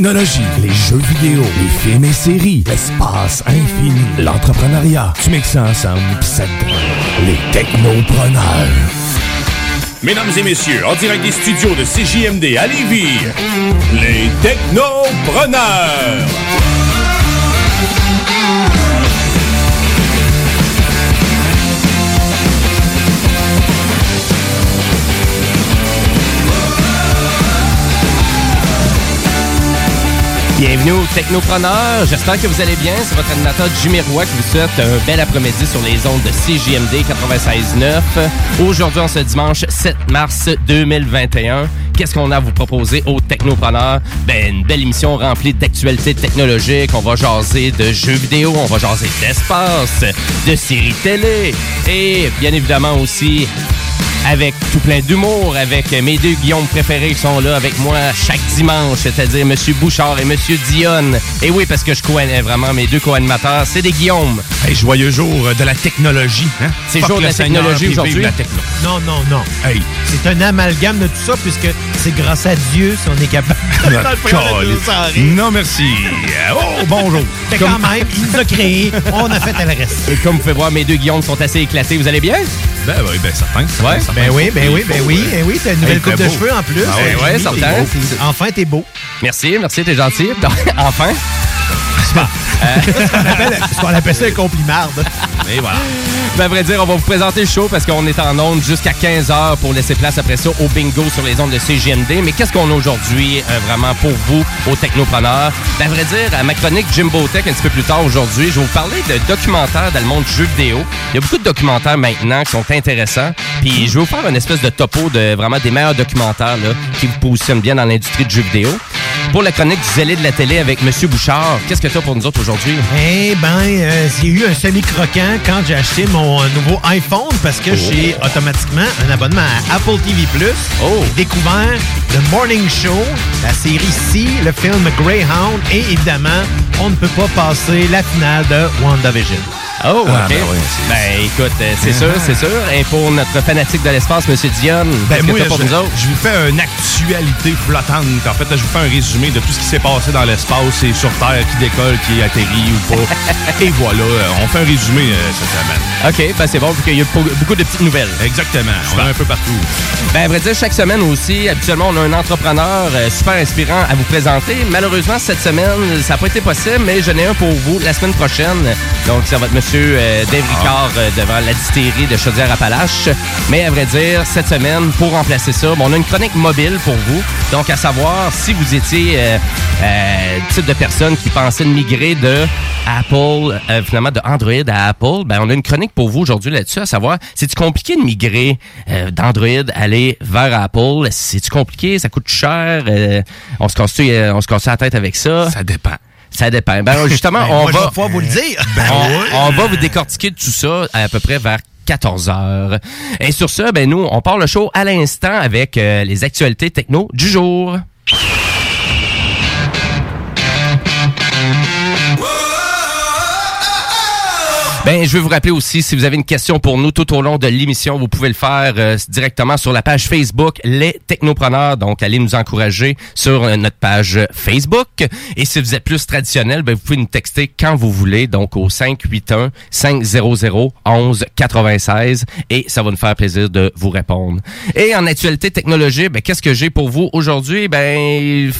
Technologie, les jeux vidéo, les films et séries, l'espace infini, l'entrepreneuriat. Tu mixes ça ensemble pis ça te Les technopreneurs. Mesdames et messieurs, en direct des studios de CJMD à Lévis, les technopreneurs. Bienvenue aux Technopreneurs. J'espère que vous allez bien. C'est votre animateur Jimmy Roy qui vous souhaite un bel après-midi sur les ondes de CJMD 96.9. Aujourd'hui, en ce dimanche 7 mars 2021, qu'est-ce qu'on a à vous proposer aux Technopreneurs? Ben, une belle émission remplie d'actualités technologiques. On va jaser de jeux vidéo, on va jaser d'espace, de séries télé et bien évidemment aussi avec tout plein d'humour, avec mes deux Guillaume préférés qui sont là avec moi chaque dimanche, c'est-à-dire Monsieur Bouchard et Monsieur Dionne. Et oui, parce que je connais vraiment mes deux co-animateurs, c'est des Guillaume. Hey, joyeux jour de la technologie. Hein? C'est jour de la technologie aujourd'hui. la techno. Non, non, non. Hey, C'est un amalgame de tout ça, puisque c'est grâce à Dieu si on est capable de en rire. non merci. Oh, bonjour. Fait quand même, il nous a créé, on a fait le reste. Et comme vous pouvez voir, mes deux Guillaume sont assez éclatés. Vous allez bien? Ben oui, ben certain. Ouais. certain. Ben oui, ben oui, ben oui, ben oui, t'as une nouvelle coupe de cheveux en plus. Ah ouais, Euh, ouais, certain. t'es beau. Enfin, t'es beau. Merci, merci, t'es gentil. enfin. Ce qu'on appelle, ce qu'on appelle ça un complimarde. Et voilà. Ben, à vrai dire, on va vous présenter le show parce qu'on est en onde jusqu'à 15h pour laisser place après ça au bingo sur les ondes de CGMD. Mais qu'est-ce qu'on a aujourd'hui euh, vraiment pour vous, aux technopreneurs? Ben, à vrai dire, à ma chronique Jimbo Tech un petit peu plus tard aujourd'hui, je vais vous parler de documentaires dans le monde du jeu vidéo. Il y a beaucoup de documentaires maintenant qui sont intéressants. Puis je vais vous faire une espèce de topo de vraiment des meilleurs documentaires qui vous positionnent bien dans l'industrie du jeu vidéo. Pour la chronique du zélé de la télé avec Monsieur Bouchard, qu'est-ce que tu as pour nous autres aujourd'hui? Eh ben, euh, j'ai eu un semi-croquant quand j'ai acheté mon euh, nouveau iPhone parce que j'ai automatiquement un abonnement à Apple TV+. Oh. J'ai découvert The Morning Show, la série C, le film Greyhound et évidemment, on ne peut pas passer la finale de WandaVision. Oh, OK. Ah, ben ouais, c'est- ben, écoute, euh, c'est sûr, c'est sûr. Et pour notre fanatique de l'espace, Monsieur Dion, Ben moi, que pour je, nous autres? je vous fais une actualité flottante. En fait, je vous fais un résumé de tout ce qui s'est passé dans l'espace et sur Terre, qui décolle, qui atterrit ou pas. et voilà, on fait un résumé euh, cette semaine. OK, ben c'est bon, vu qu'il y a beaucoup de petites nouvelles. Exactement. On est un peu partout. Ben, à vrai dire, chaque semaine aussi, habituellement, on a un entrepreneur euh, super inspirant à vous présenter. Malheureusement, cette semaine, ça n'a pas été possible, mais j'en ai un pour vous la semaine prochaine. Donc, ça va être Monsieur euh, Dave Ricard euh, devant la distillerie de Chaudière-Appalaches. Mais à vrai dire, cette semaine, pour remplacer ça, bon, on a une chronique mobile pour vous. Donc, à savoir, si vous étiez euh, euh, type de personne qui pensait de migrer de Apple, euh, finalement de Android à Apple, ben, on a une chronique pour vous aujourd'hui là-dessus, à savoir, c'est-tu compliqué de migrer euh, d'Android aller vers Apple? C'est-tu compliqué? Ça coûte cher? Euh, on se casse on se casse la tête avec ça? Ça dépend. Ça dépend. Ben, justement, Ben, on moi, je va... vais vous le dire. On, on va vous décortiquer tout ça à peu près vers 14 heures. Et sur ce, ben nous, on part le show à l'instant avec euh, les actualités techno du jour. Ben, je veux vous rappeler aussi, si vous avez une question pour nous tout au long de l'émission, vous pouvez le faire euh, directement sur la page Facebook Les Technopreneurs. Donc, allez nous encourager sur euh, notre page Facebook. Et si vous êtes plus traditionnel, ben, vous pouvez nous texter quand vous voulez, donc au 581 500 11 96 et ça va nous faire plaisir de vous répondre. Et en actualité technologique, ben, qu'est-ce que j'ai pour vous aujourd'hui? Ben,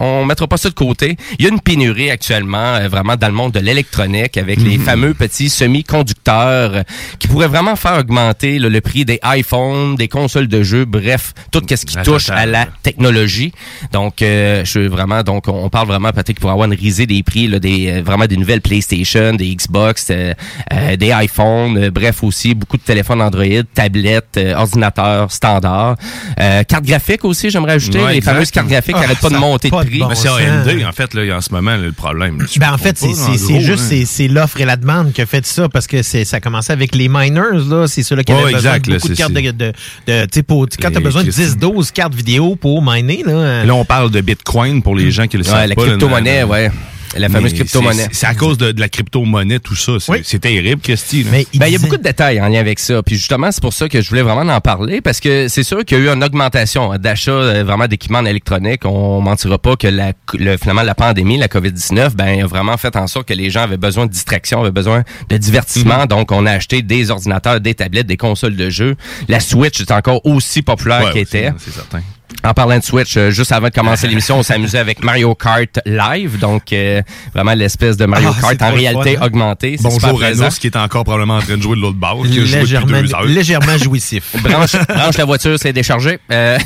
on mettra pas ça de côté. Il y a une pénurie actuellement, euh, vraiment dans le monde de l'électronique avec les fameux petits semi-conducteurs qui pourraient vraiment faire augmenter là, le prix des iPhones, des consoles de jeux, bref, tout ce qui touche à la technologie. Donc, euh, je suis vraiment, donc, on parle vraiment peut-être qu'il pourrait avoir une risée des prix, là, des euh, vraiment des nouvelles PlayStation, des Xbox, euh, euh, des iPhones, euh, bref aussi beaucoup de téléphones Android, tablettes, euh, ordinateurs standards, euh, cartes graphiques aussi, j'aimerais ajouter Ouais, les exact. fameuses cartes graphiques qui Ah, n'arrêtent pas de monter de pas de prix. bon Mais c'est. AMD, en fait, là, en ce moment, là, le problème. Ben, en fait, c'est juste hein. c'est- c'est l'offre et la demande qui a fait ça parce que c'est ça a commencé avec les miners là, c'est ceux-là qui Ouais, avaient besoin exact, de là, beaucoup de c'est- cartes de, de, de- tu sais pour quand t'as besoin de Christi- 10 12 cartes vidéo pour miner là. Là, on parle de Bitcoin pour les gens qui le savent Ouais, la pas. là, crypto-monnaie, ouais. La fameuse crypto-monnaie. c'est- à cause de, de la crypto-monnaie, tout ça. C'est Oui. terrible, Christy. là. mais Ben, il y a beaucoup de détails en lien avec ça. Puis justement, c'est pour ça que je voulais vraiment en parler parce que c'est sûr qu'il y a eu une augmentation hein, d'achat euh, vraiment d'équipements en électronique. On mentira pas que la, le, finalement la pandémie, la COVID-19, ben a vraiment fait en sorte que les gens avaient besoin de distraction, avaient besoin de divertissement. Mhm. Donc, on a acheté des ordinateurs, des tablettes, des consoles de jeux. La Switch est encore aussi populaire Ouais, qu'elle était. C'est certain. En parlant de Switch, euh, juste avant de commencer l'émission, on s'amusait avec Mario Kart Live, donc euh, vraiment l'espèce de Mario Ah, Kart en réalité fun, hein? augmentée. Bonjour à nous, qui est encore probablement en train de jouer de l'autre bord. qui a joué depuis légèrement deux heures. légèrement jouissif. branche, branche la voiture, c'est déchargé. Euh,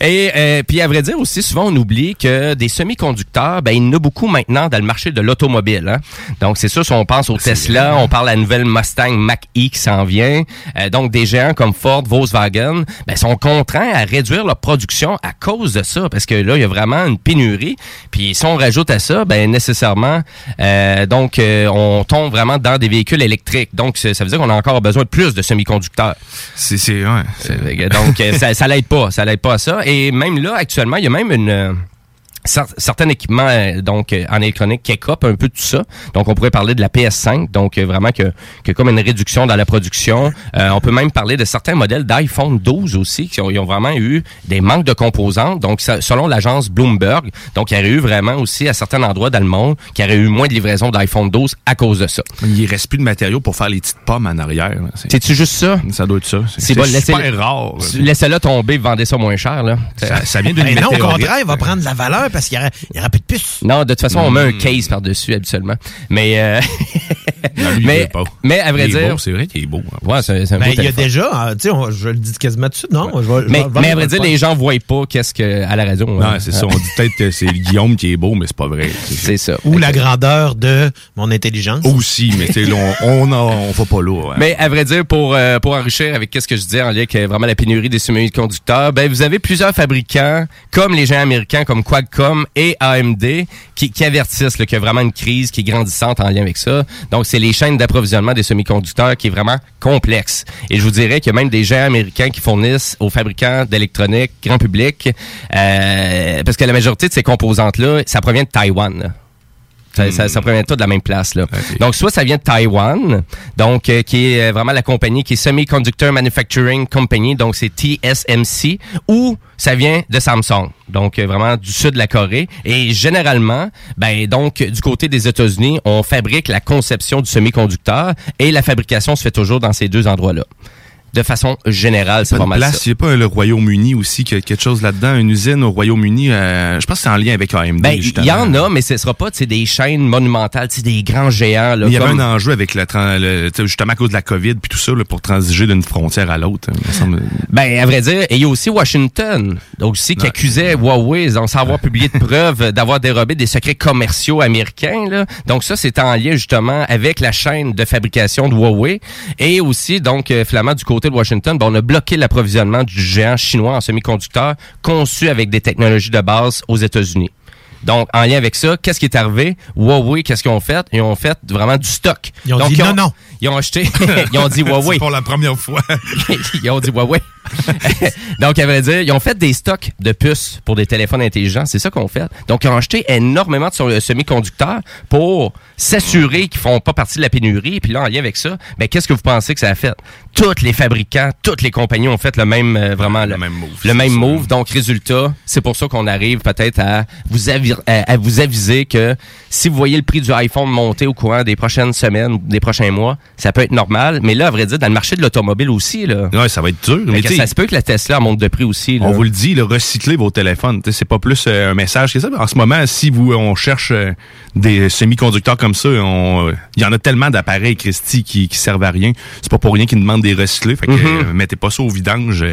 et euh, puis à vrai dire aussi, souvent on oublie que des semi-conducteurs, ben il y en a beaucoup maintenant dans le marché de l'automobile. hein. Donc c'est sûr, si on pense au Tesla, on parle à la nouvelle Mustang Mach-E qui s'en vient. Euh, donc des géants comme Ford, Volkswagen, ben sont contraints à réduire leur production à cause de ça, parce que là il y a vraiment une pénurie. Puis si on rajoute à ça, ben nécessairement, euh, donc euh, on tombe vraiment dans des véhicules électriques. Donc ça veut dire qu'on a encore besoin de plus de semi-conducteurs. C'est, c'est, ouais. que Donc, euh, ça, ça l'aide pas. Ça l'aide pas à ça. Et même là, actuellement, il y a même une... cer- certains équipements euh, donc euh, en électronique qui écopent un peu de tout ça. Donc on pourrait parler de la PS5, donc euh, vraiment que, que comme une réduction dans la production. Euh, on peut même parler de certains modèles d'iPhone 12 aussi qui ont, ils ont vraiment eu des manques de composantes. Donc ça- selon l'agence Bloomberg, donc il y aurait eu vraiment aussi à certains endroits dans le monde qui aurait eu moins de livraison d'iPhone 12 à cause de ça. Il reste plus de matériaux pour faire les petites pommes en arrière. C'est-tu juste ça? ça doit être ça. C'est, bon, laissez- super rare. Laissez-le tomber, vendez ça moins cher. Là. Ça, ça vient d'une Ben non, au contraire, il va prendre de la valeur parce qu'il y aura, plus de puces. Non, de toute façon, on met un Hmm. case par-dessus habituellement. Mais, euh, Non, lui, il mais, pas. mais à vrai Il est dire, c'est vrai qu'il est beau. ouais, c'est c'est un Ben, beau il y a déjà, euh, tu sais, on- je le dis quasiment tout de suite, non? Je vais- je Mais, vais- je vais- mais à vrai dire, le les gens voient pas qu'est-ce que à la radio. Non, hein. c'est ça. On dit peut-être que c'est Guillaume qui est beau, mais c'est pas vrai. C'est ça. Ou la grandeur de mon intelligence. Aussi, mais tu sais, on, on, en- on va pas là. hein. Mais à vrai dire, pour euh, pour enrichir avec qu'est-ce que je disais en lien avec euh, vraiment la pénurie des semi-conducteurs, ben vous avez plusieurs fabricants comme les géants américains comme Qualcomm et AMD qui, avertissent qu'il y a vraiment une crise qui est grandissante en lien avec ça. Donc c'est les chaînes d'approvisionnement des semi-conducteurs qui est vraiment complexe. Et je vous dirais qu'il y a même des géants américains qui fournissent aux fabricants d'électronique grand public euh, parce que la majorité de ces composantes là, ça provient de Taïwan. Ça, ça, ça provient tout de la même place. Là. Donc, soit ça vient de Taïwan, donc euh, qui est euh, vraiment la compagnie qui est Semiconductor Manufacturing Company, donc c'est TSMC, ou ça vient de Samsung, donc euh, vraiment du sud de la Corée. Et généralement, ben donc du côté des États-Unis, on fabrique la conception du semi-conducteur et la fabrication se fait toujours dans ces deux endroits-là de façon générale, c'est Pas pas mal place, ça. il n'y a pas le Royaume-Uni aussi qui a quelque chose là-dedans, une usine au Royaume-Uni. euh, je pense que c'est en lien avec AMD. Ben, il y en a, mais ce sera pas des chaînes monumentales, des grands géants. Là, il y avait comme- un enjeu avec le, justement à cause de la COVID puis tout ça là, pour transiger d'une frontière à l'autre. me semble. Ben, à vrai dire, et il y a aussi Washington, donc aussi qui accusait Huawei, sans savoir publié de preuves d'avoir dérobé des secrets commerciaux américains. Là. Donc ça, c'est en lien justement avec la chaîne de fabrication de Huawei. Et aussi, donc, euh, Flamand, du côté de Washington, ben, on a bloqué l'approvisionnement du géant chinois en semi-conducteurs conçu avec des technologies de base aux États-Unis. Donc, en lien avec ça, qu'est-ce qui est arrivé? Huawei, qu'est-ce qu'ils ont fait? Ils ont fait vraiment du stock. Ils ont Donc, dit non, non. Ils ont acheté, ils ont dit Huawei. Pour la première fois. ils ont dit Huawei. Donc, à vrai dire, ils ont fait des stocks de puces pour des téléphones intelligents. C'est ça qu'on fait. Donc, ils ont acheté énormément de so- semi-conducteurs pour s'assurer qu'ils font pas partie de la pénurie. Puis là, en lien avec ça, ben, qu'est-ce que vous pensez que ça a fait? Tous les fabricants, toutes les compagnies ont fait le même, euh, vraiment, le, Le même move, Le même ça. move. Donc, résultat, c'est pour ça qu'on arrive peut-être à vous, avi- à, à vous aviser que si vous voyez le prix du iPhone monter au courant des prochaines semaines des prochains mois, ça peut être normal. Mais là, à vrai dire, dans le marché de l'automobile aussi, là, Ouais, ça va être dur. Mais ça se peut que la Tesla monte de prix aussi. Là. On vous le dit, le recycler vos téléphones. C'est pas plus euh, un message que ça. En ce moment, si vous on cherche euh, des semi-conducteurs comme ça, euh, il y en a tellement d'appareils, Christy, qui, qui servent à rien. C'est pas pour rien qu'ils demandent des recyclés. Fait que Mhm. euh, mettez pas ça au vidange.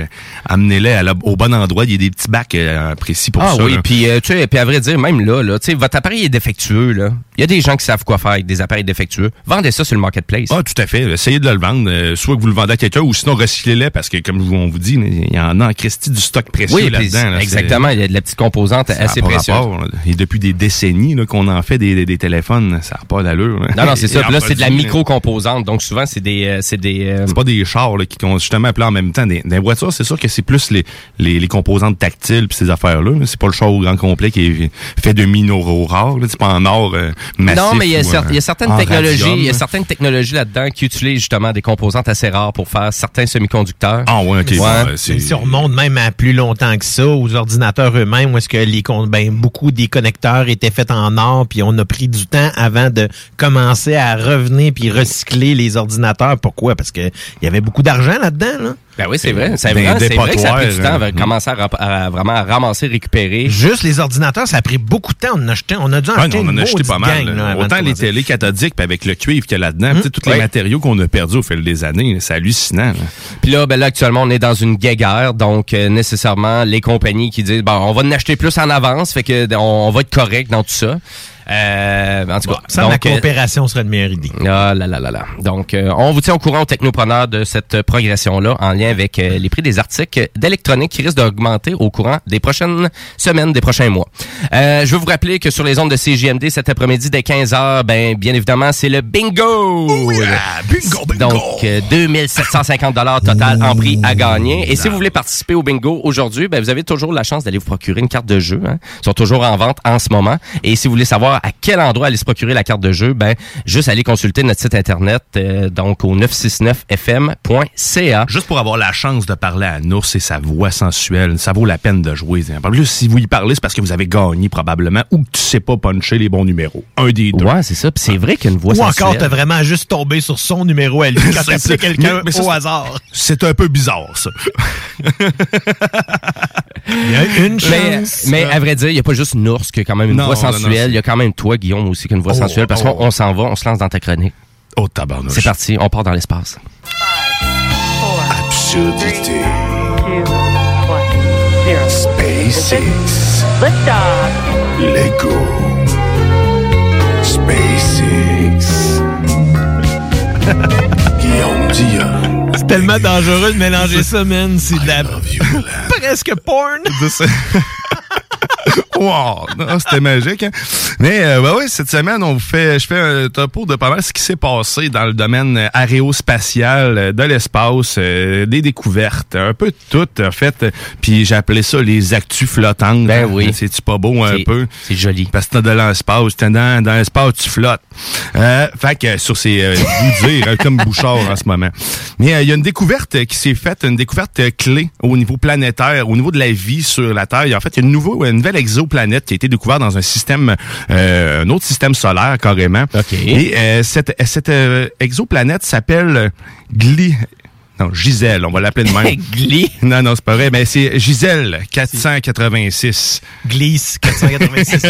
Amenez-les au bon endroit. Il y a des petits bacs précis pour Ah ça. oui, là. puis tu sais, à vrai dire, même là, là, tu sais, votre appareil est défectueux, là. Il y a des gens qui savent quoi faire avec des appareils défectueux. Vendez ça sur le marketplace. Ah, tout à fait. Essayez de le vendre. euh, soit que vous le vendez à quelqu'un ou sinon recyclez-les parce que, comme on vous dit, il y en a en Christy du stock précieux oui, là-dedans. là. Exactement. Il y a de la petite composante assez précieuse. rapport. Et depuis des décennies là, qu'on en fait des, des, des téléphones, ça n'a pas d'allure. là. Non, non, c'est ça. Puis là, c'est de la micro-composante. Donc souvent, c'est des, euh, c'est des. euh, C'est pas des chars là, qui ont justement appelé en même temps. Des, des voitures, c'est sûr que c'est plus les, les, les composantes tactiles puis ces affaires-là. là. C'est pas le char au grand complet qui est fait de minéraux rares. là. C'est pas en or euh, massif. non, mais il y a, euh, il y a certaines technologies, il y a certaines technologies là-dedans qui utilisent justement des composantes assez rares pour faire certains semi-conducteurs. Ah ouais, ok. Ouais. bon, si on remonte même à plus longtemps que ça, aux ordinateurs eux-mêmes, où est-ce que les ben, beaucoup des connecteurs étaient faits en or, puis on a pris du temps avant de commencer à revenir puis recycler les ordinateurs. Pourquoi? Parce que il y avait beaucoup d'argent là-dedans, là. Ben oui, c'est vrai. C'est Des vrai, vrai que ça a pris du temps de euh, commencer à, rap- à vraiment à ramasser, récupérer. Juste les ordinateurs, ça a pris beaucoup de temps. On a, acheté, on a dû en Ouais, acheter on en une a acheté pas mal. gang, là. Autant les télés cathodiques puis avec le cuivre qu'il y a là-dedans, tu sais, tous les matériaux qu'on a perdus au fil des années, c'est hallucinant. là. Puis là, ben là, actuellement, on est dans une guéguerre, donc euh, nécessairement, les compagnies qui disent, bon, on va en acheter plus en avance, fait que on, on va être correct dans tout ça. Euh, en tout cas, Ça, la euh, coopération serait une meilleure idée. Ah là là là là. Donc, euh, on vous tient au courant aux technopreneurs de cette progression-là en lien avec euh, les prix des articles d'électronique qui risquent d'augmenter au courant des prochaines semaines, des prochains mois. Euh, je veux vous rappeler que sur les ondes de CJMD cet après-midi dès 15h, ben bien évidemment, c'est le bingo! bingo, bingo! Donc, euh, 2750 dollars total en prix à gagner. Et si vous voulez participer au bingo aujourd'hui, ben, vous avez toujours la chance d'aller vous procurer une carte de jeu. Hein. Ils sont toujours en vente en ce moment. Et si vous voulez savoir à quel endroit aller se procurer la carte de jeu, ben, juste aller consulter notre site internet, euh, donc au 969fm.ca. Juste pour avoir la chance de parler à Nours et sa voix sensuelle, ça vaut la peine de jouer. En plus, si vous y parlez, c'est parce que vous avez gagné probablement ou que tu sais pas puncher les bons numéros. Un des deux. Ouais, c'est ça. Puis c'est vrai qu'il y a une voix Ou encore, sensuelle. t'as vraiment juste tombé sur son numéro à lui quand C'est t'as quelqu'un Mais- mais ça, au hasard. C'est un peu bizarre, ça. Il y a une chance. mais à vrai dire, il n'y a pas juste Nours qui a quand même une Non, voix sensuelle. Il y a quand même toi, Guillaume, aussi, qui a une voix Oh, sensuelle. Parce oh. qu'on on s'en va, on se lance dans ta chronique. Oh, tabarnouche. C'est parti, on part dans l'espace. Absurdité. SpaceX. Lego. SpaceX. Guillaume Dion. C'est tellement dangereux de mélanger ça, man. C'est de la presque porn. Non, C'était magique. hein. Mais euh, ouais, ouais, cette semaine, on vous fait, je fais un topo de pas mal ce qui s'est passé dans le domaine euh, aérospatial, euh, de l'espace, euh, des découvertes, un peu de tout, en fait. Puis j'ai appelé ça les actus flottantes. Ben oui. C'est-tu pas beau un peu? C'est joli. Parce que t'es dans l'espace, t'es dans, dans l'espace, tu flottes. Euh, fait que sur ces euh, vous dire, hein, comme Bouchard en ce moment. Mais euh, il y a une découverte euh, qui s'est faite, une découverte euh, clé au niveau planétaire, au niveau de la vie sur la Terre. En fait, il y a une, nouveau, une nouvelle exoplanète qui a été découverte dans un système, euh, un autre système solaire carrément. Et euh, cette, cette euh, exoplanète s'appelle Gli... Non, Gisèle, on va l'appeler de même. Glee. non, non, c'est pas vrai, mais c'est Gisèle 486. Glisse 486.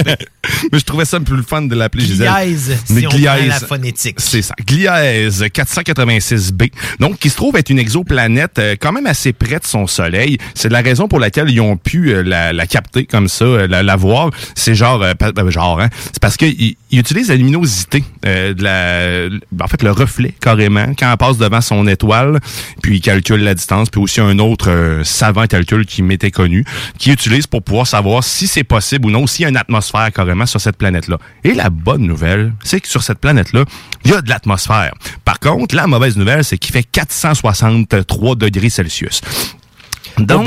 Mais je trouvais ça plus le fun de l'appeler Gisèle. Gliese, si Mais on prend Gliese, la phonétique. C'est ça. Gliese 486b. Donc, qui se trouve être une exoplanète euh, quand même assez près de son Soleil. C'est la raison pour laquelle ils ont pu euh, la, la capter comme ça, euh, la, la voir. C'est genre, pa- genre, hein. C'est parce qu'ils ils utilisent la luminosité de la, en fait, le reflet carrément quand elle passe devant son étoile, puis ils calculent la distance, puis aussi un autre euh, savant calcul qui m'était connu, qui utilise pour pouvoir savoir si c'est possible ou non, s'il y a une atmosphère carrément sur cette planète-là. Et la bonne nouvelle, c'est que sur cette planète-là, il y a de l'atmosphère. Par contre, la mauvaise nouvelle, c'est qu'il fait 463 degrés Celsius. Donc, Oh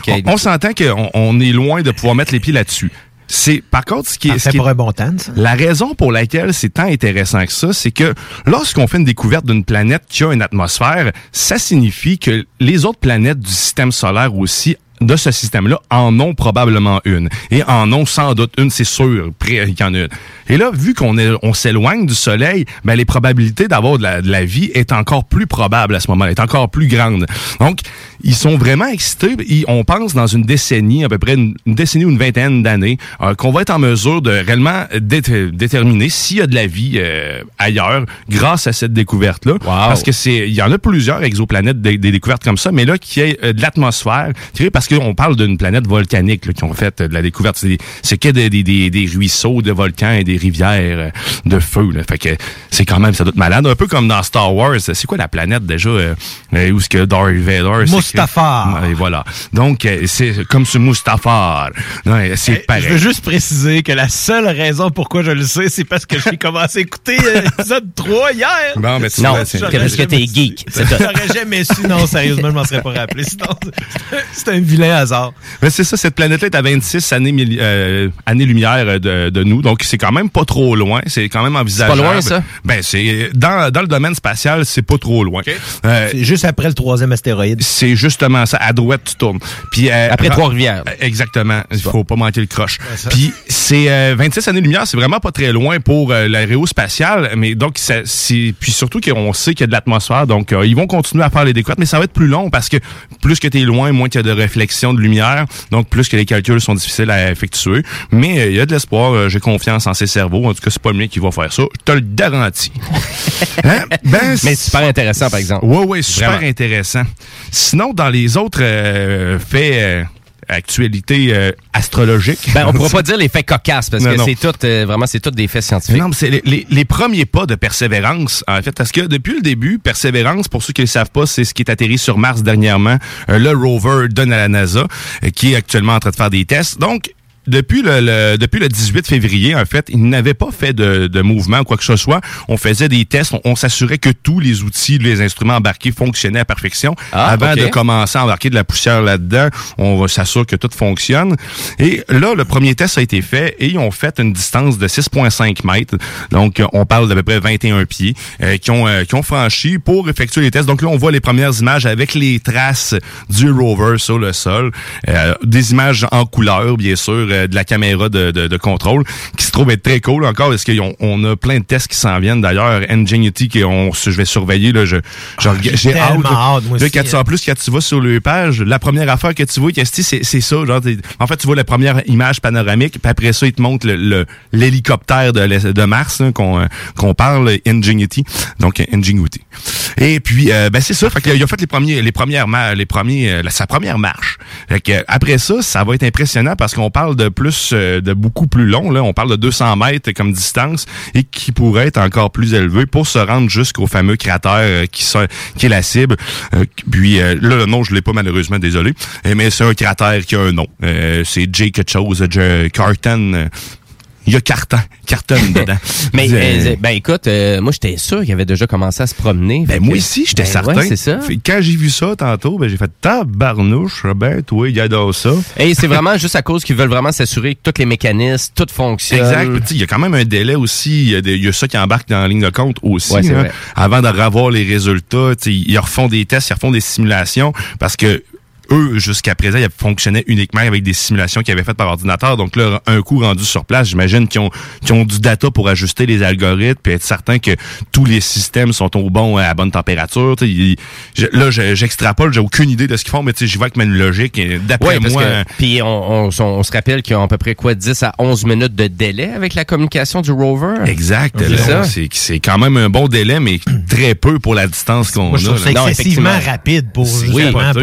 que- on, on s'entend qu'on on est loin de pouvoir mettre les pieds là-dessus. C'est par contre ce qui est, ce qui ça. la raison pour laquelle c'est tant intéressant que ça, c'est que lorsqu'on fait une découverte d'une planète qui a une atmosphère, ça signifie que les autres planètes du système solaire aussi de ce système-là en ont probablement une. Et en ont sans doute une, c'est sûr, près qu'il y en a une. Et là, vu qu'on est, on s'éloigne du Soleil, ben, les probabilités d'avoir de la, de la vie est encore plus probable à ce moment-là, est encore plus grande. Donc, ils sont vraiment excités. Ils- on pense dans une décennie, à peu près une, une décennie ou une vingtaine d'années, euh, qu'on va être en mesure de réellement dé- déterminer s'il y a de la vie euh, ailleurs grâce à cette découverte-là. Parce que c'est, il y en a plusieurs exoplanètes, des, des découvertes comme ça, mais là, qui est euh, de l'atmosphère, parce qu'on parle d'une planète volcanique là, qui ont fait euh, de la découverte. C'est, des- c'est que des, des, des, des ruisseaux de volcans et des rivières euh, de feu. Là. Fait que c'est quand même, ça doit être malade. Un peu comme dans Star Wars. C'est quoi la planète déjà euh, euh, où est-ce que Darth Vader... c'est- Mustafar. Ouais, voilà. Donc, c'est comme ce Mustafar. Ouais, c'est Eh, pareil. Je veux juste préciser que la seule raison pourquoi je le sais, c'est parce que j'ai commencé à écouter l'épisode 3 hier. Bon, mais tu Non, vois, c'est- parce que t'es geek. J'aurais jamais su. Non, sérieusement, je m'en serais pas rappelé. Sinon, c'est un vilain hasard. Ben, c'est ça, cette planète-là est à 26 années, euh, années-lumière de, de nous, donc c'est quand même pas trop loin, c'est quand même envisageable. loin, ça? Ben, c'est dans, dans le domaine spatial, c'est pas trop loin. Euh, C'est juste après le troisième astéroïde. c'est justement ça, à droite tu tournes. Puis euh, Après Trois-Rivières. Euh, Exactement, il faut pas manquer le croche. Puis c'est euh, 26 années-lumière, c'est vraiment pas très loin pour euh, l'aérospatial, mais donc ça, c'est puis surtout qu'on sait qu'il y a de l'atmosphère, donc euh, ils vont continuer à faire les découvertes, mais ça va être plus long parce que plus que tu es loin, moins qu'il y a de réflexion de lumière, donc plus que les calculs sont difficiles à effectuer. Mais euh, il y a de l'espoir, euh, j'ai confiance en ces cerveaux. En tout cas, c'est pas le mien qui va faire ça, je te le garantis. Hein? Ben, Mais super intéressant, par exemple. Ouais, ouais, super Vraiment. intéressant. Sinon, dans les autres euh, faits, actualités euh, astrologiques. Ben, on pourra pas dire les faits cocasses parce Non, que c'est tout, euh, vraiment, c'est tout des faits scientifiques. Non, mais c'est les, les- les premiers pas de Persévérance, en fait, parce que depuis le début, Persévérance, pour ceux qui ne le savent pas, c'est ce qui est atterri sur Mars dernièrement, euh, le rover donne à la NASA, qui est actuellement en train de faire des tests. Donc, depuis le, le- depuis le 18 février, en fait, ils n'avaient pas fait de, de mouvement ou quoi que ce soit. On faisait des tests, on, on s'assurait que tous les outils, les instruments embarqués fonctionnaient à perfection. Ah, Avant de commencer à embarquer de la poussière là-dedans, on va s'assurer que tout fonctionne. Et là, le premier test a été fait et ils ont fait une distance de 6,5 mètres. Donc, on parle d'à peu près 21 pieds euh, qui, ont, euh, qui ont franchi pour effectuer les tests. Donc là, on voit les premières images avec les traces du rover sur le sol. Euh, des images en couleur, bien sûr, de la caméra de, de, de contrôle, qui se trouve être très cool encore, parce qu'on on a plein de tests qui s'en viennent. D'ailleurs, Ingenuity, que on, je vais surveiller, là, je, rega- j'ai j'ai hâte. là. hâte, moi Là, quand tu- hein. en plus, quand tu vas sur le page, la première affaire que tu vois, c'est c'est ça. Genre, en fait, tu vois la première image panoramique, puis après ça, il te montre l'hélicoptère le, l'hélicoptère de, de Mars hein, qu'on euh, qu'on parle, Ingenuity. Donc, Ingenuity. Et puis, euh, ben c'est ça. Fait que, il a fait les premiers, les premières, les premiers, euh, sa première marche. Fait que, après ça, ça va être impressionnant parce qu'on parle de plus, euh, de beaucoup plus long. Là, on parle de 200 mètres comme distance et qui pourrait être encore plus élevé pour se rendre jusqu'au fameux cratère euh, qui, est la cible. Euh, puis là, le nom, je l'ai pas malheureusement, désolé. Euh, mais c'est un cratère qui a un nom. C'est J quelque chose, J Carton. Il y a Carton, Carton dedans. Mais Euh, euh, ben écoute, euh, moi j'étais sûr qu'il avait déjà commencé à se promener. Ben que- moi aussi, j'étais Ben certain. ouais, c'est ça. Fait Quand j'ai vu ça tantôt, ben j'ai fait tabarnouche, ben toi, il adore ça. Et c'est vraiment juste à cause qu'ils veulent vraiment s'assurer que tous les mécanismes, tout fonctionne. Exact. Puis, tu sais, Il y a quand même un délai aussi. Il y, y a ça qui embarque dans la ligne de compte aussi. Ouais, hein. vrai. Avant de revoir les résultats, ils refont des tests, ils refont des simulations parce que eux, jusqu'à présent, ils fonctionnaient uniquement avec des simulations qu'ils avaient faites par ordinateur. Donc là, un coup rendu sur place, j'imagine qu'ils ont, qu'ils ont du data pour ajuster les algorithmes puis être certain que tous les systèmes sont au bon, à la bonne température. Tu sais, ils- je- là, je- j'extrapole, j'ai aucune idée de ce qu'ils font, mais tu sais, j'y vais avec ma logique. Et D'après Ouais, moi, que, puis on, on, on se rappelle qu'ils ont à peu près quoi 10 à 11 minutes de délai avec la communication du rover? Exact. C'est. C'est c'est quand même un bon délai, mais très peu pour la distance qu'on a. Là. Non, excessivement rapide pour, C'est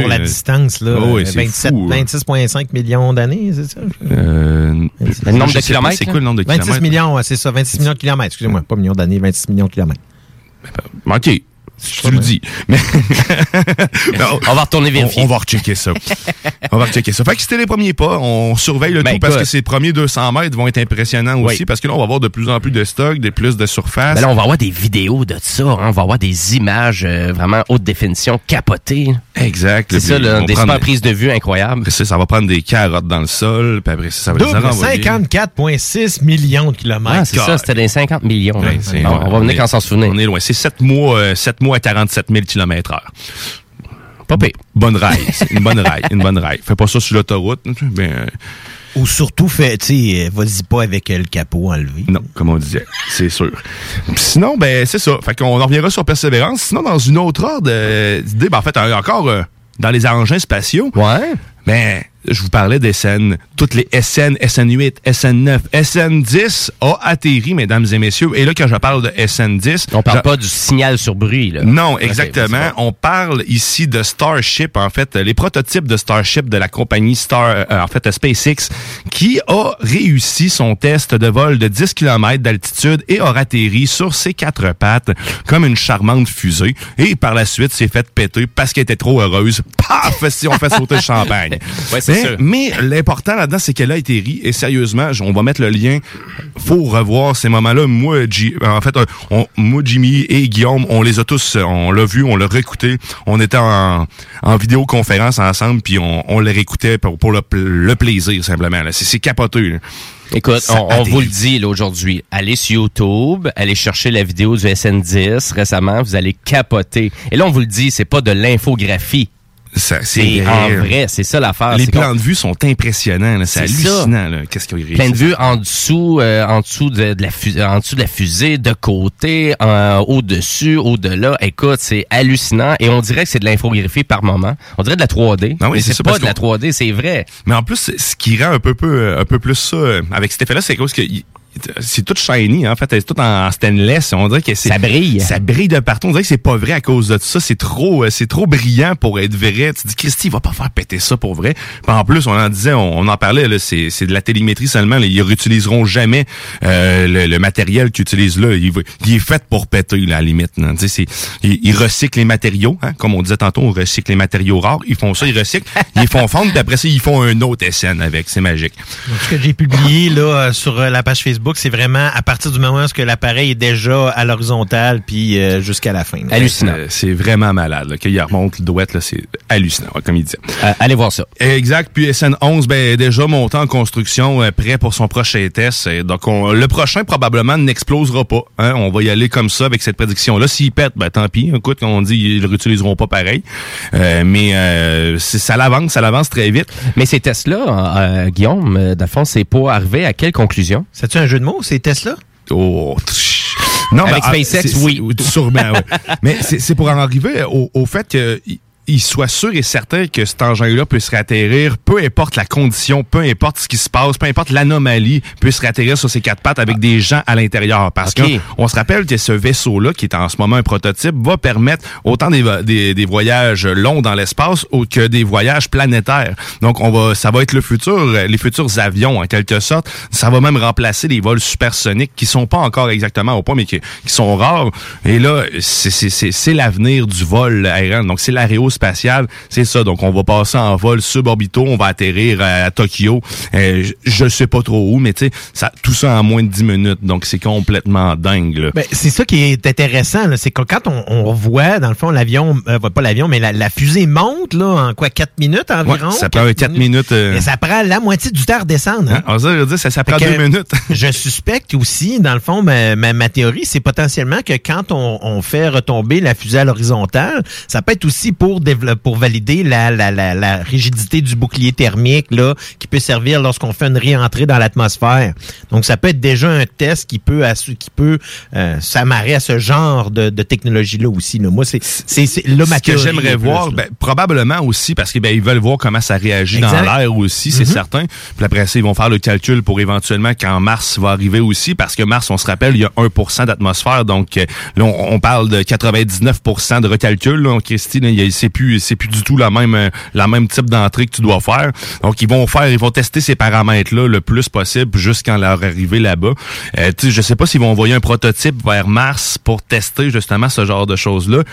pour la là. Distance. Là, Oh oui, c'est 27 fou, hein. 26,5 millions d'années, c'est ça? Euh, Le nombre de kilomètres, C'est quoi le nombre de 26 kilomètres? millions, ouais, c'est ça, 26 millions de kilomètres. Excusez-moi, pas millions d'années, 26 millions de kilomètres. OK. Si tu le dis. Mais Non, On va retourner vérifier. On, on va rechecker ça. on va rechecker ça. Fait que c'était les premiers pas. On surveille le Ben, tout parce que ces premiers 200 mètres vont être impressionnants aussi parce que là, on va avoir de plus en plus de stock, de plus de surface. Ben là, on va avoir des vidéos de ça. hein. On va avoir des images euh, vraiment haute définition capotées. exact. C'est ça, là, des prend super prises de vue incroyables. Après ça, ça va prendre des carottes dans le sol, puis après ça, ça va les Double, renvoyer. 54,6 millions de kilomètres. Ah, c'est ça, c'était des 50 millions. Ouais, ouais, on va venir qu'en s'en souvenir. On est loin. C'est 7 mois, euh, 7 mois à 47 000 km heure. Pas pire. Bonne. C'est une bonne raille. Une bonne raille. Fais pas ça sur l'autoroute. Ben, euh, Ou surtout, sais, euh, vas-y pas avec euh, le capot enlevé. non, comme on disait. C'est sûr. Sinon, ben, c'est ça. Fait qu'on en reviendra sur Persévérance. Sinon, dans une autre ordre euh, d'idée, ben, en fait, encore euh, dans les engins spatiaux, Ouais. ben, je vous parlais des SN. Toutes les SN, SN8, SN9, SN10 a atterri, mesdames et messieurs. Et là, quand je parle de SN10, On parle je- pas du signal sur bruit, là. Non, exactement. On parle ici de Starship, en fait, les prototypes de Starship de la compagnie Star, euh, en fait, SpaceX, qui a réussi son test de vol de 10 km d'altitude et a atterri sur ses quatre pattes comme une charmante fusée. Et par la suite, s'est fait péter parce qu'elle était trop heureuse. Paf! Si on fait sauter le champagne. Ouais, mais, mais l'important là-dedans, c'est qu'elle a atterri. Et sérieusement, on va mettre le lien. Faut revoir ces moments-là. Moi, G- en fait, euh, on- moi, Jimmy et Guillaume, on les a tous, euh, on l'a vu, on l'a réécouté. On était en, en vidéoconférence ensemble, puis on, on le réécoutait pour, pour le, pl- le plaisir simplement. là. C'est c'est capoté. là. Écoute, Ça on, on vous le dit là, aujourd'hui. Allez sur YouTube, allez chercher la vidéo du SN10 récemment, vous allez capoter. Et là, on vous le dit, c'est pas de l'infographie. C'est en vrai, c'est ça l'affaire. Les plans de vue sont impressionnants. C'est hallucinant. Qu'est-ce qu'il y a réussi? Plein de vues en dessous, euh, en dessous de, de la fusée, en dessous de la fusée, de côté, euh, au-dessus, au-delà. Écoute, c'est hallucinant et on dirait que c'est de l'infographie par moment. On dirait de la 3D. Ah oui, c'est pas de la qu'on- 3D, c'est vrai. Mais en plus, ce qui rend un peu, peu, un peu plus ça, euh, avec cet effet-là, c'est que c'est tout shiny, hein. en fait. C'est tout en stainless. On dirait que c'est. Ça brille. Ça brille de partout. On dirait que c'est pas vrai à cause de ça. C'est trop, euh, c'est trop brillant pour être vrai. Tu te dis, Christy, il va pas faire péter ça pour vrai. Puis en plus, on en disait, on, on en parlait, là, c'est, c'est de la télémétrie seulement. là. Ils réutiliseront jamais euh, le, le matériel qu'ils utilisent là. Il, va- il est fait pour péter, là, à la limite. là. Tu sais, c'est, ils, ils recyclent les matériaux, hein. Comme on disait tantôt, on recycle les matériaux rares. Ils font ça, ils recyclent, ils les font fondre, puis après ça, ils font un autre SN avec. C'est magique. Ce que j'ai publié là euh, sur euh, la page Facebook, c'est vraiment à partir du moment où l'appareil est déjà à l'horizontale puis euh, jusqu'à la fin. Hallucinant. Euh, c'est vraiment malade. Là. Qu'il remonte le douette, là, c'est hallucinant, comme il disait. Euh, allez voir ça. Exact. Puis SN11, ben, déjà monté en construction, euh, prêt pour son prochain test. Donc, on- le prochain, probablement, n'explosera pas. Hein? On va y aller comme ça, avec cette prédiction-là. S'il pète, ben, tant pis. Écoute, on dit, ils le réutiliseront pas pareil. Euh, mais euh, c'est- ça l'avance, ça l'avance très vite. Mais ces tests-là, euh, Guillaume, euh, dans le fond, c'est pour arriver à quelle conclusion? C'est-tu un jeu de mots, ces Tesla? Oh, non, Avec ben, ah, SpaceX, c'est- oui. c'est- Sûrement, oui. Mais c'est c'est pour en arriver au, au fait que il- soit sûr et certain que cet engin-là puisse atterrir, peu importe la condition, peu importe ce qui se passe, peu importe l'anomalie, puisse atterrir sur ses quatre pattes avec des gens à l'intérieur. Parce Ok. qu'on se rappelle que ce vaisseau-là, qui est en ce moment un prototype, va permettre autant des, des, des voyages longs dans l'espace que des voyages planétaires. Donc, on va, ça va être le futur, les futurs avions, en quelque sorte. Ça va même remplacer les vols supersoniques qui sont pas encore exactement au point, mais qui, qui sont rares. Et là, c'est- c'est c'est- c'est l'avenir du vol aérien. Donc, c'est l'aérospatial. C'est ça. Donc, on va passer en vol suborbitaux. On va atterrir à, à Tokyo. Euh, je- je sais pas trop où, mais tu sais, ça, tout ça en moins de 10 minutes. Donc, c'est complètement dingue, là. Ben, c'est ça qui est intéressant, là, c'est que quand on, on voit, dans le fond, l'avion, euh, pas l'avion, mais la, la fusée monte là, en quoi, 4 minutes environ? Ouais, ça prend 4 minutes. euh, Et ça prend la moitié du temps à redescendre. hein? hein, on va dire, ça, ça prend Fait que- 2 minutes. Je suspecte aussi, dans le fond, ma, ma, ma théorie, c'est potentiellement que quand on, on fait retomber la fusée à l'horizontale, ça peut être aussi pour pour valider la, la, la, la rigidité du bouclier thermique là, qui peut servir lorsqu'on fait une réentrée dans l'atmosphère. Donc, ça peut être déjà un test qui peut qui peut euh, s'amarrer à ce genre de, de technologie-là aussi. Là. Moi, c'est là ma Ce que j'aimerais voir, ben, probablement aussi, parce qu'ils ben, ils veulent voir comment ça réagit dans l'air aussi, c'est certain. Puis après ça, ils vont faire le calcul pour éventuellement quand Mars va arriver aussi, parce que Mars, on se rappelle, il y a 1% d'atmosphère, donc euh, là, on, on parle de 99% de recalcul. Là, Christy, là, il y a- c'est c'est plus du tout la même, euh, la même type d'entrée que tu dois faire. Donc, ils vont faire, ils vont tester ces paramètres-là le plus possible jusqu'à leur arrivée là-bas. Euh, je sais pas s'ils vont envoyer un prototype vers Mars pour tester justement ce genre de choses-là.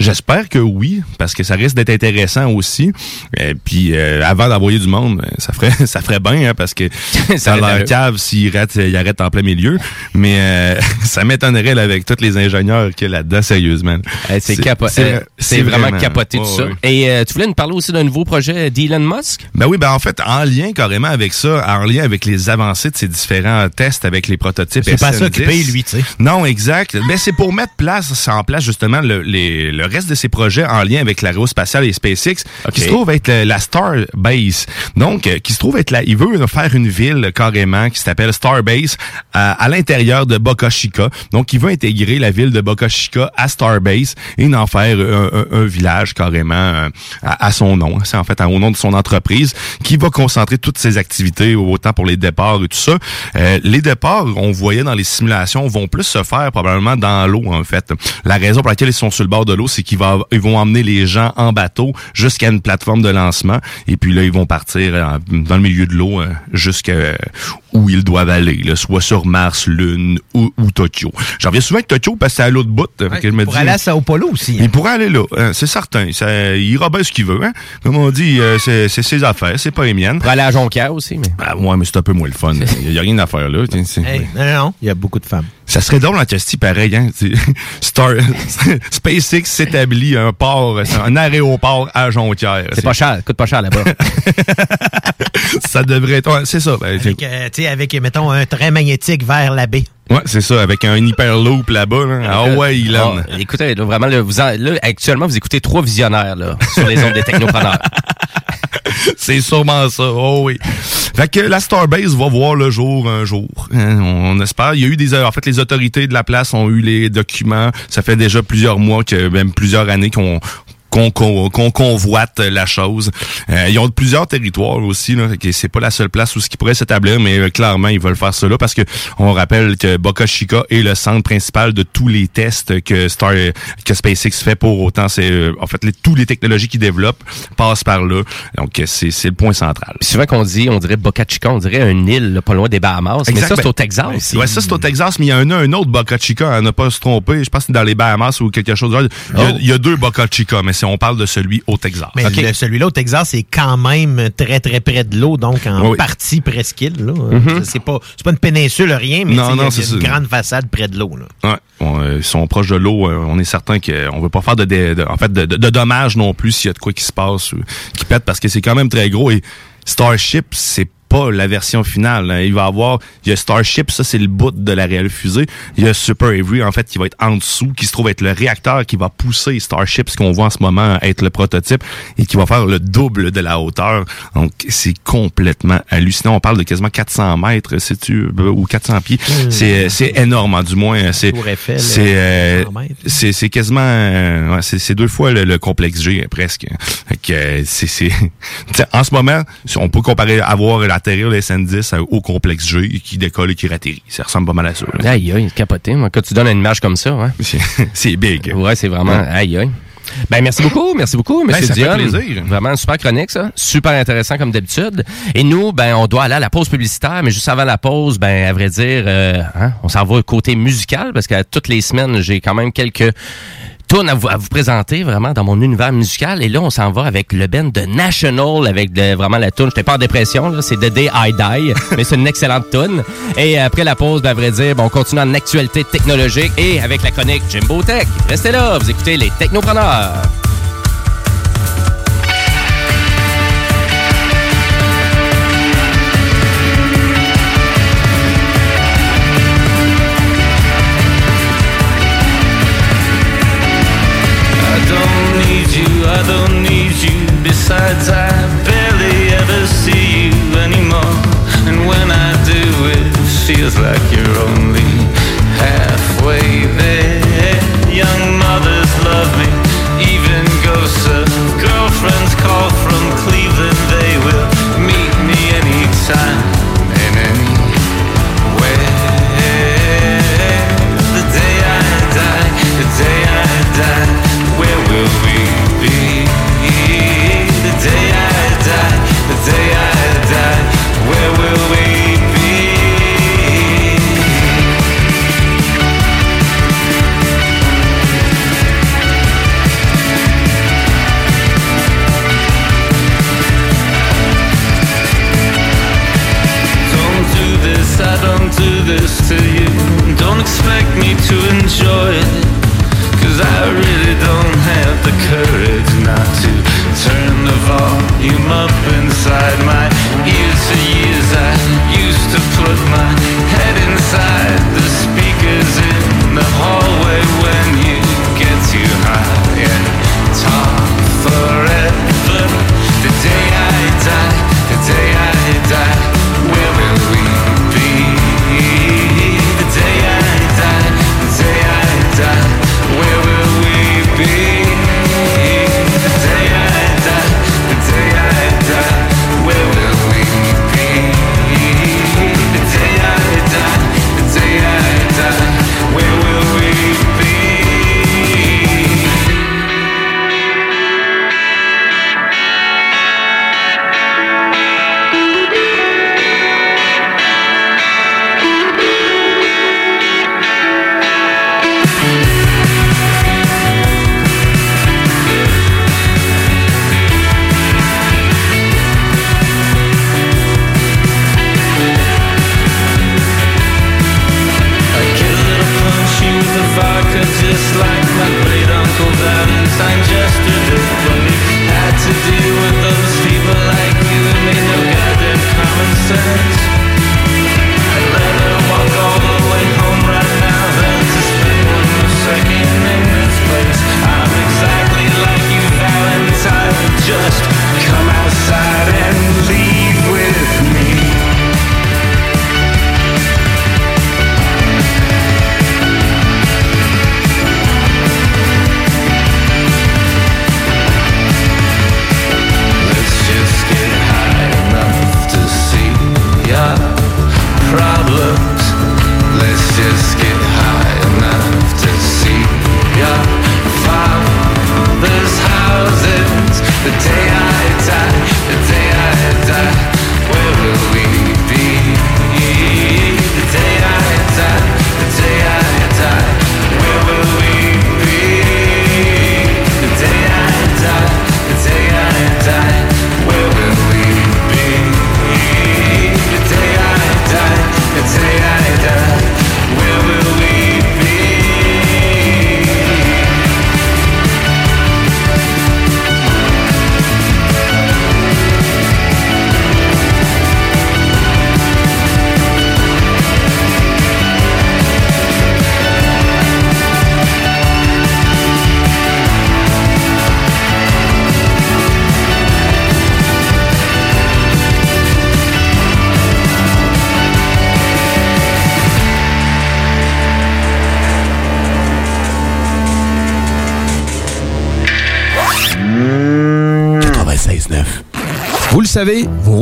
J'espère que oui, parce que ça risque d'être intéressant aussi. Et puis euh, avant d'envoyer du monde, euh, ça ferait ça ferait bien hein, parce que Ça leur cave s'ils arrêtent, ils arrêtent en plein milieu. Mais euh, ça m'étonnerait avec tous les ingénieurs qu'il y a là-dedans, sérieusement. Euh, C'est capo- euh, vraiment, capoté tout ça. ouais. Et euh, tu voulais nous parler aussi d'un nouveau projet d'Elon Musk? Ben oui, ben en fait, en lien carrément avec ça, en lien avec les avancées de ces différents tests avec les prototypes C'est pas ça SN10. qui paye, lui, tu sais. Non, exact. Ben c'est pour mettre place, en place justement le, les- le reste de ces projets en lien avec l'aérospatiale et SpaceX, qui se trouve être la Starbase. Donc, euh, qui se trouve être là, il veut faire une ville carrément qui s'appelle Starbase à, à l'intérieur de Boca Chica. Donc, il veut intégrer la ville de Boca Chica à Starbase et en faire un, un- un village carrément euh, à, à son nom. C'est en fait au nom de son entreprise qui va concentrer toutes ses activités autant pour les départs et tout ça. Euh, les départs, on voyait dans les simulations, vont plus se faire probablement dans l'eau en fait. La raison pour laquelle ils sont sur le bord de l'eau, c'est qu'ils va- ils vont emmener les gens en bateau jusqu'à une plateforme de lancement et puis là ils vont partir euh, dans le milieu de l'eau euh, jusqu'à euh, où ils doivent aller, là, soit sur Mars, Lune ou, ou Tokyo. J'en reviens souvent avec Tokyo parce que c'est à l'autre bout. Fait que je me pour dis- aller à Sao Paulo aussi. hein. il pourrait aller là, hein, c'est certain. Ça, il ira bien ce qu'il veut. Hein? Comme on dit, euh, c'est ses affaires, c'est pas les miennes. Pour aller à Jonquière aussi, mais... Ah, ouais, mais c'est un peu moins le fun. Il y a rien à faire là. Hey, non, non, il y a beaucoup de femmes. Ça serait drôle en Castille, pareil. Hein? Star, SpaceX s'établit un port, un aéroport à Jonquière. C'est pas cher, coûte pas cher là-bas. Ça devrait être... ouais, c'est ça. Ben, Avec, euh, avec, mettons, un train magnétique vers la baie. ouais, c'est ça. Avec un hyperloop là-bas. Là. Ah ouais, il Ah, écoutez, là, vraiment, là, vous en- là, actuellement, vous écoutez trois visionnaires là, sur les ondes des technopreneurs. C'est sûrement ça. Oh oui. Fait que la Starbase va voir le jour un jour. Hein, on, espère. Il y a eu des en fait les autorités de la place ont eu les documents. Ça fait déjà plusieurs mois que même plusieurs années qu'on qu'on convoite la chose. Euh, ils ont plusieurs territoires aussi là, c'est pas la seule place où ce qui pourrait s'établir mais euh, clairement ils veulent faire là parce que on rappelle que Boca Chica est le centre principal de tous les tests que Star que SpaceX fait pour autant c'est euh, en fait les, tous les technologies qu'ils développent passent par là. Donc c'est c'est le point central. Puis souvent qu'on dit, on dirait Boca Chica, on dirait une île là, pas loin des Bahamas. Mais ça, c'est ben, au Texas. Ouais, ça c'est au Texas, mais il y en a un autre Boca Chica, à ne pas se tromper. Je pense que c'est dans les Bahamas ou quelque chose. Il y a, Oh. il y a deux Boca Chica, mais si on parle de celui au Texas. Mais celui-là au Texas, c'est quand même très, très près de l'eau, donc en Oui. partie presqu'île. là. C'est pas, c'est pas une péninsule, rien, mais Non, il y a une ça. grande façade près de l'eau. Ouais, on, euh, ils sont proches de l'eau. euh, on est certain qu'on veut pas faire de, dé- de- en fait, de, de- de dommages non plus s'il y a de quoi qui se passe ou qui pète parce que c'est quand même très gros et Starship, c'est pas la version finale. hein. Il va avoir, il y a Starship, ça c'est le bout de la réelle fusée. Il y a Super Avery, en fait, qui va être en dessous, qui se trouve être le réacteur qui va pousser Starship, ce qu'on voit en ce moment être le prototype, et qui va faire le double de la hauteur. Donc, c'est complètement hallucinant. On parle de quasiment 400 mètres, sais-tu, ou 400 pieds. C'est, c'est énorme, hein, du moins. C'est, Tour Eiffel, c'est, euh, 100 mètres. c'est, c'est quasiment, euh, ouais, c'est, c'est deux fois le, le complexe G, euh, presque. Fait que, euh, c'est, c'est, en ce moment, on peut comparer avoir l'atterrir le SN10 à- au complexe G qui décolle et qui ratterrit. Ça ressemble pas mal à ça. là. Aïe, aïe, capoté. moi. Quand tu donnes une image comme ça, ouais. C'est, big. Ouais, c'est vraiment. Aïe, aïe. Ben, merci beaucoup, merci beaucoup, Ben, monsieur ça fait Dion. plaisir. Vraiment super chronique, ça. Super intéressant comme d'habitude. Et nous, ben, on doit aller à la pause publicitaire, mais juste avant la pause, ben, à vrai dire, euh, hein, on s'en va côté musical parce que toutes les semaines, j'ai quand même quelques tunes à vous, à vous présenter vraiment dans mon univers musical. Et là, on s'en va avec le band de National, avec de- vraiment la tune. J'étais pas en dépression, là, c'est The Day I Die, mais c'est une excellente tune. Et après la pause, ben, à vrai dire, ben, on continue en actualité technologique et avec la chronique Jimbo Tech. Restez là, vous écoutez les Technopreneurs. Savez, vos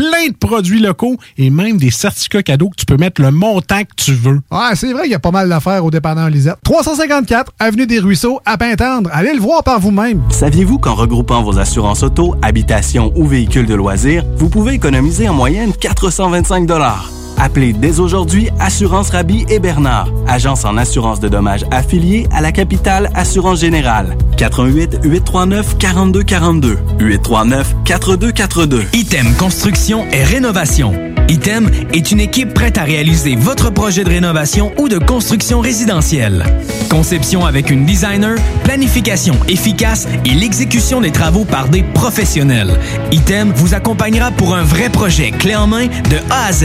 plein de produits locaux et même des certificats cadeaux que tu peux mettre le montant que tu veux. Ouais, c'est vrai qu'il y a pas mal d'affaires au dépanneur Lisette. 354 Avenue des Ruisseaux, à Pintendre. Allez le voir par vous-même. Saviez-vous qu'en regroupant vos assurances auto, habitation ou véhicules de loisirs, vous pouvez économiser en moyenne 425 Appelez dès aujourd'hui Assurance Rabi et Bernard, agence en assurance de dommages affiliée à la capitale Assurance Générale. 88 839 4242 839 4242. Item Construction et Rénovation. Item est une équipe prête à réaliser votre projet de rénovation ou de construction résidentielle. Conception avec une designer, planification efficace et l'exécution des travaux par des professionnels. Item vous accompagnera pour un vrai projet clé en main de A à Z.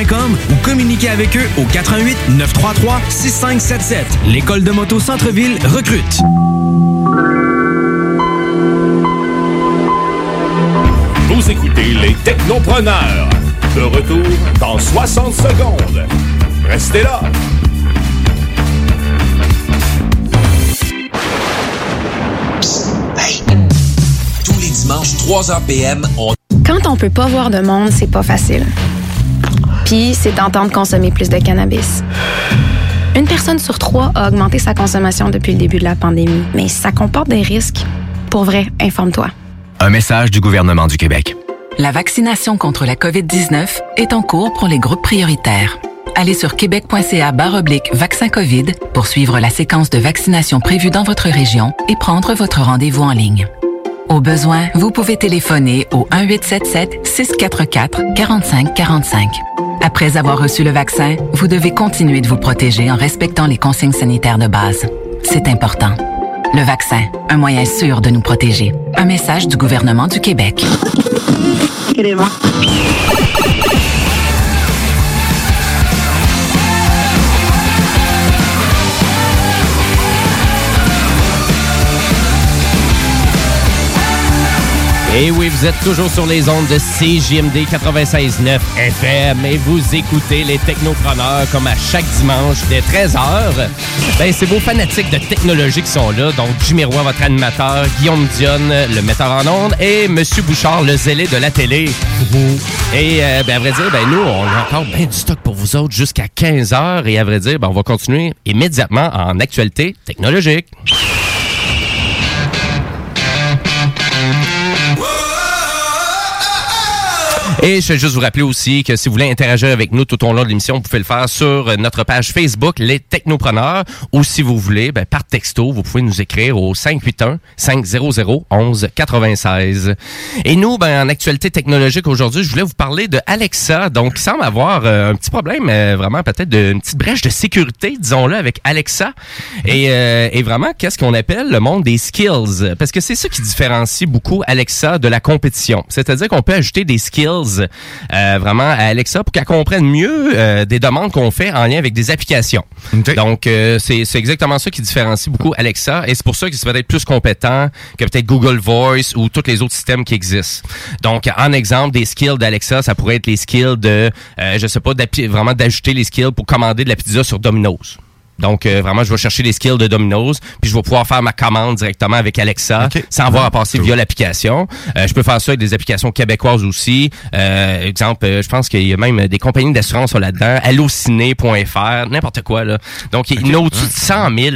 ou communiquez avec eux au 88 933 6577. L'école de moto Centre-ville recrute. Vous écoutez les Technopreneurs. De retour dans 60 secondes. Restez là. Tous les dimanches, 3h PM, on... Quand on peut pas voir de monde, c'est pas facile. Puis, c'est tentant de consommer plus de cannabis. Une personne sur trois a augmenté sa consommation depuis le début de la pandémie, mais ça comporte des risques. Pour vrai, informe-toi. Un message du gouvernement du Québec. La vaccination contre la COVID-19 est en cours pour les groupes prioritaires. Allez sur québec.ca oblique vaccin COVID pour suivre la séquence de vaccination prévue dans votre région et prendre votre rendez-vous en ligne. Au besoin, vous pouvez téléphoner au 1-877-644-4545. Après avoir reçu le vaccin, vous devez continuer de vous protéger en respectant les consignes sanitaires de base. C'est important. Le vaccin, un moyen sûr de nous protéger. Un message du gouvernement du Québec. Et oui, vous êtes toujours sur les ondes de CJMD 96.9 FM et vous écoutez les technopreneurs comme à chaque dimanche dès 13h. Ben, c'est vos fanatiques de technologie qui sont là. Donc, Jimmy Roy, votre animateur, Guillaume Dionne, le metteur en ondes et Monsieur Bouchard, le zélé de la télé. Et euh, ben, à vrai dire, ben, nous, on a encore bien du stock pour vous autres jusqu'à 15h. Et à vrai dire, ben, on va continuer immédiatement en actualité technologique. Et je vais juste vous rappeler aussi que si vous voulez interagir avec nous tout au long de l'émission, vous pouvez le faire sur notre page Facebook, Les Technopreneurs, ou si vous voulez, ben, par texto, vous pouvez nous écrire au 581-500-1196. Et nous, ben, en actualité technologique aujourd'hui, je voulais vous parler de Alexa, donc il semble avoir euh, un petit problème, euh, vraiment peut-être d'une petite brèche de sécurité, disons-le, avec Alexa. Et, euh, et vraiment, qu'est-ce qu'on appelle le monde des skills? Parce que c'est ça qui différencie beaucoup Alexa de la compétition. C'est-à-dire qu'on peut ajouter des skills euh, vraiment à Alexa pour qu'elle comprenne mieux euh, des demandes qu'on fait en lien avec des applications. Donc, euh, c'est c'est exactement ça qui différencie beaucoup Alexa et c'est pour ça que c'est peut-être plus compétent que peut-être Google Voice ou tous les autres systèmes qui existent. Donc, en exemple, des skills d'Alexa, ça pourrait être les skills de, euh, je sais pas, vraiment d'ajouter les skills pour commander de la pizza sur Domino's. Donc, euh, vraiment, je vais chercher les skills de Domino's, puis je vais pouvoir faire ma commande directement avec Alexa, sans avoir à passer via l'application. Euh, je peux faire ça avec des applications québécoises aussi. Euh, exemple, je pense qu'il y a même des compagnies d'assurance là-dedans, allociné.fr, n'importe quoi. là. Donc, il y a au-dessus de 100 000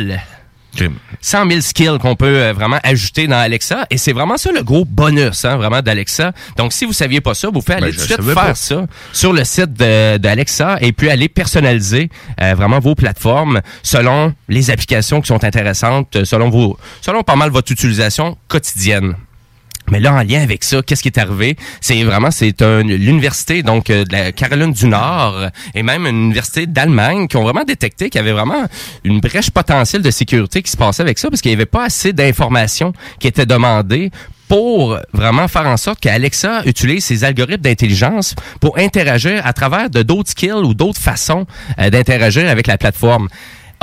100 000 skills qu'on peut euh, vraiment ajouter dans Alexa. Et c'est vraiment ça le gros bonus, hein, vraiment, d'Alexa. Donc, si vous saviez pas ça, vous pouvez aller Ben, tout de suite faire pas. ça sur le site d'Alexa et puis aller personnaliser euh, vraiment vos plateformes selon les applications qui sont intéressantes, selon vos, selon pas mal votre utilisation quotidienne. Mais là, en lien avec ça, qu'est-ce qui est arrivé? C'est vraiment, c'est un- l'université donc euh, de la Caroline du Nord et même une université d'Allemagne qui ont vraiment détecté qu'il y avait vraiment une brèche potentielle de sécurité qui se passait avec ça parce qu'il n'y avait pas assez d'informations qui étaient demandées pour vraiment faire en sorte qu'Alexa utilise ses algorithmes d'intelligence pour interagir à travers de d'autres skills ou d'autres façons euh, d'interagir avec la plateforme.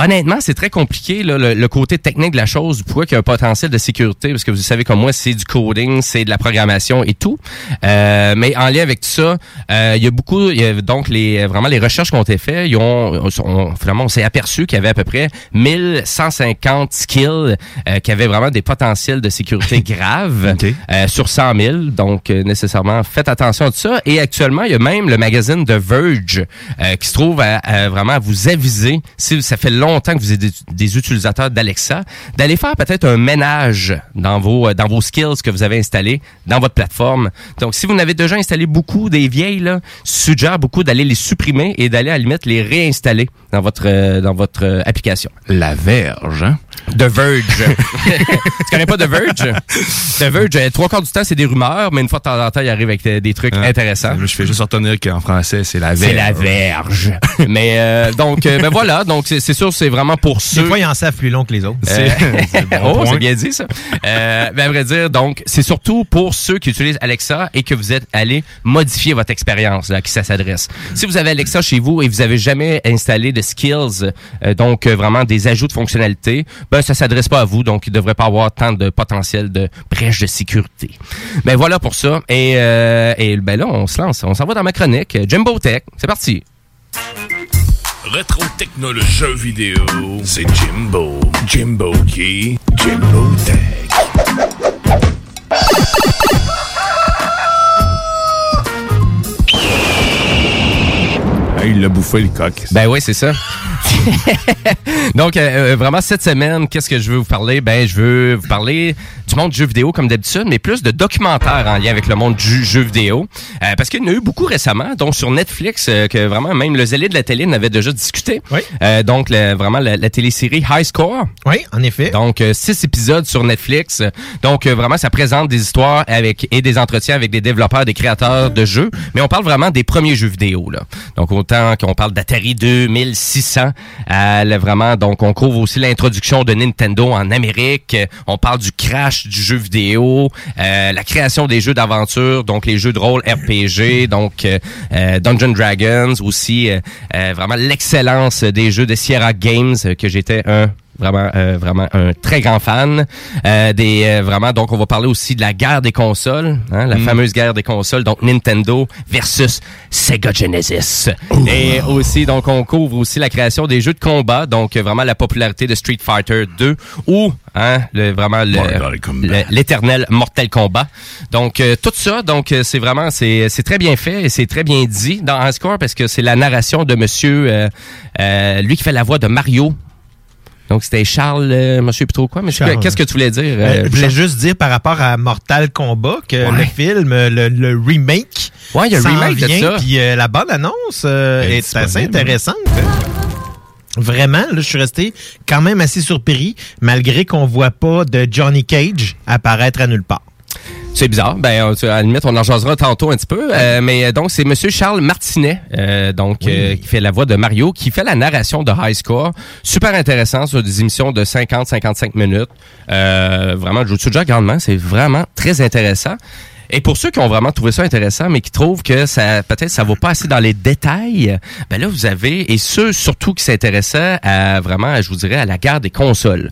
Honnêtement, c'est très compliqué, là, le, le côté technique de la chose, pourquoi qu'il y a un potentiel de sécurité, parce que vous savez comme moi, c'est du coding, c'est de la programmation et tout. Euh, mais en lien avec tout ça, euh, il y a beaucoup, il y a donc les vraiment les recherches qui ont été faites, ils ont, on, finalement, on s'est aperçu qu'il y avait à peu près 1150 skills euh, qui avaient vraiment des potentiels de sécurité graves euh, sur 100 000. Donc, euh, nécessairement, faites attention à tout ça. Et actuellement, il y a même le magazine The Verge euh, qui se trouve à, à vraiment à vous aviser, si ça fait longtemps que vous êtes des, utilisateurs d'Alexa, d'aller faire peut-être un ménage dans vos euh, dans vos skills que vous avez installés dans votre plateforme. Donc, si vous n'avez déjà installé beaucoup des vieilles, là, suggère beaucoup d'aller les supprimer et d'aller à la limite les réinstaller dans votre euh, dans votre euh, application. La Verge, hein? The Verge. tu connais pas The Verge? The Verge, euh, trois quarts du temps, c'est des rumeurs, mais une fois de temps en temps, il arrive avec des trucs intéressants. Je fais juste retenir qu'en français, c'est la Verge. C'est la verge. mais euh, donc, euh, ben voilà, donc c'est c'est sûr, c'est vraiment pour ceux. Des fois, ils en savent plus long que les autres. Euh, bon oh, c'est bien dit ça. Euh, ben, à vrai dire, donc, c'est surtout pour ceux qui utilisent Alexa et que vous êtes allé modifier votre expérience là, à qui ça s'adresse. Si vous avez Alexa chez vous et vous avez jamais installé de skills, euh, donc euh, vraiment des ajouts de fonctionnalités, ben ça s'adresse pas à vous, donc il devrait pas avoir tant de potentiel de brèche de sécurité. Ben voilà pour ça. Et, euh, et ben là, on se lance, on s'en va dans ma chronique. Jimbo Tech, c'est parti. Rétro technologie jeu vidéo, c'est Jimbo. Jimbo qui? Jimbo Tech. Ah, il l'a bouffé, le coq. Ben oui, c'est ça. Donc, euh, euh, vraiment, cette semaine, qu'est-ce que je veux vous parler? Ben, je veux vous parler du monde du jeu vidéo, comme d'habitude, mais plus de documentaires en lien avec le monde du jeu vidéo. Euh, parce qu'il y en a eu beaucoup récemment, donc sur Netflix, euh, que vraiment, même le zélé de la télé en avait déjà discuté. Euh, donc, le- vraiment, la, la télésérie High Score. Oui, en effet. Donc, euh, six épisodes sur Netflix. Donc, euh, vraiment, ça présente des histoires avec et des entretiens avec des développeurs, des créateurs de jeux. Mais on parle vraiment des premiers jeux vidéo. Là. Donc, autant qu'on parle d'Atari 2600, à le- vraiment, donc on couvre aussi l'introduction de Nintendo en Amérique. Euh, On parle du crash du jeu vidéo, euh, la création des jeux d'aventure, donc les jeux de rôle RPG, donc euh, euh, Dungeon Dragons, aussi euh, vraiment l'excellence des jeux de Sierra Games, que j'étais un vraiment euh, vraiment un très grand fan Euh, des euh, vraiment donc on va parler aussi de la guerre des consoles hein, la Mm. fameuse guerre des consoles donc Nintendo versus Sega Genesis. Et aussi donc on couvre aussi la création des jeux de combat donc euh, vraiment la popularité de Street Fighter 2 ou hein le vraiment l'éternel Mortal Kombat. Donc euh, tout ça donc euh, c'est vraiment c'est c'est très bien fait et c'est très bien dit dans High Score parce que c'est la narration de monsieur euh, euh, lui qui fait la voix de Mario Donc, c'était Charles, euh, monsieur plus trop quoi, mais qu'est-ce que tu voulais dire? Euh, euh, je voulais juste dire par rapport à Mortal Kombat que le film, euh, le, le remake, Ouais, il y a remake de vient, ça. Puis euh, la bande annonce est est assez intéressante. hein. Vraiment, là, je suis resté quand même assez surpris, malgré qu'on voit pas de Johnny Cage apparaître à nulle part. C'est bizarre. Ben, on- à la limite, on en jasera tantôt un petit peu. Euh, mais euh, donc, c'est Monsieur Charles Martinet, euh, donc euh, qui fait la voix de Mario, qui fait la narration de High Score. Super intéressant sur des émissions de 50-55 minutes. Euh, vraiment, je vous suggère grandement. C'est vraiment très intéressant. Et pour ceux qui ont vraiment trouvé ça intéressant, mais qui trouvent que ça peut-être ça vaut pas assez dans les détails, ben là vous avez et ceux surtout qui s'intéressaient à vraiment, je vous dirais, à la guerre des consoles.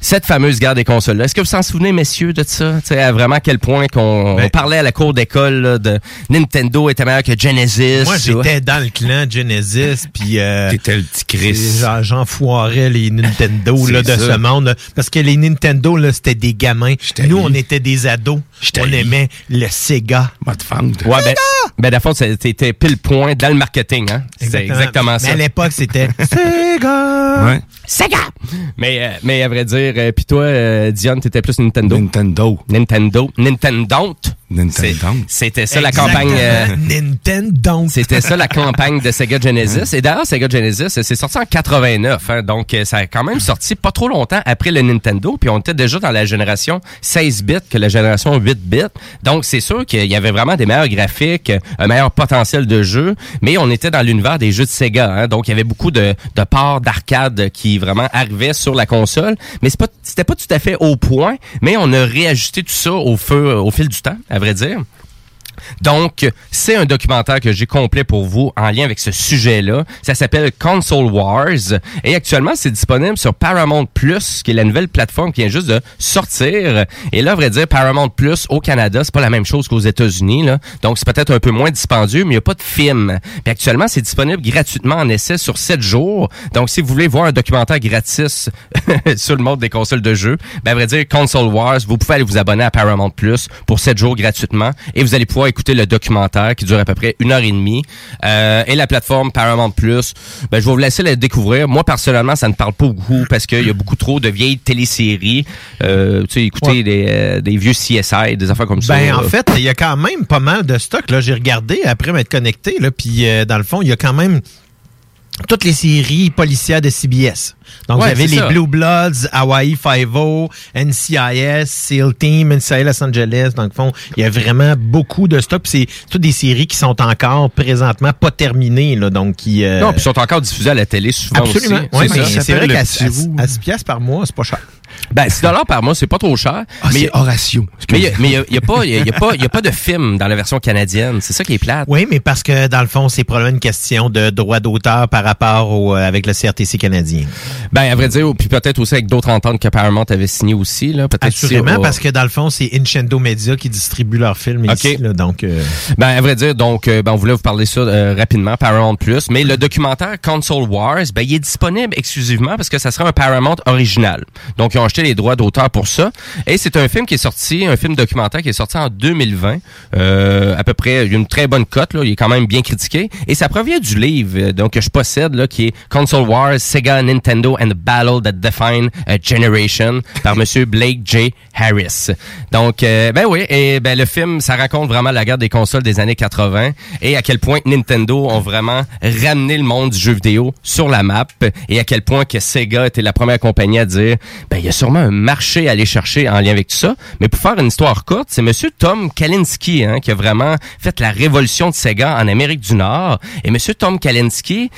Cette fameuse guerre des consoles. Est-ce que vous s'en souvenez, messieurs, de ça? Tu sais, à vraiment à quel point qu'on on parlait à la cour d'école de Nintendo était meilleur que Genesis. Moi, j'étais dans le clan Genesis, puis... Euh, T'étais le petit Chris. J'en j'enfoirais les Nintendo là, de ça. ce monde. là. parce que les Nintendo, là, c'était des gamins. Nous, on était des ados. On aimait le Sega. Ouais, ben, ben, d'abord, c'était pile point dans le marketing, hein. C'est exactement ça. Mais à l'époque, c'était Sega. Ouais. Sega! Mais, euh, mais à vrai dire, euh, puis toi, euh, Dion, t'étais plus Nintendo. Nintendo. Nintendo. Nintendo. Nintendo. C'était ça la campagne. euh, Nintendo. C'était ça la campagne de Sega Genesis. Et d'ailleurs, Sega Genesis, c'est sorti en 89. hein, donc, euh, ça a quand même sorti pas trop longtemps après le Nintendo. Puis on était déjà dans la génération 16 bits que la génération 8 bits. Donc, c'est sûr qu'il y avait vraiment des meilleurs graphiques, un meilleur potentiel de jeu. Mais on était dans l'univers des jeux de Sega. hein. donc, il y avait beaucoup de, de parts d'arcade qui vraiment arrivaient sur la console. Mais c'est pas, c'était pas tout à fait au point. Mais on a réajusté tout ça au feu, au fil du temps, à vrai dire. Donc, c'est un documentaire que j'ai complet pour vous en lien avec ce sujet-là. Ça s'appelle Console Wars et actuellement, c'est disponible sur Paramount Plus, qui est la nouvelle plateforme qui vient juste de sortir. Et là, à vrai dire, Paramount Plus au Canada, c'est pas la même chose qu'aux États-Unis. Là. Donc, c'est peut-être un peu moins dispendieux, mais il n'y a pas de film. Puis actuellement, c'est disponible gratuitement en essai sur 7 jours. Donc, si vous voulez voir un documentaire gratis sur le monde des consoles de jeux, ben, à vrai dire, Console Wars, vous pouvez aller vous abonner à Paramount Plus pour 7 jours gratuitement et vous allez pouvoir écouter le documentaire qui dure à peu près une heure et demie. Euh, et la plateforme Paramount Plus, ben, je vais vous laisser la découvrir. Moi, personnellement, ça ne parle pas beaucoup parce qu'il y a beaucoup trop de vieilles téléséries. Euh, tu sais, écouter Ouais. des, euh, des vieux CSI, des affaires comme ça. Ben, en fait, il y a quand même pas mal de stock. Là, j'ai regardé après m'être connecté. Là, puis, dans le fond, il y a quand même toutes les séries policières de CBS. Donc, Ouais, vous avez les ça. Blue Bloods, Hawaii Five-O, NCIS, SEAL Team, NCIS Los Angeles. Le fond, il y a vraiment beaucoup de stock. C'est toutes des séries qui sont encore présentement pas terminées. Là, donc, qui, euh, Non, puis sont encore diffusés à la télé souvent Absolument. aussi. Ouais, C'est mais ça. c'est vrai qu'à petit roux. à 6 piastres par mois, c'est pas cher. Ben, 6 par mois, c'est pas trop cher. Ah, mais c'est Horatio. mais il y a- y a, pas, il y a, y a pas, il y a pas de film dans la version canadienne. C'est ça qui est plate. Oui, mais parce que dans le fond, c'est probablement une question de droit d'auteur par rapport au, euh, avec le CRTC canadien. Ben, à vrai dire, puis peut-être aussi avec d'autres ententes que Paramount avait signé aussi, là. Peut-être Assurément, parce que dans le fond, c'est Incendo Media qui distribue leurs films Ok. ici. Là, donc, euh, Ben, à vrai dire, donc, euh, ben, on voulait vous parler ça euh, rapidement, Paramount Plus. Mais le documentaire Console Wars, ben, il est disponible exclusivement parce que ça sera un Paramount original. Donc, ils ont acheté les droits d'auteur pour ça. Et c'est un film qui est sorti, un film documentaire qui est sorti en 2020. Euh, à peu près, il a une très bonne cote, là. Il est quand même bien critiqué. Et ça provient du livre, euh, donc, que je possède, là, qui est Console Wars, Sega, Nintendo and the Battle that Define a Generation par Monsieur Blake J. Harris. Donc, euh, ben oui, et ben le film, ça raconte vraiment la guerre des consoles des années 80 et à quel point Nintendo ont vraiment ramené le monde du jeu vidéo sur la map et à quel point que Sega était la première compagnie à dire, ben il y a sûrement un marché à aller chercher en lien avec tout ça. Mais pour faire une histoire courte, c'est Monsieur Tom Kalinske hein, qui a vraiment fait la révolution de Sega en Amérique du Nord. Et Monsieur Tom Kalinske,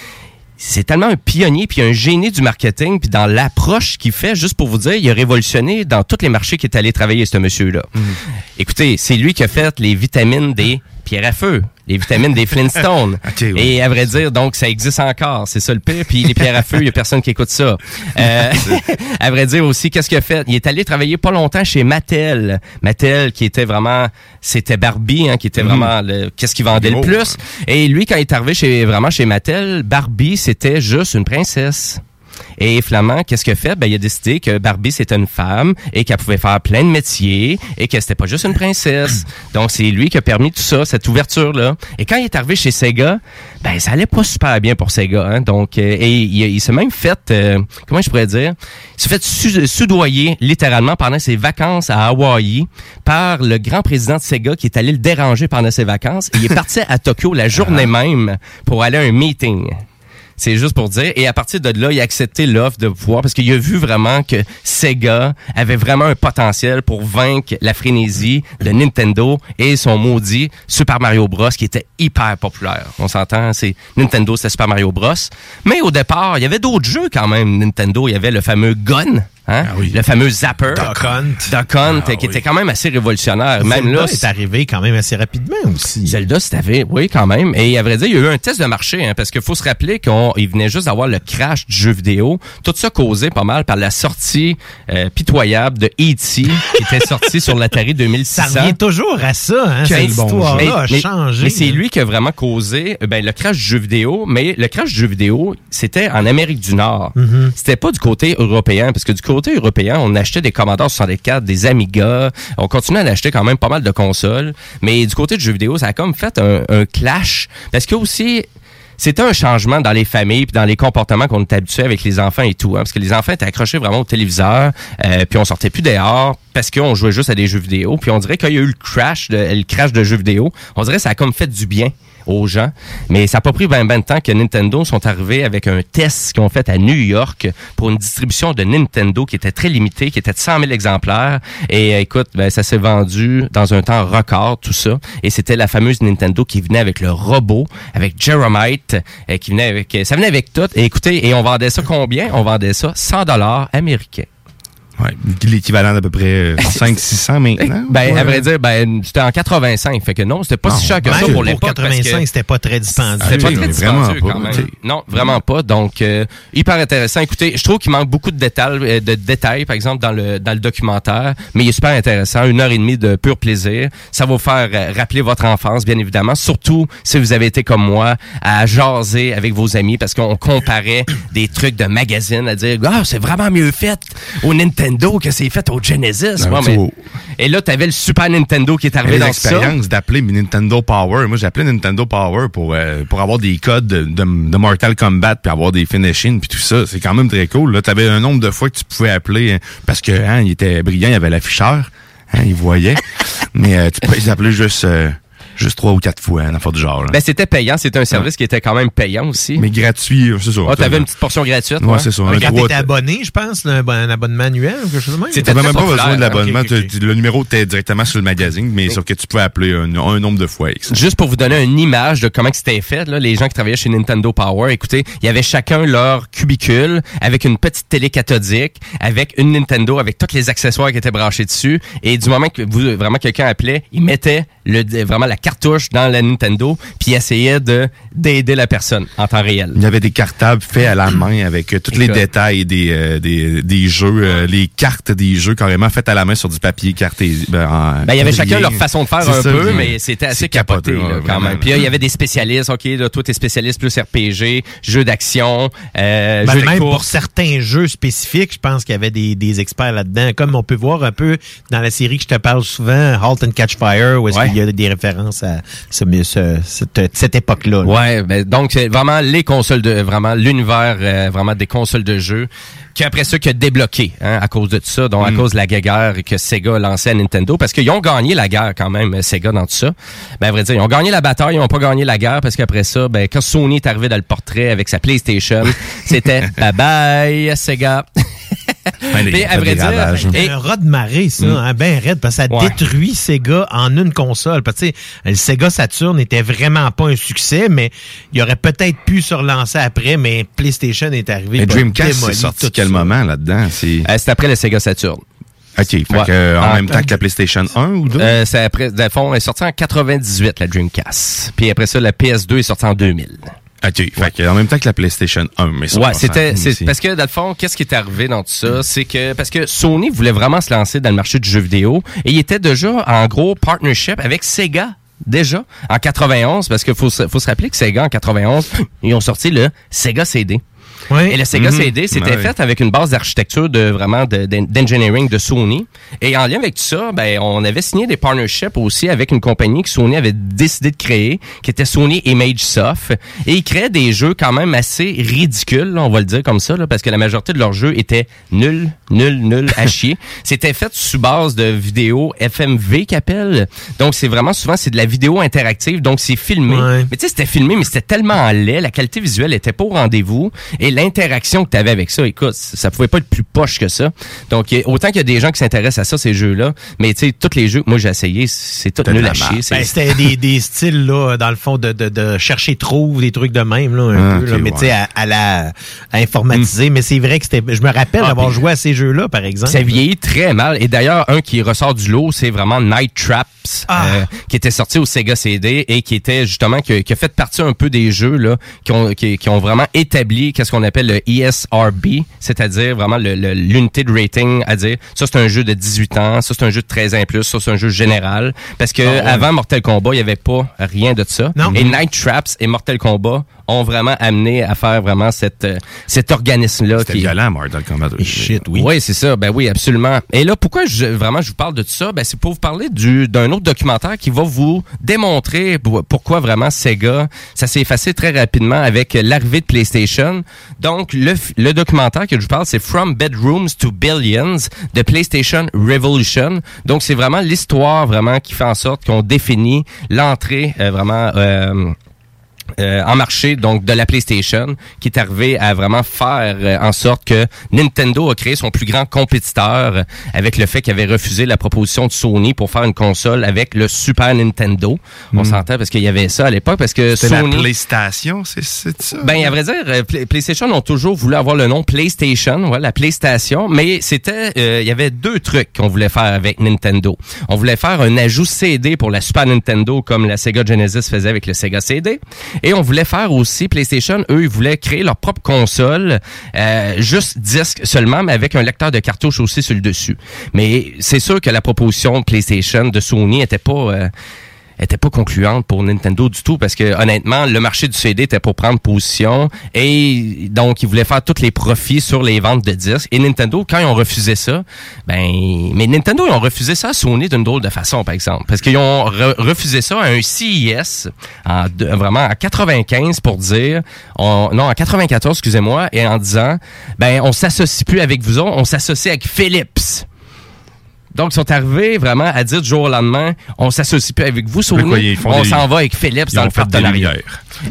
c'est tellement un pionnier puis un génie du marketing puis dans l'approche qu'il fait juste pour vous dire il a révolutionné dans tous les marchés qu'il est allé travailler ce monsieur là. Écoutez, c'est lui qui a fait les vitamines des pierres à feu, les vitamines des Flintstones. Et à vrai dire donc ça existe encore, c'est ça le pire puis les pierres à feu, il y a personne qui écoute ça. Euh, à vrai dire aussi qu'est-ce qu'il a fait? Il est allé travailler pas longtemps chez Mattel. Mattel qui était vraiment c'était Barbie hein, qui était Mhm. vraiment le qu'est-ce qui vendait le plus et lui, quand il est arrivé chez, vraiment chez Mattel, Barbie, c'était juste une princesse. Et Flamand, qu'est-ce qu'il a fait? Ben, il a décidé que Barbie, c'était une femme et qu'elle pouvait faire plein de métiers et que c'était pas juste une princesse. Donc, c'est lui qui a permis tout ça, cette ouverture-là. Et quand il est arrivé chez Sega, ben, ça allait pas super bien pour Sega. Hein? Donc, euh, et il, il s'est même fait, euh, comment je pourrais dire, il s'est fait su- soudoyer littéralement pendant ses vacances à Hawaï par le grand président de Sega qui est allé le déranger pendant ses vacances. Et il est parti à Tokyo la journée même pour aller à un meeting. C'est juste pour dire. Et à partir de là, il a accepté l'offre de pouvoir parce qu'il a vu vraiment que Sega avait vraiment un potentiel pour vaincre la frénésie de Nintendo et son maudit Super Mario Bros qui était hyper populaire. On s'entend, c'est Nintendo, c'était Super Mario Bros. Mais au départ, il y avait d'autres jeux quand même. Nintendo, il y avait le fameux Gun. Hein? Le fameux Zapper. Duck Hunt. Duck Hunt, qui était quand même assez révolutionnaire. Même Zelda là, est arrivé quand même assez rapidement aussi. Zelda, c'est arrivé, oui, quand même. Et à vrai dire, il y a eu un test de marché, hein, parce qu'il faut se rappeler qu'il venait juste d'avoir le crash du jeu vidéo. Tout ça causé pas mal par la sortie euh, pitoyable de E.T., qui était sortie sur l'Atari 2600. Ça revient toujours à ça, hein, cette histoire-là a changé. mais c'est lui qui a vraiment causé euh, ben, le crash du jeu vidéo. Mais le crash du jeu vidéo, c'était en Amérique du Nord. Mhm. C'était pas du côté européen, parce que du côté européen, on achetait des Commodore 64, des Amiga. On continuait à acheter quand même pas mal de consoles. Mais du côté du jeu vidéo, ça a comme fait un, un clash. Parce que aussi, c'était un changement dans les familles puis dans les comportements qu'on était habitué avec les enfants et tout. hein, parce que les enfants étaient accrochés vraiment au téléviseur, euh, puis on sortait plus dehors parce qu'on jouait juste à des jeux vidéo. Puis on dirait qu'il y a eu le crash, de, le crash de jeux vidéo. On dirait que ça a comme fait du bien aux gens. Mais ça n'a pas pris ben, ben temps que Nintendo sont arrivés avec un test qu'ils ont fait à New York pour une distribution de Nintendo qui était très limitée, qui était de 100 000 exemplaires. Et euh, écoute, ben, ça s'est vendu dans un temps record, tout ça. Et c'était la fameuse Nintendo qui venait avec le robot, avec Jeromite, euh, qui venait avec... euh, ça venait avec tout. Et écoutez, et on vendait ça combien? On vendait ça 100 dollars américains. Ouais, l'équivalent d'à peu près 500-600 maintenant. Ben, Ouais. à vrai dire, ben, c'était en 85. Fait que non, c'était pas Non, si cher que ça pour l'époque. parce que- 85, c'était pas très dispendieux. C'était pas très dispendieux quand même. Non, vraiment pas. Donc, euh, hyper intéressant. Écoutez, je trouve qu'il manque beaucoup de détails, euh, de détails, par exemple, dans le, dans le documentaire, mais il est super intéressant. Une heure et demie de pur plaisir. Ça va vous faire euh, rappeler votre enfance, bien évidemment. Surtout si vous avez été comme moi à jaser avec vos amis parce qu'on comparait des trucs de magazine à dire, ah, c'est vraiment mieux fait au Nintendo que c'est fait au Genesis. Ouais, tu mais- vois. Et là, t'avais le Super Nintendo qui est arrivé les dans ça. expériences d'appeler Nintendo Power. Moi, j'appelais Nintendo Power pour euh, pour avoir des codes de, de, de Mortal Kombat puis avoir des finishing puis tout ça. C'est quand même très cool. Là, t'avais un nombre de fois que tu pouvais appeler hein, parce que hein, il était brillant, il avait l'afficheur, hein, il voyait. Mais euh, tu pouvais les appeler juste euh, juste trois ou quatre fois, hein, n'importe du genre. là. Ben, c'était payant. C'était un service qui était quand même payant aussi. Mais gratuit, c'est ça. Ah, t'avais une petite portion gratuite. Ouais, c'est ça. Un Quand t'étais abonné, je pense, là, un, bon- un abonnement annuel ou quelque chose de même. T'avais même pas besoin de l'abonnement. Le numéro était directement sur le magazine, mais sauf que tu pouvais appeler un, un nombre de fois. Juste pour vous donner une image de comment que c'était fait, là, les gens qui travaillaient chez Nintendo Power, écoutez, il y avait chacun leur cubicule avec une petite télé cathodique, avec une Nintendo, avec tous les accessoires qui étaient branchés dessus. Et du moment que vous, vraiment quelqu'un appelait, il mettait le, vraiment la cartouche dans la Nintendo, puis essayait de d'aider la personne en temps réel. Il y avait des cartables faits à la main avec euh, tous les détails des, euh, des, des jeux, euh, les cartes des jeux carrément faites à la main sur du papier carté. Ben, en- Ben, il y avait chacun leur façon de faire un ça, peu, mais c'était assez capoté, capoté, là, ouais, quand même. Puis là, il y avait des spécialistes, OK, là, toi, t'es spécialiste plus RPG, jeux d'action, euh, Ben, jeux de même pour certains jeux spécifiques, je pense qu'il y avait des, des experts là-dedans. Comme on peut voir un peu dans la série que je te parle souvent, Halt and Catch Fire, où est-ce Ouais. qu'il y a des références à ce, ce- cette, cette époque-là. là. Ouais, ben, donc c'est vraiment les consoles de vraiment l'univers euh, vraiment des consoles de jeux qui après ça qui a débloqué hein, à cause de tout ça, donc à cause de la guerre que Sega lancée à Nintendo parce qu'ils ont gagné la guerre quand même Sega dans tout ça. Ben à vrai dire, ils ont gagné la bataille, ils ont pas gagné la guerre parce qu'après ça, ben quand Sony est arrivé dans le portrait avec sa PlayStation, c'était bye bye Sega. Puis, à vrai dire, C'est et- un rat de marée, ça, Mm. hein, ben raide, parce que ça Ouais. détruit Sega en une console. Parce que, tu sais, le Sega Saturn n'était vraiment pas un succès, mais il aurait peut-être pu se relancer après, mais PlayStation est arrivé. Mais Dreamcast, c'est sorti tout quel ça. moment là-dedans? C'est Euh, c'est après le Sega Saturn. OK, fait Ouais. que, euh, en Ah, même temps que la PlayStation 1 ou 2? Euh, c'est après, dans le fond, elle est sortie en 98, la Dreamcast. Puis après ça, la PS2 est sortie en 2000. OK, fait que en même temps que la PlayStation 1, mais ça, Ouais, c'était, parce que dans le fond, qu'est-ce qui est arrivé dans tout ça, c'est que parce que Sony voulait vraiment se lancer dans le marché du jeu vidéo et il était déjà en gros partnership avec Sega. Déjà, en 91, parce qu'il faut, se- faut se rappeler que Sega, en 91, ils ont sorti le Sega CD. Et le Sega Mhm. CD, c'était Ouais. fait avec une base d'architecture de vraiment de- d'en- d'engineering de Sony. Et en lien avec tout ça, ben, on avait signé des partnerships aussi avec une compagnie que Sony avait décidé de créer, qui était Sony Image Soft. Et ils créaient des jeux quand même assez ridicules, là, on va le dire comme ça, là, parce que la majorité de leurs jeux étaient nuls, nuls, nuls à chier. C'était fait sous base de vidéos FMV qu'appelle. Donc c'est vraiment souvent c'est de la vidéo interactive, donc c'est filmé. Mais tu sais, c'était filmé, mais c'était tellement laid, la qualité visuelle était pas au rendez-vous et l'interaction que tu avais avec ça, écoute, ça pouvait pas être plus poche que ça. Donc y a- autant qu'il y a des gens qui s'intéressent à ça, ces jeux-là, mais tu sais, tous les jeux, moi j'ai essayé, c'est tout C'était nul à chier. Ben, c'était des, des styles, là, dans le fond, de, de, de chercher trouve, des trucs de même, là, un Ah, peu, là, mais tu sais, à, à la à informatiser. Mais c'est vrai que c'était. Je me rappelle Ah, d'avoir puis- joué à ces jeux-là, par exemple. Ça vieillit très mal. Et d'ailleurs, un qui ressort du lot, c'est vraiment Night Traps, Ah. euh, qui était sorti au Sega CD et qui était justement, qui, qui a fait partie un peu des jeux là, qui, ont, qui, qui ont vraiment établi qu'est-ce qu'on appelle le ESRB, c'est-à-dire vraiment le- le- l'unité de rating à dire, ça c'est un jeu de 18 ans, ça c'est un jeu de 13 ans et plus, ça c'est un jeu général. Parce que Ah ouais. avant Mortal Kombat, il y avait pas rien de ça. Non. Et Night Traps et Mortal Kombat ont vraiment amené à faire vraiment cette, euh, cet organisme-là. C'était qui violent, Mortal Kombat. Shit, oui. Oui, c'est ça. Ben oui, absolument. Et là, pourquoi je, vraiment je vous parle de tout ça? Ben, c'est pour vous parler du, d'un autre documentaire qui va vous démontrer pour- pourquoi vraiment Sega, ça s'est effacé très rapidement avec l'arrivée de PlayStation. Donc, le, le documentaire que je vous parle, c'est From Bedrooms to Billions de PlayStation Revolution. Donc, c'est vraiment l'histoire vraiment qui fait en sorte qu'on définit l'entrée euh, vraiment... euh, euh, en marché donc de la PlayStation qui est arrivé à vraiment faire euh, en sorte que Nintendo a créé son plus grand compétiteur euh, avec le fait qu'il avait refusé la proposition de Sony pour faire une console avec le Super Nintendo. On s'entend parce qu'il y avait ça à l'époque parce que C'était la Sony PlayStation, c'est c'est ça? ben, à vrai dire, euh, Play- PlayStation ont toujours voulu avoir le nom PlayStation, ouais, la PlayStation, mais c'était, euh, il y avait deux trucs qu'on voulait faire avec Nintendo. On voulait faire un ajout CD pour la Super Nintendo comme la Sega Genesis faisait avec le Sega CD, et on voulait faire aussi PlayStation. Eux, ils voulaient créer leur propre console, euh, juste disque seulement, mais avec un lecteur de cartouche aussi sur le dessus. Mais c'est sûr que la proposition PlayStation de Sony était pas euh, était pas concluante pour Nintendo du tout parce que honnêtement le marché du CD était pour prendre position et donc ils voulaient faire tous les profits sur les ventes de disques. Et Nintendo quand ils ont refusé ça ben mais Nintendo ils ont refusé ça à Sony d'une drôle de façon par exemple. Parce qu'ils ont re- refusé ça à un CES en vraiment en 95 pour dire on- non en 94 excusez-moi et en disant ben on s'associe plus avec vous autres on s'associe avec Philips donc, ils sont arrivés vraiment à dire du jour au lendemain, on s'associe plus avec vous, Sony, quoi, ils font on des- s'en va avec Philips ils dans le partenariat.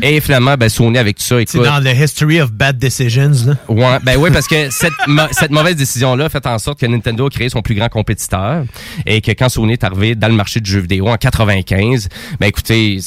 Et finalement, ben, Sony avec tout ça, C'est dans le history of bad decisions, là. Ouais, ben oui, parce que cette, mauvaise décision-là a fait en sorte que Nintendo a créé son plus grand compétiteur et que quand Sony est arrivé dans le marché du jeu vidéo en 95, ben écoutez,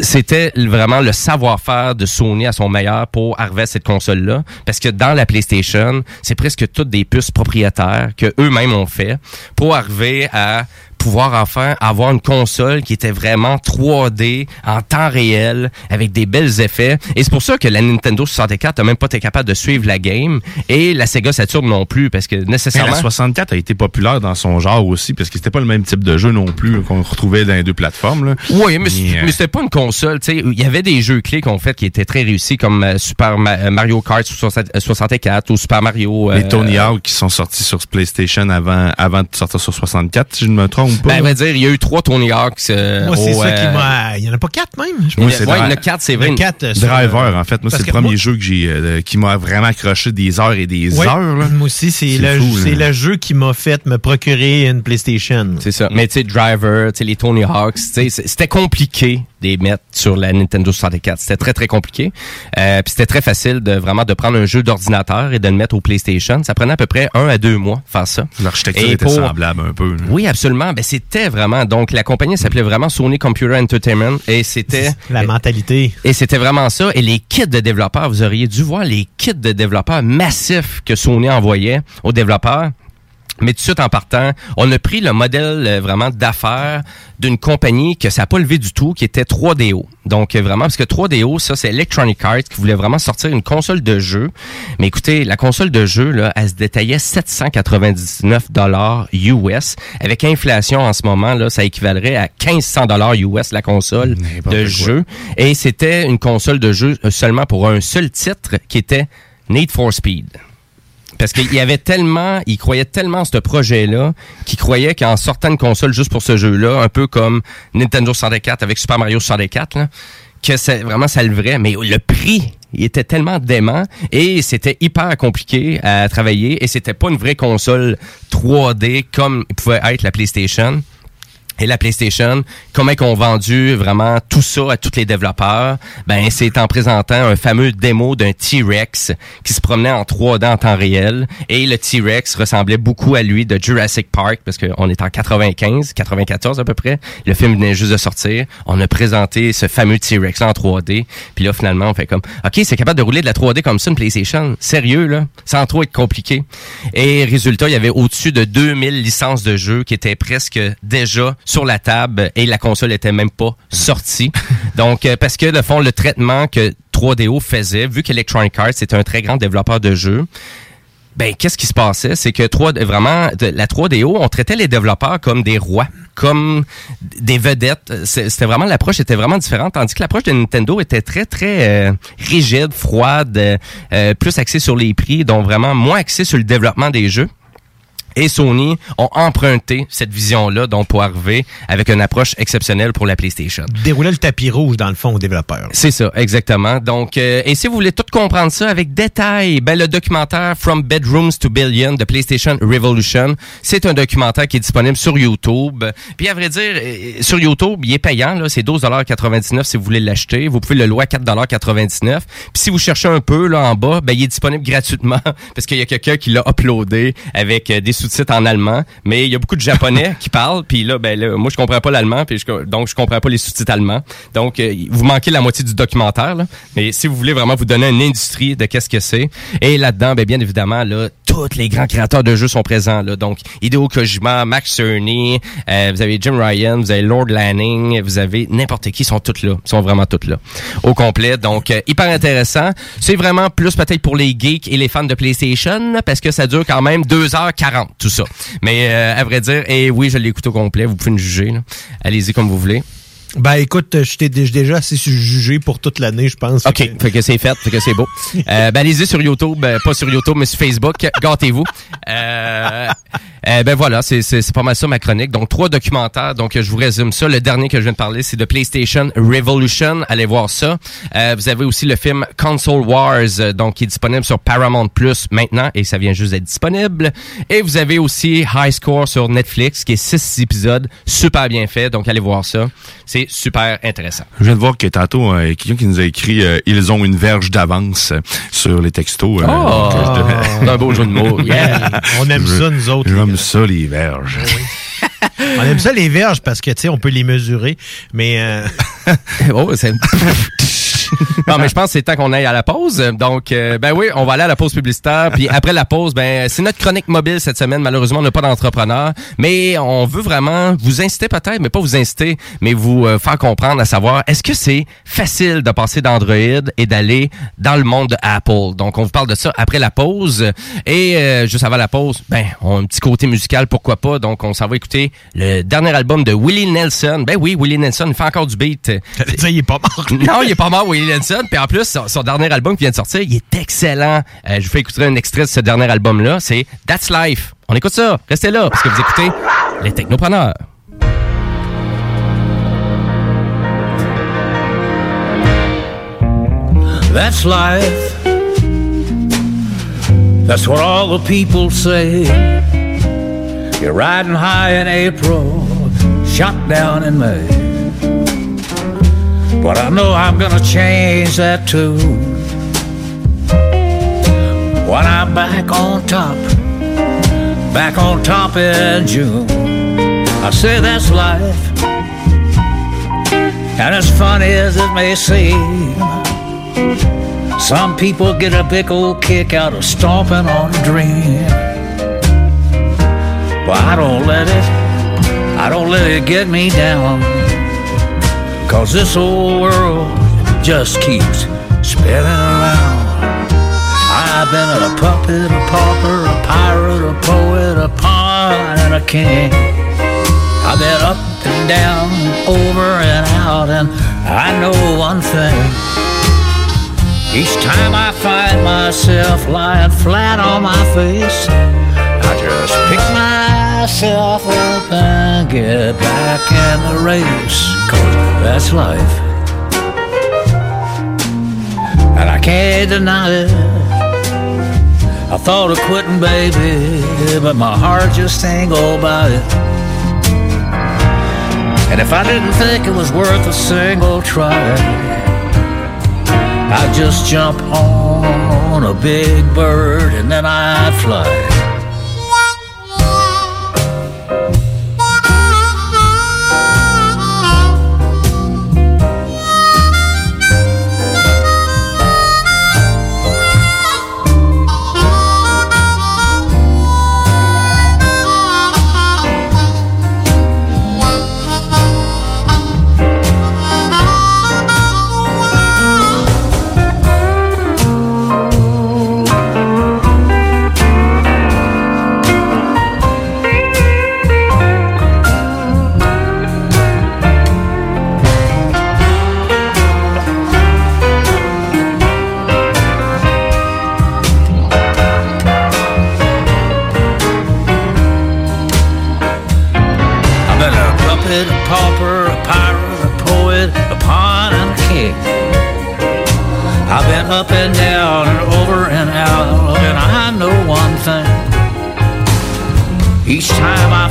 c'était vraiment le savoir-faire de Sony à son meilleur pour arriver à cette console-là. Parce que dans la PlayStation, c'est presque toutes des puces propriétaires que eux-mêmes ont fait pour arriver à pouvoir enfin avoir une console qui était vraiment 3D en temps réel avec des belles effets et c'est pour ça que la Nintendo 64 a même pas été capable de suivre la game et la Sega Saturn non plus parce que Mais nécessairement la 64 a été populaire dans son genre aussi, parce que c'était pas le même type de jeu non plus qu'on retrouvait dans les deux plateformes. Là. Oui, mais, euh, mais c'était pas une console. tu sais. Il y avait des jeux clés qu'on fait qui étaient très réussis, comme euh, Super euh, Mario Kart 60 euh, 64 ou Super Mario. euh, les Tony Hawk qui sont sortis sur PlayStation avant, avant de sortir sur 64, si je ne me trompe pas. Ben, à vrai dire, il y a eu trois Tony Hawks. euh, Moi, c'est ça qui euh, m'a. Il y en a pas quatre, même? je Oui, pense. c'est Ouais, il y en a quatre, c'est vrai. Il y en a quatre, euh, Driver, euh, en fait. Moi, c'est le premier moi- jeu que j'ai, euh, qui m'a vraiment accroché des heures et des Ouais, heures. Là. Moi aussi, c'est C'est le, c'est jeu qui m'a fait me procurer une PlayStation. C'est ça. Mais tu sais, Driver, tu sais, les Tony Hawks, tu sais, c- c'était compliqué de les mettre sur la Nintendo 64. C'était très, très compliqué. Euh, Puis c'était très facile de vraiment de prendre un jeu d'ordinateur et de le mettre au PlayStation. Ça prenait à peu près un à deux mois faire ça. L'architecture était pour- semblable un peu. là. Oui, absolument. Ben, c'était vraiment. Donc, la compagnie s'appelait vraiment Sony Computer Entertainment et c'était. La mentalité. Et c'était vraiment ça. Et les kits de développeurs, vous auriez dû voir les kits de développeurs massifs que Sony envoyait aux développeurs. Mais tout de suite en partant, on a pris le modèle euh, vraiment d'affaires d'une compagnie que ça n'a pas levé du tout, qui était 3DO. Donc euh, vraiment, parce que 3DO, ça c'est Electronic Arts qui voulait vraiment sortir une console de jeu. Mais écoutez, la console de jeu, là, elle se détaillait 799 dollars US. Avec inflation en ce moment, là, ça équivalerait à 1500 dollars US la console de quoi. jeu. Et c'était une console de jeu euh, seulement pour un seul titre qui était Need for Speed. Parce qu'il y avait tellement, il croyait tellement en ce projet-là, qu'il croyait qu'en sortant une console juste pour ce jeu-là, un peu comme Nintendo 64 avec Super Mario 64, là, que c'est vraiment ça le vrai. Mais le prix, il était tellement dément et c'était hyper compliqué à travailler et c'était pas une vraie console 3D comme pouvait être la PlayStation et la PlayStation, comment ont vendu vraiment tout ça à tous les développeurs? Ben, c'est en présentant un fameux démo d'un T-Rex qui se promenait en 3D en temps réel. Et le T-Rex ressemblait beaucoup à lui de Jurassic Park parce qu'on est en 95, 94 à peu près. Le film venait juste de sortir. On a présenté ce fameux T-Rex en 3D. Puis là, finalement, on fait comme, OK, c'est capable de rouler de la 3D comme ça, une PlayStation. Sérieux, là? Sans trop être compliqué. Et résultat, il y avait au-dessus de 2000 licences de jeux qui étaient presque déjà sur la table et la console était même pas sortie. Donc, euh, parce que, le fond, le traitement que 3DO faisait, vu qu'Electronic Arts est un très grand développeur de jeux, ben qu'est-ce qui se passait? C'est que 3 vraiment de- la 3DO on traitait les développeurs comme des rois comme des vedettes. C'était vraiment l'approche était vraiment différente tandis que l'approche de Nintendo était très très euh, rigide froide euh, plus axée sur les prix donc vraiment moins axée sur le développement des jeux et Sony ont emprunté cette vision-là, donc pour arriver avec une approche exceptionnelle pour la PlayStation. Dérouler le tapis rouge, dans le fond, aux développeurs. C'est ça, exactement. Donc, euh, et si vous voulez tout comprendre ça avec détail, ben le documentaire From Bedrooms to Billion de PlayStation Revolution, c'est un documentaire qui est disponible sur YouTube. Puis à vrai dire, euh, sur YouTube, il est payant là, c'est 12,99 si vous voulez l'acheter. Vous pouvez le louer à 4,99. Puis si vous cherchez un peu là en bas, ben il est disponible gratuitement parce qu'il y a quelqu'un qui l'a uploadé avec euh, des sous-titres en allemand, mais il y a beaucoup de japonais qui parlent puis là ben là, moi je comprends pas l'allemand puis je- donc je comprends pas les sous-titres allemands. Donc euh, vous manquez la moitié du documentaire mais si vous voulez vraiment vous donner une industrie de qu'est-ce que c'est et là-dedans ben bien évidemment là tous les grands créateurs de jeux sont présents là. Donc Hideo Kojima, Max Cerny, euh, vous avez Jim Ryan, vous avez Lord Lanning, vous avez n'importe qui ils sont tous là, ils sont vraiment tous là au complet. Donc euh, hyper intéressant. C'est vraiment plus peut-être pour les geeks et les fans de PlayStation parce que ça dure quand même 2h40 tout ça. Mais euh, à vrai dire, et oui, je l'ai écouté au complet, vous pouvez me juger. Allez-y comme vous voulez. Ben écoute, je t'ai dé- déjà assez jugé pour toute l'année, je pense. OK, fait que c'est fait, fait que c'est beau. Euh, ben allez-y sur YouTube, euh, pas sur YouTube, mais sur Facebook, gâtez-vous. Euh, euh, ben voilà, c'est pas mal ça ma chronique. Donc trois documentaires, donc je vous résume ça. Le dernier que je viens de parler, c'est de PlayStation Revolution. Allez voir ça. Euh, vous avez aussi le film Console Wars, euh, donc qui est disponible sur Paramount Plus maintenant et ça vient juste d'être disponible. Et vous avez aussi High Score sur Netflix, qui est six épisodes, super bien fait. Donc allez voir ça. C'est super intéressant. Je viens de voir que tantôt, euh, quelqu'un qui nous a écrit euh, Ils ont une verge d'avance euh, sur les textos. euh, Oh! C'est un beau jeu de mots. Yeah. On aime Je- ça, nous autres. J'aime ça, les verges. On aime ça, les verges, parce que, tu sais, on peut les mesurer, mais... euh, oh, c'est... non, mais je pense que c'est temps qu'on aille à la pause. Donc, euh, ben oui, on va aller à la pause publicitaire. Puis après la pause, ben c'est notre chronique mobile cette semaine. Malheureusement, on n'a pas d'entrepreneur, mais on veut vraiment vous inciter peut-être, mais pas vous inciter, mais vous euh, faire comprendre à savoir est-ce que c'est facile de passer d'Android et d'aller dans le monde de Apple? Donc, on vous parle de ça après la pause. Et euh, juste avant la pause, ben on a un petit côté musical, pourquoi pas? Donc, on s'en va écouter le dernier album de Willie Nelson. Ben oui, Willie Nelson, il fait encore du beat. Ça, il est pas mort. Non, il est pas mort, Willie. Puis en plus, son, son dernier album qui vient de sortir, il est excellent. Euh, je vous fais écouter un extrait de ce dernier album-là. C'est That's Life. On écoute ça. Restez là, parce que vous écoutez les technopreneurs. That's life. That's what all the people say. You're riding high in April, shot down in May. But I know I'm gonna change that too. When I'm back on top, back on top in June. I say that's life. And as funny as it may seem, some people get a big old kick out of stomping on a dream. But I don't let it, I don't let it get me down. Cause this old world just keeps spinning around. I've been a puppet, a pauper, a pirate, a poet, a pawn, and a king. I've been up and down, over and out, and I know one thing. Each time I find myself lying flat on my face. I just pick myself up and get back in the race. Cause that's life. And I can't deny it. I thought of quitting, baby, but my heart just ain't go by it. And if I didn't think it was worth a single try, I'd just jump on a big bird and then I'd fly.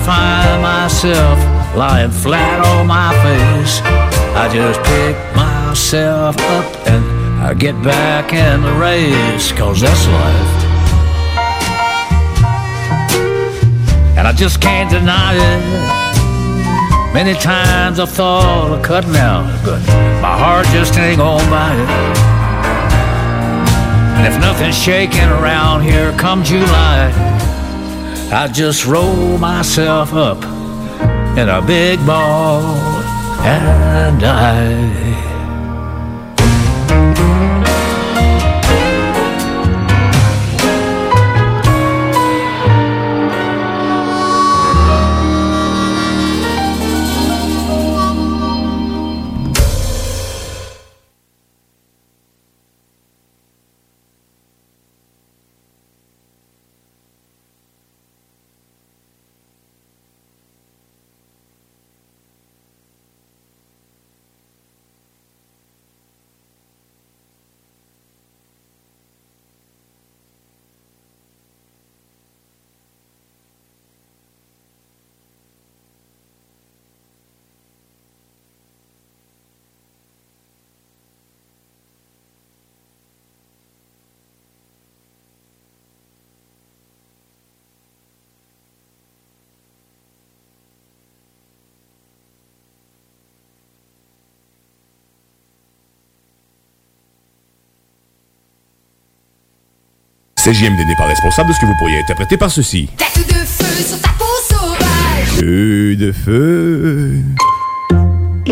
Find myself lying flat on my face, I just pick myself up and I get back in the race, cause that's life. And I just can't deny it. Many times I've thought of cutting out, but my heart just ain't gonna buy it. And if nothing's shaking around here come July, I just roll myself up in a big ball and die. CJMD n'est pas responsable de ce que vous pourriez interpréter par ceci? Tête de feu sur ta peau sauvage. Feu de feu. Je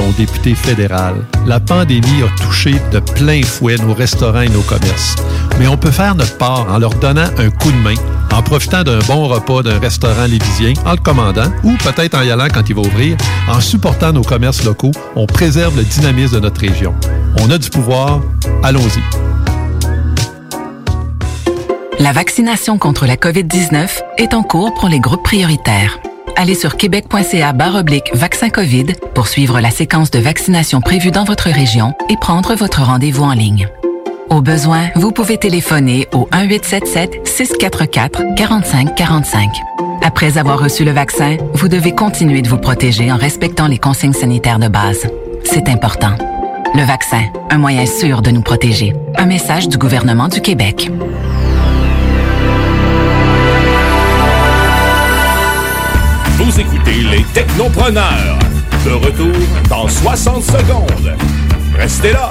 ton député fédéral. La pandémie a touché de plein fouet nos restaurants et nos commerces. Mais on peut faire notre part en leur donnant un coup de main, en profitant d'un bon repas d'un restaurant lévisien, en le commandant, ou peut-être en y allant quand il va ouvrir. En supportant nos commerces locaux, on préserve le dynamisme de notre région. On a du pouvoir, allons-y. La vaccination contre la COVID-19 est en cours pour les groupes prioritaires. Allez sur québec.ca oblique vaccin COVID pour suivre la séquence de vaccination prévue dans votre région et prendre votre rendez-vous en ligne. Au besoin, vous pouvez téléphoner au 1-877-644-4545. Après avoir reçu le vaccin, vous devez continuer de vous protéger en respectant les consignes sanitaires de base. C'est important. Le vaccin, un moyen sûr de nous protéger. Un message du gouvernement du Québec. Vous écoutez les Technopreneurs. De retour dans 60 secondes. Restez là.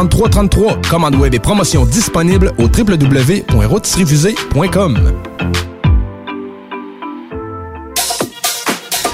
3333. Commande web et promotion disponible au www.rotisseriefusée.com.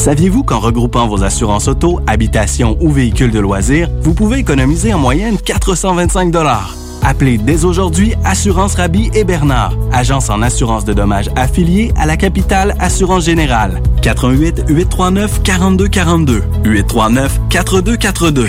Saviez-vous qu'en regroupant vos assurances auto, habitation ou véhicules de loisirs, vous pouvez économiser en moyenne 425 Appelez dès aujourd'hui Assurance Rabi et Bernard, agence en assurance de dommages affiliée à la capitale Assurance Générale. 88 839 4242 839 4242.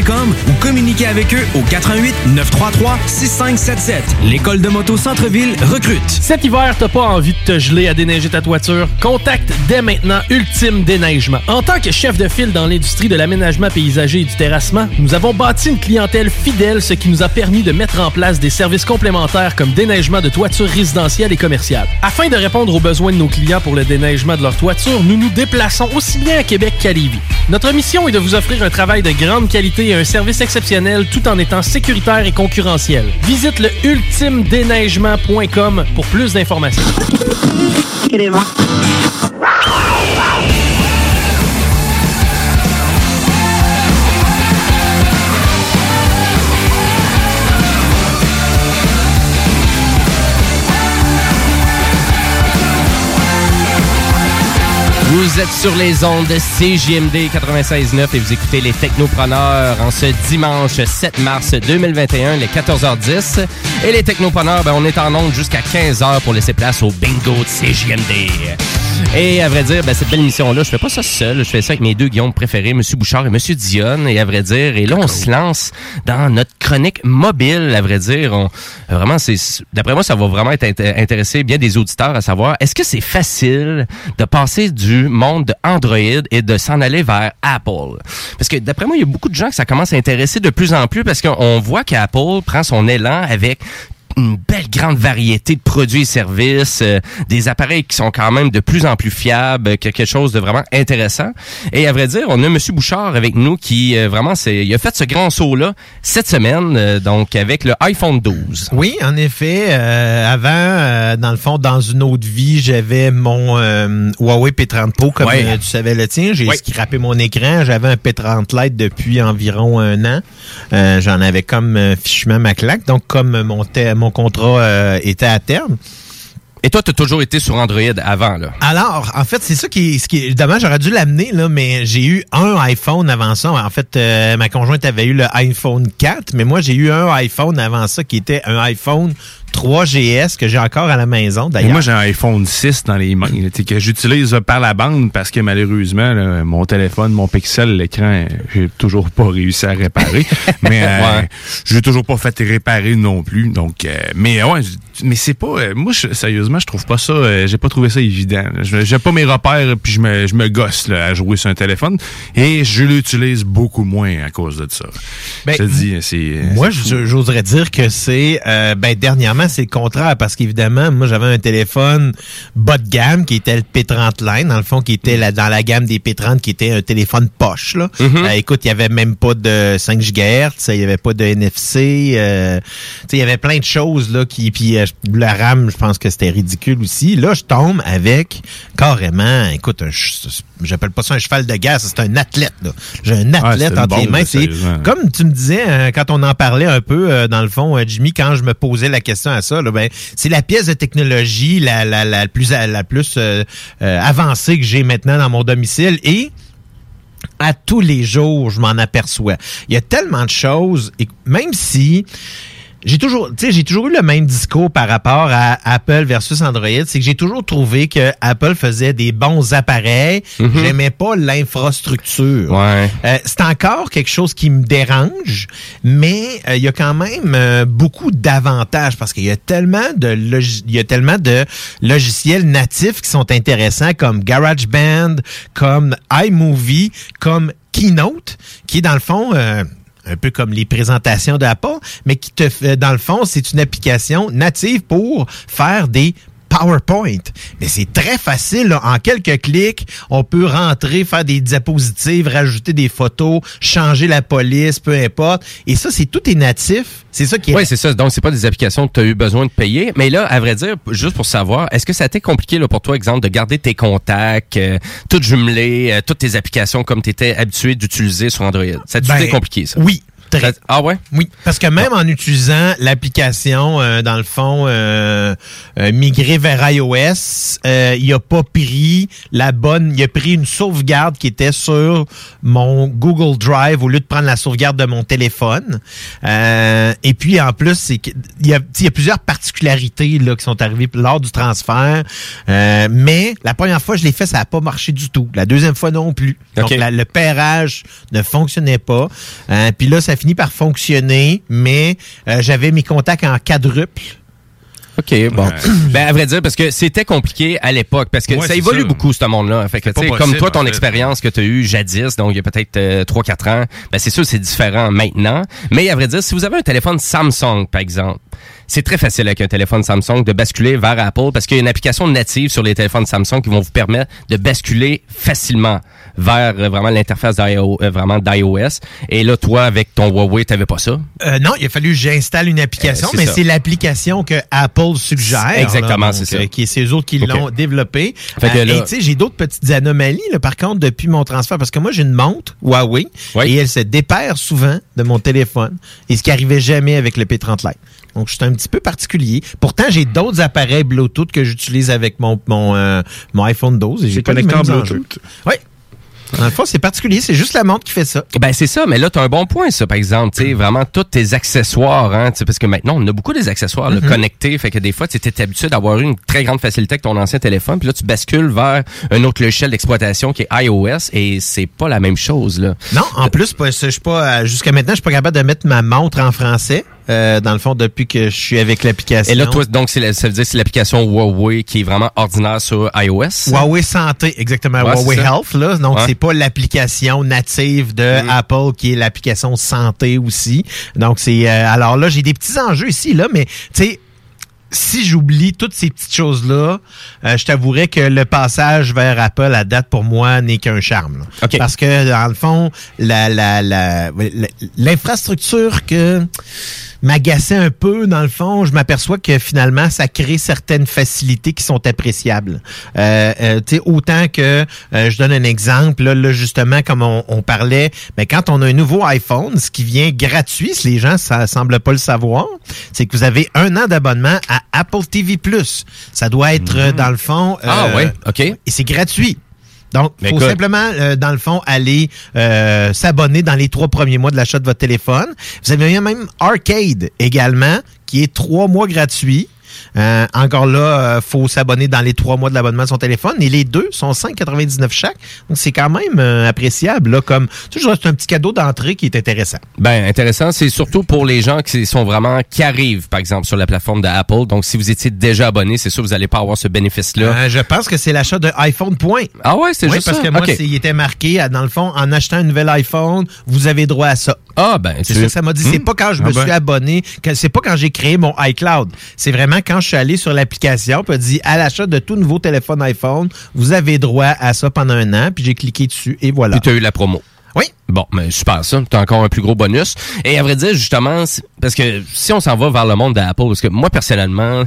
ou communiquez avec eux au 88 933 6577. L'école de moto Centre-ville recrute. Cet hiver, t'as pas envie de te geler à déneiger ta toiture? Contacte dès maintenant Ultime Déneigement. En tant que chef de file dans l'industrie de l'aménagement paysager et du terrassement, nous avons bâti une clientèle fidèle, ce qui nous a permis de mettre en place des services complémentaires comme déneigement de toitures résidentielles et commerciales. Afin de répondre aux besoins de nos clients pour le déneigement de leur toiture, nous nous déplaçons aussi bien à Québec qu'à Lévis. Notre mission est de vous offrir un travail de grande qualité un service exceptionnel tout en étant sécuritaire et concurrentiel. Visite le ultimedéneigement.com pour plus d'informations. Vous êtes sur les ondes de CJMD 96.9 et vous écoutez les Technopreneurs en ce dimanche 7 mars 2021, les 14h10. Et les Technopreneurs, ben, on est en ondes jusqu'à 15h pour laisser place au bingo de CJMD. Et à vrai dire, ben, cette belle émission-là, je fais pas ça seul. Je fais ça avec mes deux Guillaume préférés, M. Bouchard et M. Dionne. Et à vrai dire, et là, on se lance dans notre chronique mobile. À vrai dire, on, vraiment, c'est, d'après moi, ça va vraiment être int- intéresser bien des auditeurs à savoir, est-ce que c'est facile de passer du monde de Android et de s'en aller vers Apple? Parce que d'après moi, il y a beaucoup de gens que ça commence à intéresser de plus en plus parce qu'on voit qu'Apple prend son élan avec une belle grande variété de produits et services, euh, des appareils qui sont quand même de plus en plus fiables, quelque chose de vraiment intéressant. Et à vrai dire, on a M. Bouchard avec nous qui euh, vraiment c'est, il a fait ce grand saut-là cette semaine, euh, donc avec le iPhone 12. Oui, en effet. euh, avant, euh, dans le fond, dans une autre vie, j'avais mon euh, Huawei P30 Pro, comme Ouais. tu savais le tien. J'ai Ouais. scrappé mon écran. J'avais un P30 Lite depuis environ un an. Euh, J'en avais comme euh, fichement ma claque. Donc, comme mon, te- mon contrat euh, était à terme, Et toi, tu as toujours été sur Android avant, là? alors, en fait, c'est ça qui ce qui est dommage. J'aurais dû l'amener, là, mais j'ai eu un iPhone avant ça. En fait, euh, ma conjointe avait eu le iPhone 4, mais moi, j'ai eu un iPhone avant ça qui était un iPhone 3GS que j'ai encore à la maison, Mais d'ailleurs. moi, j'ai un iPhone 6 dans les mains, que j'utilise par la bande parce que malheureusement, là, mon téléphone, mon pixel, l'écran, j'ai toujours pas réussi à réparer. mais euh, Ouais. j'ai toujours pas fait réparer non plus. Donc, euh, mais ouais, mais c'est pas. euh, moi, je- sérieusement, je trouve pas ça. euh, j'ai pas trouvé ça évident. J'ai pas mes repères puis je me, je me gosse là, à jouer sur un téléphone et je l'utilise beaucoup moins à cause de ça. Ben, je te dis, c'est. Moi, c'est je- j'oserais dire que c'est, euh, ben, dernièrement, c'est le contraire parce qu'évidemment, moi, j'avais un téléphone bas de gamme qui était le P30 Line, dans le fond, qui était là, dans la gamme des P30, qui était un téléphone poche, là. Mm-hmm. Euh, écoute, il y avait même pas de 5 GHz, il y avait pas de NFC, euh, tu sais, il y avait plein de choses, là, qui, puis la RAM, je pense que c'était ridicule aussi. Là, je tombe avec, carrément, écoute, j'appelle pas ça un cheval de guerre, c'est un athlète, là. J'ai un athlète une entre les mains, c'est comme tu me disais euh, quand on en parlait un peu euh, dans le fond, euh, Jimmy, quand je me posais la question à ça, là, ben c'est la pièce de technologie la, la, la plus la plus euh, avancée que j'ai maintenant dans mon domicile et à tous les jours, je m'en aperçois. Il y a tellement de choses et même si j'ai toujours, tu sais, j'ai toujours eu le même discours par rapport à Apple versus Android. C'est que j'ai toujours trouvé que Apple faisait des bons appareils. Mhm. J'aimais pas l'infrastructure. Ouais. Euh, c'est encore quelque chose qui me dérange, mais euh, il y a quand même euh, beaucoup d'avantages parce qu'il y a tellement de il y a tellement de logiciels natifs qui sont intéressants comme GarageBand, comme iMovie, comme Keynote, qui est dans le fond euh, un peu comme les présentations d'Apple, mais qui te fait, dans le fond, c'est une application native pour faire des PowerPoint. Mais c'est très facile. là. En quelques clics, on peut rentrer, faire des diapositives, rajouter des photos, changer la police, peu importe. Et ça, c'est tout est natif. C'est ça qui est Oui, c'est ça. Donc, c'est pas des applications que tu as eu besoin de payer. Mais là, à vrai dire, juste pour savoir, est-ce que ça a été compliqué là, pour toi, exemple, de garder tes contacts, euh, tout jumelé, euh, toutes tes applications comme tu étais habitué d'utiliser sur Android? Ça a-tu Ben, été compliqué, ça? Oui. Très. Ah ouais? Oui, parce que même en utilisant l'application, euh, dans le fond, euh, euh, migrer vers iOS, euh, il a pas pris la bonne, il a pris une sauvegarde qui était sur mon Google Drive au lieu de prendre la sauvegarde de mon téléphone. Euh, et puis en plus, c'est qu'il y a, il y a plusieurs particularités là qui sont arrivées lors du transfert. Euh, mais la première fois je l'ai fait, ça n'a pas marché du tout. La deuxième fois non plus. Donc Ok. la- le pairage ne fonctionnait pas. Euh, puis là, ça finit par fonctionner, mais euh, j'avais mes contacts en quadruple. OK, bon. ben, à vrai dire, parce que c'était compliqué à l'époque, parce que Ouais, ça évolue ça. beaucoup, ce monde-là. Fait que, C'est pas tu sais, comme toi, ton en fait. expérience que tu as eue jadis, donc il y a peut-être euh, 3-4 ans, ben, c'est sûr, c'est différent maintenant. Mais à vrai dire, si vous avez un téléphone Samsung, par exemple, c'est très facile avec un téléphone Samsung de basculer vers Apple parce qu'il y a une application native sur les téléphones Samsung qui vont vous permettre de basculer facilement vers euh, vraiment l'interface euh, vraiment d'iOS. Et là, toi, avec ton Huawei, t'avais pas ça? Euh, non, il a fallu que j'installe une application, Euh, mais c'est l'application que Apple suggère. Exactement, c'est ça. euh, Qui c'est eux autres qui l'ont développé. Fait que Euh, là- et tu sais, j'ai d'autres petites anomalies, là, par contre, depuis mon transfert, parce que moi, j'ai une montre Huawei, et elle se déperd souvent de mon téléphone, et ce qui arrivait jamais avec le P30 Lite. Donc, je suis un petit peu particulier. Pourtant, j'ai d'autres appareils Bluetooth que j'utilise avec mon, mon, euh, mon iPhone 12. et j'ai enjeux. Bluetooth? Oui. Dans le fond, c'est particulier. C'est juste la montre qui fait ça. Ben c'est ça, mais là, tu as un bon point, ça, par exemple. Tu sais, vraiment, tous tes accessoires, hein, tu sais, parce que maintenant, on a beaucoup des accessoires là, Mhm. connectés, fait que des fois, tu étais habitué d'avoir une très grande facilité avec ton ancien téléphone, puis là, tu bascules vers un autre logiciel d'exploitation qui est iOS, et c'est pas la même chose, là. Non, en plus, je suis pas, jusqu'à maintenant, je suis pas capable de mettre ma montre en français. Euh, dans le fond, depuis que je suis avec l'application. Et là, toi, donc, la- ça veut dire que c'est l'application Huawei qui est vraiment ordinaire sur iOS. Huawei Santé, exactement. Ouais, Huawei. Health, là. Donc, Ouais. c'est pas l'application native de Mm. Apple qui est l'application santé aussi. Donc, c'est, euh, alors là, j'ai des petits enjeux ici, là, mais, tu sais, si j'oublie toutes ces petites choses-là, euh, je t'avouerais que le passage vers Apple à date pour moi n'est qu'un charme. là. Parce que dans le fond, la, la, la, la- l'infrastructure que m'agaçait un peu dans le fond, je m'aperçois que finalement ça crée certaines facilités qui sont appréciables. Euh, euh, tu sais autant que euh, je donne un exemple là, là, justement comme on, on parlait, mais quand on a un nouveau iPhone, ce qui vient gratuit, si les gens ça semble pas le savoir, c'est que vous avez un an d'abonnement à Apple TV+. Ça doit être euh, dans le fond Mhm. Ah, ouais, OK. et c'est gratuit. Donc, il faut écoute. simplement, euh, dans le fond, aller euh, s'abonner dans les trois premiers mois de l'achat de votre téléphone. Vous avez même Arcade également, qui est trois mois gratuits. Euh, encore là, euh, faut s'abonner dans les trois mois de l'abonnement de son téléphone. Et les deux sont 5,99 chaque. Donc, c'est quand même euh, appréciable. Là, comme, que c'est un petit cadeau d'entrée qui est intéressant. Ben intéressant, c'est surtout pour les gens qui sont vraiment qui arrivent par exemple sur la plateforme d'Apple. Donc si vous étiez déjà abonné, c'est sûr que vous allez pas avoir ce bénéfice là. Euh, je pense que c'est l'achat de iPhone point. Ah ouais, c'est oui, juste parce ça? que moi, il était marqué, dans le fond, en achetant un nouvel iPhone, vous avez droit à ça. Ah ben C'est ça que ça m'a dit. C'est Hmm. pas quand je me Ah ben. suis abonné, que- c'est pas quand j'ai créé mon iCloud. C'est vraiment quand je suis allé sur l'application, puis dit à l'achat de tout nouveau téléphone iPhone, vous avez droit à ça pendant un an, puis j'ai cliqué dessus et voilà. Puis tu as eu la promo. Oui. Bon, mais super ça. T'as encore un plus gros bonus. Et à vrai dire, justement, parce que si on s'en va vers le monde d'Apple, parce que moi, personnellement,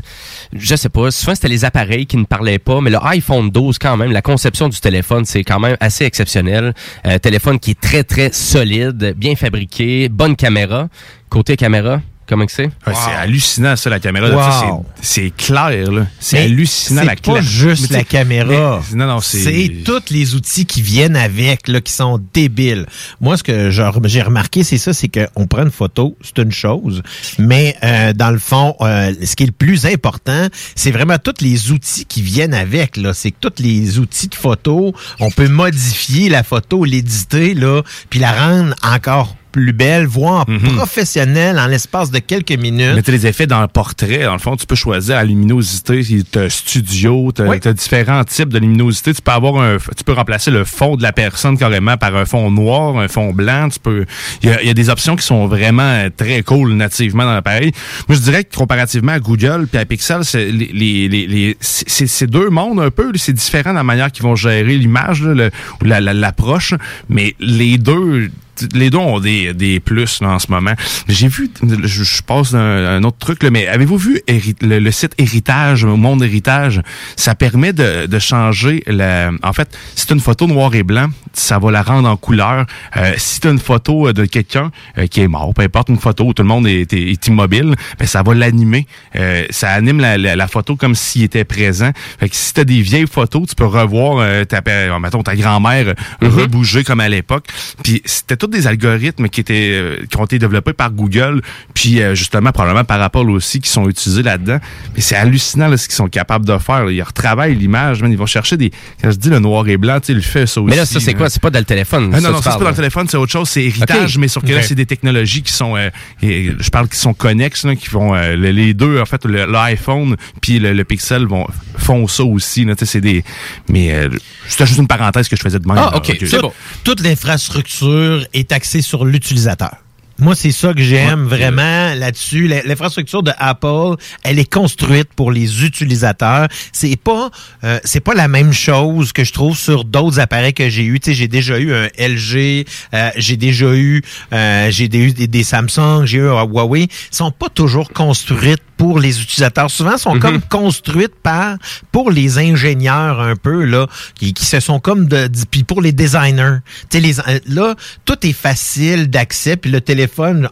je sais pas, souvent c'était les appareils qui ne parlaient pas, mais le iPhone 12, quand même, la conception du téléphone, c'est quand même assez exceptionnel. Euh, téléphone qui est très, très solide, bien fabriqué, bonne caméra. Côté caméra, comment que c'est? Ouais, C'est hallucinant, ça, la caméra. Wow. C'est- C'est clair, là. C'est hallucinant, c'est la pas clarté. juste Mais tu la caméra. mais- non, non, c'est... C'est tous les outils qui viennent avec, là, qui sont débiles. Moi, ce que j'ai remarqué, c'est ça, c'est qu'on prend une photo, c'est une chose, mais euh, dans le fond, euh, ce qui est le plus important, c'est vraiment tous les outils qui viennent avec. Là, c'est que tous les outils de photo, on peut modifier la photo, l'éditer, là, puis la rendre encore plus belle, voire professionnelle en l'espace de quelques minutes. Mais tu les effets dans le portrait, dans le fond, tu peux choisir la luminosité, tu studio, tu Oui. as différents types de luminosité. Tu peux avoir un, tu peux remplacer le fond de la personne carrément par un fond noir, un fond blanc. Tu peux, il y y a des options qui sont vraiment euh, très cool nativement dans l'appareil. Moi, je dirais que comparativement à Google puis à Pixel, c'est les, les, les, les- c'est deux mondes un peu. C'est différent dans la manière qu'ils vont gérer l'image, là, le- ou la- la- l'approche, mais les deux les deux ont des, des plus là, en ce moment. J'ai vu, je, je passe d'un un autre truc, là, mais avez-vous vu le, le site Héritage, Monde Héritage? Ça permet de, de changer la... En fait, si tu une photo noir et blanc, ça va la rendre en couleur. Euh, si tu une photo euh, de quelqu'un euh, qui est mort, peu importe, une photo où tout le monde est, est- est immobile, ben, ça va l'animer. Euh, ça anime la, la- la photo comme s'il était présent. Fait que si tu as des vieilles photos, tu peux revoir euh, ta, euh, mettons, ta grand-mère euh, rebouger comme à l'époque. Puis c'était tous des algorithmes qui étaient euh, qui ont été développés par Google, puis euh, justement probablement par Apple aussi qui sont utilisés là-dedans. Mais c'est hallucinant là, ce qu'ils sont capables de faire. là. Ils retravaillent l'image, man. ils vont chercher des quand je dis le noir et blanc, tu sais, il fait ça aussi. Mais là, ça, c'est quoi? C'est pas dans le téléphone. Ah, ça, non, non, c'est pas dans le téléphone, c'est autre chose, c'est héritage, mais sauf que là, c'est des technologies qui sont, euh, et je parle qui sont connexes, là, qui font euh, les, deux, en fait, le- l'iPhone puis le, le Pixel vont font ça aussi. Là, tu sais, c'est des, mais euh, c'était juste une parenthèse que je faisais de même. Ah, là, OK. ok. Tout- Toute l'infrastructure est axée sur l'utilisateur. Moi, c'est ça que j'aime vraiment là-dessus. L'infrastructure de Apple, elle est construite pour les utilisateurs. C'est pas, euh, c'est pas la même chose que je trouve sur d'autres appareils que j'ai eu. Tu sais, j'ai déjà eu un LG, euh, j'ai déjà eu, euh, j'ai eu des, des Samsung, j'ai eu un Huawei. Ils sont pas toujours construites pour les utilisateurs. Souvent, sont comme construites par pour les ingénieurs un peu là, qui, qui se sont comme de, de- puis pour les designers. Tu sais, les euh, là, tout est facile d'accès, puis le téléphone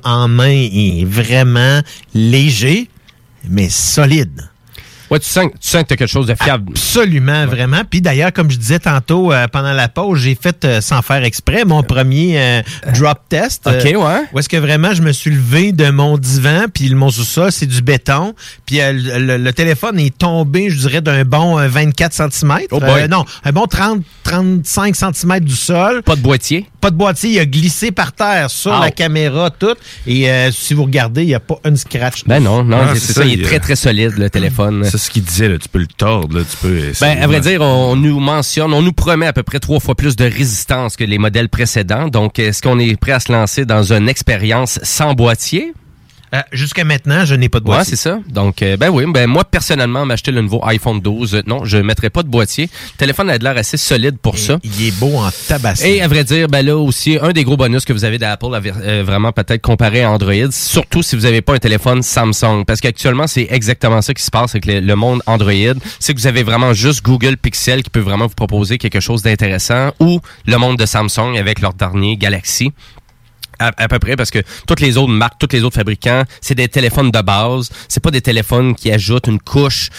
en main est vraiment léger, mais solide. Ouais, tu sens, tu sens que t'as quelque chose de fiable. Absolument, vraiment. Puis d'ailleurs, comme je disais tantôt euh, pendant la pause, j'ai fait euh, sans faire exprès mon premier euh, drop test. OK, ouais. Où est-ce que vraiment je me suis levé de mon divan, puis le mon sous-sol, c'est du béton. Puis euh, le, le- téléphone est tombé, je dirais, d'un bon euh, 24 cm. Oh boy. non, un bon 30, 35 cm du sol. Pas de boîtier? Pas de boîtier. Il a glissé par terre sur la caméra, tout. Et euh, si vous regardez, il n'y a pas une scratch. Ben non, non, Ah, c'est ça, ça, il est il- très très solide le téléphone. C'est ce qu'il disait, là, tu peux le tordre, là, tu peux. Ben, à vrai dire, on nous mentionne, on nous promet à peu près trois fois plus de résistance que les modèles précédents. Donc, est-ce qu'on est prêt à se lancer dans une expérience sans boîtier? Euh, Jusqu'à maintenant, je n'ai pas de Ouais, boîtier. c'est ça. Donc, euh, ben oui, ben moi, personnellement, m'acheter le nouveau iPhone 12, euh, non, je ne mettrai pas de boîtier. Le téléphone a de l'air assez solide pour ça. Il est beau en tabac. Et à vrai dire, ben là aussi, un des gros bonus que vous avez d'Apple, euh, vraiment peut-être comparé à Android, surtout si vous n'avez pas un téléphone Samsung. Parce qu'actuellement, c'est exactement ça qui se passe avec le, le monde Android. C'est que vous avez vraiment juste Google Pixel qui peut vraiment vous proposer quelque chose d'intéressant ou le monde de Samsung avec leur dernier Galaxy. À, à peu près parce que toutes les autres marques, tous les autres fabricants, c'est des téléphones de base. C'est pas des téléphones qui ajoutent une couche,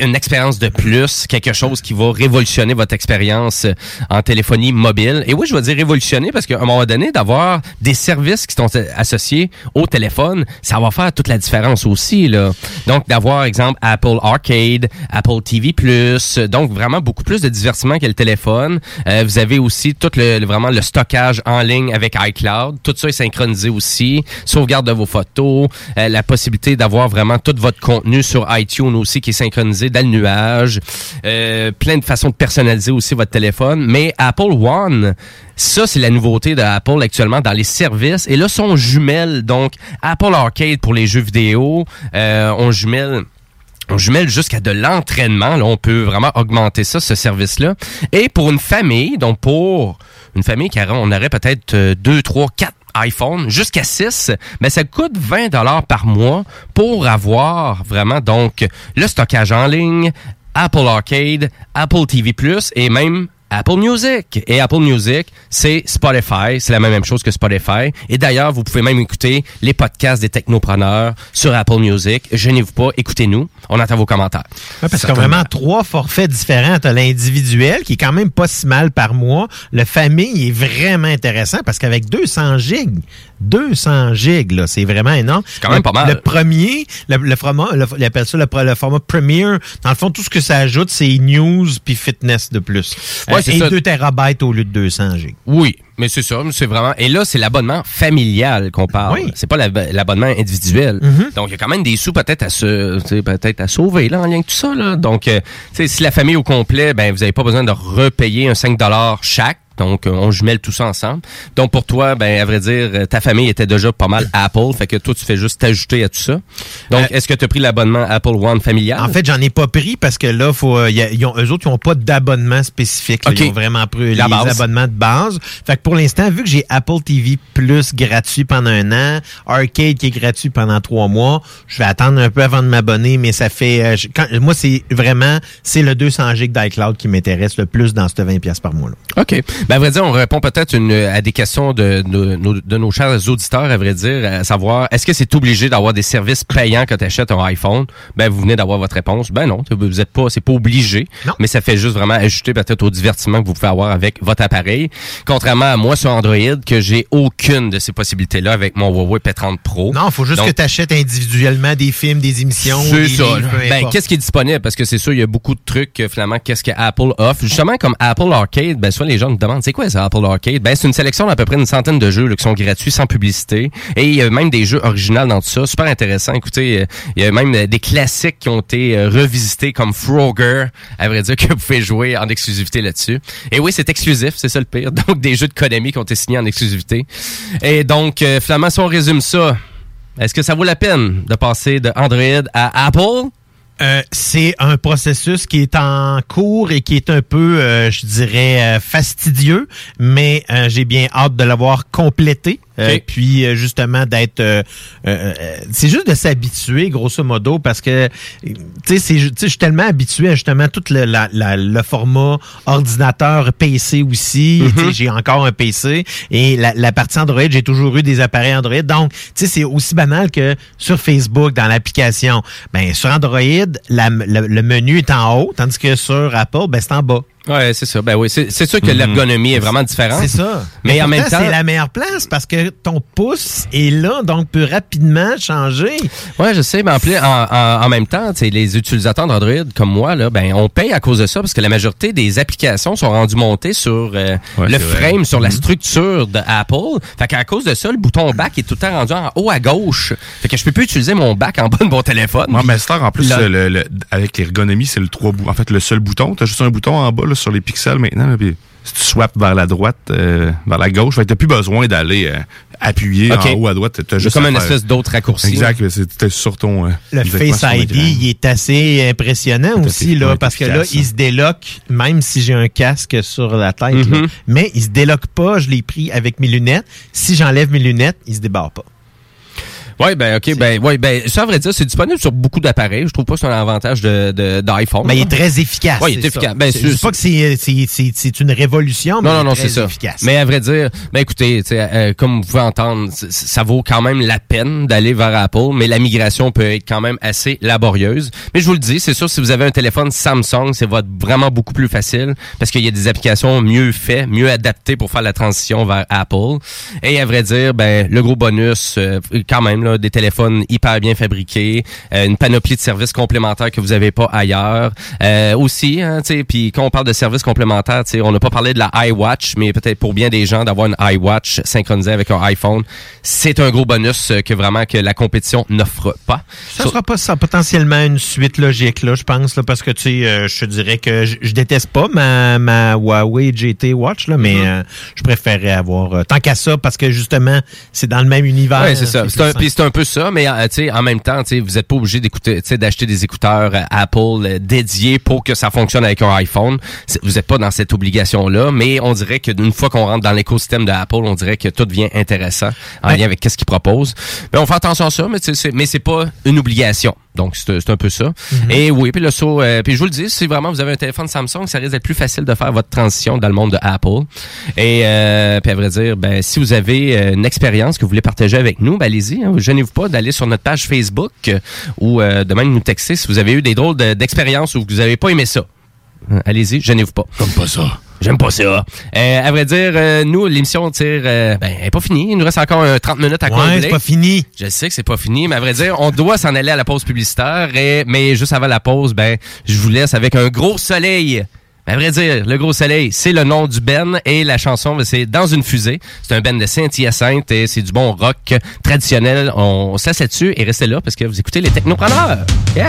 une expérience de plus, quelque chose qui va révolutionner votre expérience euh, en téléphonie mobile. Et oui, je vais dire révolutionner parce qu'à un moment donné, d'avoir des services qui sont associés au téléphone, ça va faire toute la différence aussi. Là. Donc, d'avoir, exemple, Apple Arcade, Apple TV+, donc vraiment beaucoup plus de divertissement que le téléphone. Euh, vous avez aussi tout le- vraiment le stockage en ligne avec iCloud. Tout ça synchronisé aussi. Sauvegarde de vos photos, euh, la possibilité d'avoir vraiment tout votre contenu sur iTunes aussi qui est synchronisé dans le nuage. Euh, plein de façons de personnaliser aussi votre téléphone. Mais Apple One, ça, c'est la nouveauté d'Apple actuellement dans les services. Et là, son jumelle, donc Apple Arcade pour les jeux vidéo, euh, on jumelle on jumelle jusqu'à de l'entraînement. Là, on peut vraiment augmenter ça, ce service-là. Et pour une famille, donc pour une famille qui aurait, on aurait peut-être deux, trois, quatre iPhone jusqu'à 6, mais ça coûte 20 dollars par mois pour avoir vraiment donc le stockage en ligne, Apple Arcade, Apple TV+, et même Apple Music. Et Apple Music, c'est Spotify. C'est la même chose que Spotify. Et d'ailleurs, vous pouvez même écouter les podcasts des technopreneurs sur Apple Music. Gênez-vous pas, écoutez-nous. On attend vos commentaires. Ouais, parce qu'il y a vraiment trois forfaits différents. T'as l'individuel, qui est quand même pas si mal par mois. Le famille est vraiment intéressant parce qu'avec 200 gigs, 200 gigs, là, c'est vraiment énorme. C'est quand même pas mal. Le premier, le, le format, le, il appelle ça le, le format Premier. Dans le fond, tout ce que ça ajoute, c'est news puis fitness de plus. Ouais, c'est et ça. 2 terabytes au lieu de 200 gigs. Oui, mais c'est ça, c'est vraiment. Et là, c'est l'abonnement familial qu'on parle. C'est pas l'ab- l'abonnement individuel. Donc, il y a quand même des sous peut-être à se, peut-être à sauver là en lien avec tout ça. Là. Donc, euh, tu sais, si la famille au complet, ben vous n'avez pas besoin de repayer un 5 chaque. Donc, euh, on jumelle tout ça ensemble. Donc, pour toi, ben, à vrai dire, euh, ta famille était déjà pas mal Apple. Fait que toi, tu fais juste t'ajouter à tout ça. Donc, est-ce que tu as pris l'abonnement Apple One familial? Euh, En fait, j'en ai pas pris parce que là, faut, euh, y a- ils ont, eux autres, ils ont pas d'abonnement spécifique. là. Ils ont vraiment pris La les base. abonnements de base. Fait que pour l'instant, vu que j'ai Apple TV Plus gratuit pendant un an, Arcade qui est gratuit pendant trois mois, je vais attendre un peu avant de m'abonner, mais ça fait, euh, je- quand, moi, c'est vraiment, c'est le 200 GB d'iCloud qui m'intéresse le plus dans ce 20 pièces par mois là. OK. Ben, à vrai dire, on répond peut-être une- à des questions de, de, nos- de nos chers auditeurs, à vrai dire, à savoir, est-ce que c'est obligé d'avoir des services payants quand tu achètes un iPhone? Ben, vous venez d'avoir votre réponse. Ben non, vous êtes pas, c'est pas obligé. Mais ça fait juste vraiment ajouter peut-être au divertissement que vous pouvez avoir avec votre appareil. Contrairement à moi sur Android, que j'ai aucune de ces possibilités-là avec mon Huawei P30 Pro. Non, faut juste Donc, que tu achètes individuellement des films, des émissions, c'est ça. livres, Ben, qu'est-ce qui est disponible? Parce que c'est sûr, il y a beaucoup de trucs, que, finalement, qu'est-ce que Apple offre? Justement, comme Apple Arcade, ben, soit les gens me demandent, c'est quoi ça, Apple Arcade? Ben, c'est une sélection d'à peu près une centaine de jeux, là, qui sont gratuits, sans publicité. Et il y a même des jeux originaux dans tout ça. Super intéressant. Écoutez, euh, il y a même euh, des classiques qui ont été euh, revisités, comme Frogger, à vrai dire, que vous pouvez jouer en exclusivité là-dessus. Et oui, c'est exclusif, c'est ça le pire. Donc, des jeux de Konami qui ont été signés en exclusivité. Et donc, finalement, si on résume ça, est-ce que ça vaut la peine de passer de Android à Apple? Euh, c'est un processus qui est en cours et qui est un peu, euh, je dirais, euh, fastidieux, mais j'ai bien hâte de l'avoir complété. Euh, Ok. puis euh, justement d'être euh, c'est juste de s'habituer grosso modo parce que tu sais je suis tellement habitué à justement tout le, la- la- le format ordinateur PC aussi. Tu sais, j'ai encore un PC et la, la partie Android j'ai toujours eu des appareils Android. Donc tu sais c'est aussi banal que sur Facebook dans l'application. Ben sur Android la- le, le menu est en haut tandis que sur Apple ben c'est en bas Ouais, c'est ça. Ben oui, c'est c'est sûr que l'ergonomie est vraiment différente. c'est ça. Mais, en même temps, c'est la meilleure place parce que ton pouce est là, donc peut rapidement changer. Ouais, je sais, mais en, plus, en, en, en même temps, tu sais, les utilisateurs d'Android comme moi, là, ben, on paye à cause de ça parce que la majorité des applications sont rendues montées sur euh, Ouais, le vrai. frame, sur la Mhm. structure de Apple. Fait qu'à cause de ça, le bouton back est tout le temps rendu en haut à gauche. Fait que je peux plus utiliser mon back en bas de mon téléphone. Moi, mais Star, en plus, le, le- avec l'ergonomie, c'est le trois bouts. En fait, le seul bouton. T'as juste un bouton en bas là, sur les pixels maintenant. là, puis si tu swaps vers la droite, euh, vers la gauche, que t'as plus besoin d'aller euh, appuyer en haut à droite. T'as C'est juste comme une espèce d'autre raccourci. Exact. t'es sur ton. euh, Le Face ID, il est assez impressionnant aussi, là, parce que là, il se déloque, même si j'ai un casque sur la tête, Mhm. là. mais il se déloque pas, je l'ai pris avec mes lunettes. Si j'enlève mes lunettes, il se débarre pas. Oui, ben ok, ben ouais, ben ça à vrai dire, c'est disponible sur beaucoup d'appareils. Je trouve pas que c'est un avantage de de- d'iPhone. Mais il est très efficace. Oui, il est efficace. ça. Ben, C'est- pas que c'est- c'est c'est- c'est une révolution, mais Non, non, c'est ça. efficace. Mais à vrai dire, ben écoutez, euh, comme vous pouvez entendre, ça vaut quand même la peine d'aller vers Apple, mais la migration peut être quand même assez laborieuse. Mais je vous le dis, c'est sûr, si vous avez un téléphone Samsung, c'est vraiment beaucoup plus facile parce qu'il y a des applications mieux faites, mieux adaptées pour faire la transition vers Apple. Et à vrai dire, ben le gros bonus, euh, quand même, là, des téléphones hyper bien fabriqués, euh, une panoplie de services complémentaires que vous avez pas ailleurs. Euh, aussi, hein, tu sais, puis quand on parle de services complémentaires, on n'a pas parlé de la iWatch, mais peut-être pour bien des gens d'avoir une iWatch synchronisée avec un iPhone, c'est un gros bonus euh, que vraiment que la compétition n'offre pas. Ça sera pas ça, potentiellement une suite logique, là, je pense, là, parce que, tu sais, euh, je te dirais que je, déteste pas ma, ma Huawei GT Watch, là, mais euh, je préférerais avoir, tant qu'à ça, parce que, justement, c'est dans le même univers. C'est ça. C'est un, c'est un peu ça, mais euh, tu sais, en même temps, tu sais, vous n'êtes pas obligé d'écouter, tu sais, d'acheter des écouteurs euh, Apple euh, dédiés pour que ça fonctionne avec un iPhone. Vous n'êtes pas dans cette obligation-là, mais on dirait que d'une fois qu'on rentre dans l'écosystème de Apple, on dirait que tout devient intéressant en lien avec qu'est-ce qu'ils proposent. Mais on fait attention à ça, mais tu sais, c'est- mais c'est pas une obligation. Donc c'est c'est un peu ça. Et oui, puis le saut, euh, puis je vous le dis, si vraiment vous avez un téléphone Samsung, ça risque d'être plus facile de faire votre transition dans le monde de Apple. Et euh, puis à vrai dire, ben si vous avez une expérience que vous voulez partager avec nous, ben allez-y, hein, gênez-vous pas d'aller sur notre page Facebook euh, ou euh, de même nous texter si vous avez eu des drôles de- d'expériences ou que vous avez pas aimé ça. Euh, Allez-y, gênez-vous pas. Comme pas ça. J'aime pas ça. Euh, à vrai dire, euh, nous, l'émission tire, euh, ben, elle est pas finie. Il nous reste encore un 30 minutes à Ouais, combler. c'est pas fini. Je sais que c'est pas fini, mais à vrai dire, on doit s'en aller à la pause publicitaire. Et, mais juste avant la pause, ben, je vous laisse avec un gros soleil. À vrai dire, le gros soleil, c'est le nom du Ben et la chanson, ben, c'est Dans une fusée. C'est un Ben de Saint-Hyacinthe et c'est du bon rock traditionnel. On s'assied dessus et restez là parce que vous écoutez les technopreneurs. Yeah!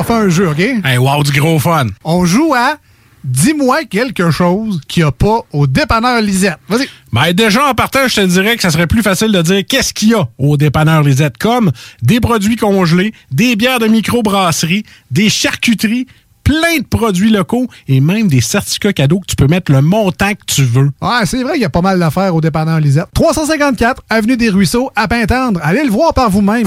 On fait un jeu, OK? Hey, wow, du gros fun. On joue à Dis-moi quelque chose qu'il n'y a pas au dépanneur Lisette. Vas-y. Ben déjà, en partant, je te dirais que ça serait plus facile de dire qu'est-ce qu'il y a au dépanneur Lisette, comme des produits congelés, des bières de microbrasserie, des charcuteries, plein de produits locaux et même des certificats cadeaux que tu peux mettre le montant que tu veux. Ouais, c'est vrai qu'il y a pas mal d'affaires au dépanneur Lisette. 354 Avenue des Ruisseaux, à Pintendre. Allez le voir par vous-même.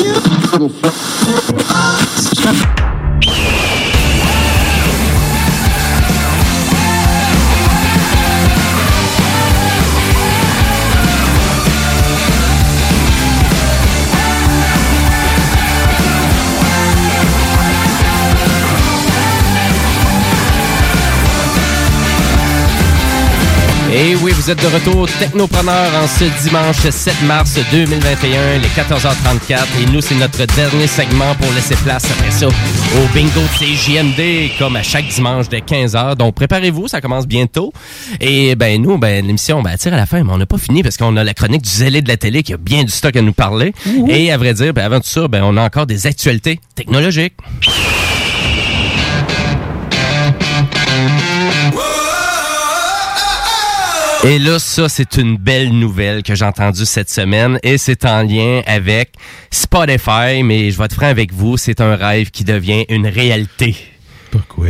you. Et oui, vous êtes de retour Technopreneur en ce dimanche 7 mars 2021, les 14h34. Et nous, c'est notre dernier segment pour laisser place après ça au bingo de CJMD, comme à chaque dimanche de 15h. Donc, préparez-vous, ça commence bientôt. Et ben nous, ben l'émission ben, tire à la fin, mais on n'a pas fini parce qu'on a la chronique du zélé de la télé qui a bien du stock à nous parler. Et à vrai dire, ben, avant tout ça, ben, on a encore des actualités technologiques. Et là, ça, c'est une belle nouvelle que j'ai entendue cette semaine et c'est en lien avec Spotify, mais je vais être franc avec vous, c'est un rêve qui devient une réalité. Pourquoi?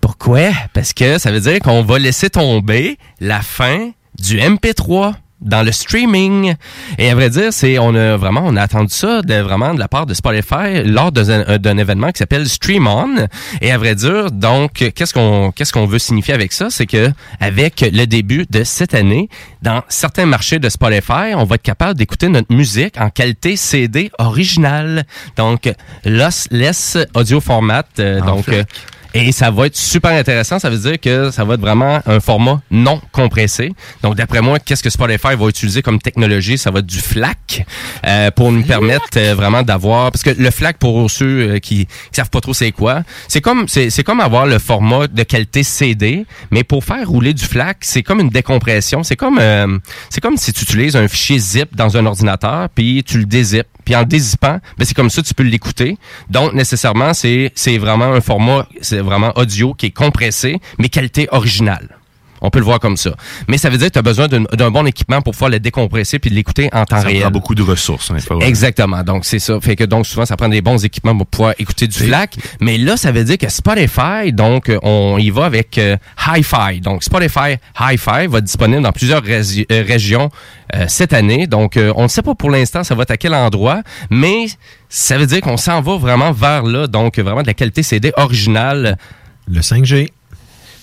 Pourquoi? Parce que ça veut dire qu'on va laisser tomber la fin du MP3 dans le streaming. Et à vrai dire, c'est on a vraiment on a attendu ça de vraiment de la part de Spotify lors d'un d'un événement qui s'appelle Stream On. Et à vrai dire, donc qu'est-ce qu'on qu'est-ce qu'on veut signifier avec ça, c'est que avec le début de cette année, dans certains marchés de Spotify, on va être capable d'écouter notre musique en qualité CD originale. Donc lossless audio format euh, donc FLAC. Et ça va être super intéressant. Ça veut dire que ça va être vraiment un format non compressé. Donc, d'après moi, qu'est-ce que Spotify va utiliser comme technologie? Ça va être du FLAC euh, pour nous permettre euh, vraiment d'avoir... Parce que le FLAC, pour ceux euh, qui, qui savent pas trop c'est quoi, c'est comme c'est c'est comme avoir le format de qualité CD, mais pour faire rouler du FLAC, c'est comme une décompression. C'est comme euh, c'est comme si tu utilises un fichier zip dans un ordinateur, puis tu le dézippes. Puis en le dézippant, ben c'est comme ça tu peux l'écouter. Donc nécessairement c'est c'est vraiment un format c'est vraiment audio qui est compressé mais qualité originale. On peut le voir comme ça. Mais ça veut dire que tu as besoin d'un bon équipement pour pouvoir le décompresser puis de l'écouter en temps Ça réel. prend beaucoup de ressources. hein, Exactement. Donc, c'est ça. Fait que donc, souvent, ça prend des bons équipements pour pouvoir écouter du FLAC. Mais là, ça veut dire que Spotify, donc, euh, on y va avec euh, Hi-Fi. Donc, Spotify Hi-Fi va être disponible dans plusieurs euh, régions euh, cette année. Donc, euh, on ne sait pas pour l'instant ça va être à quel endroit, mais ça veut dire qu'on s'en va vraiment vers là. Donc, vraiment de la qualité CD originale. Le 5G.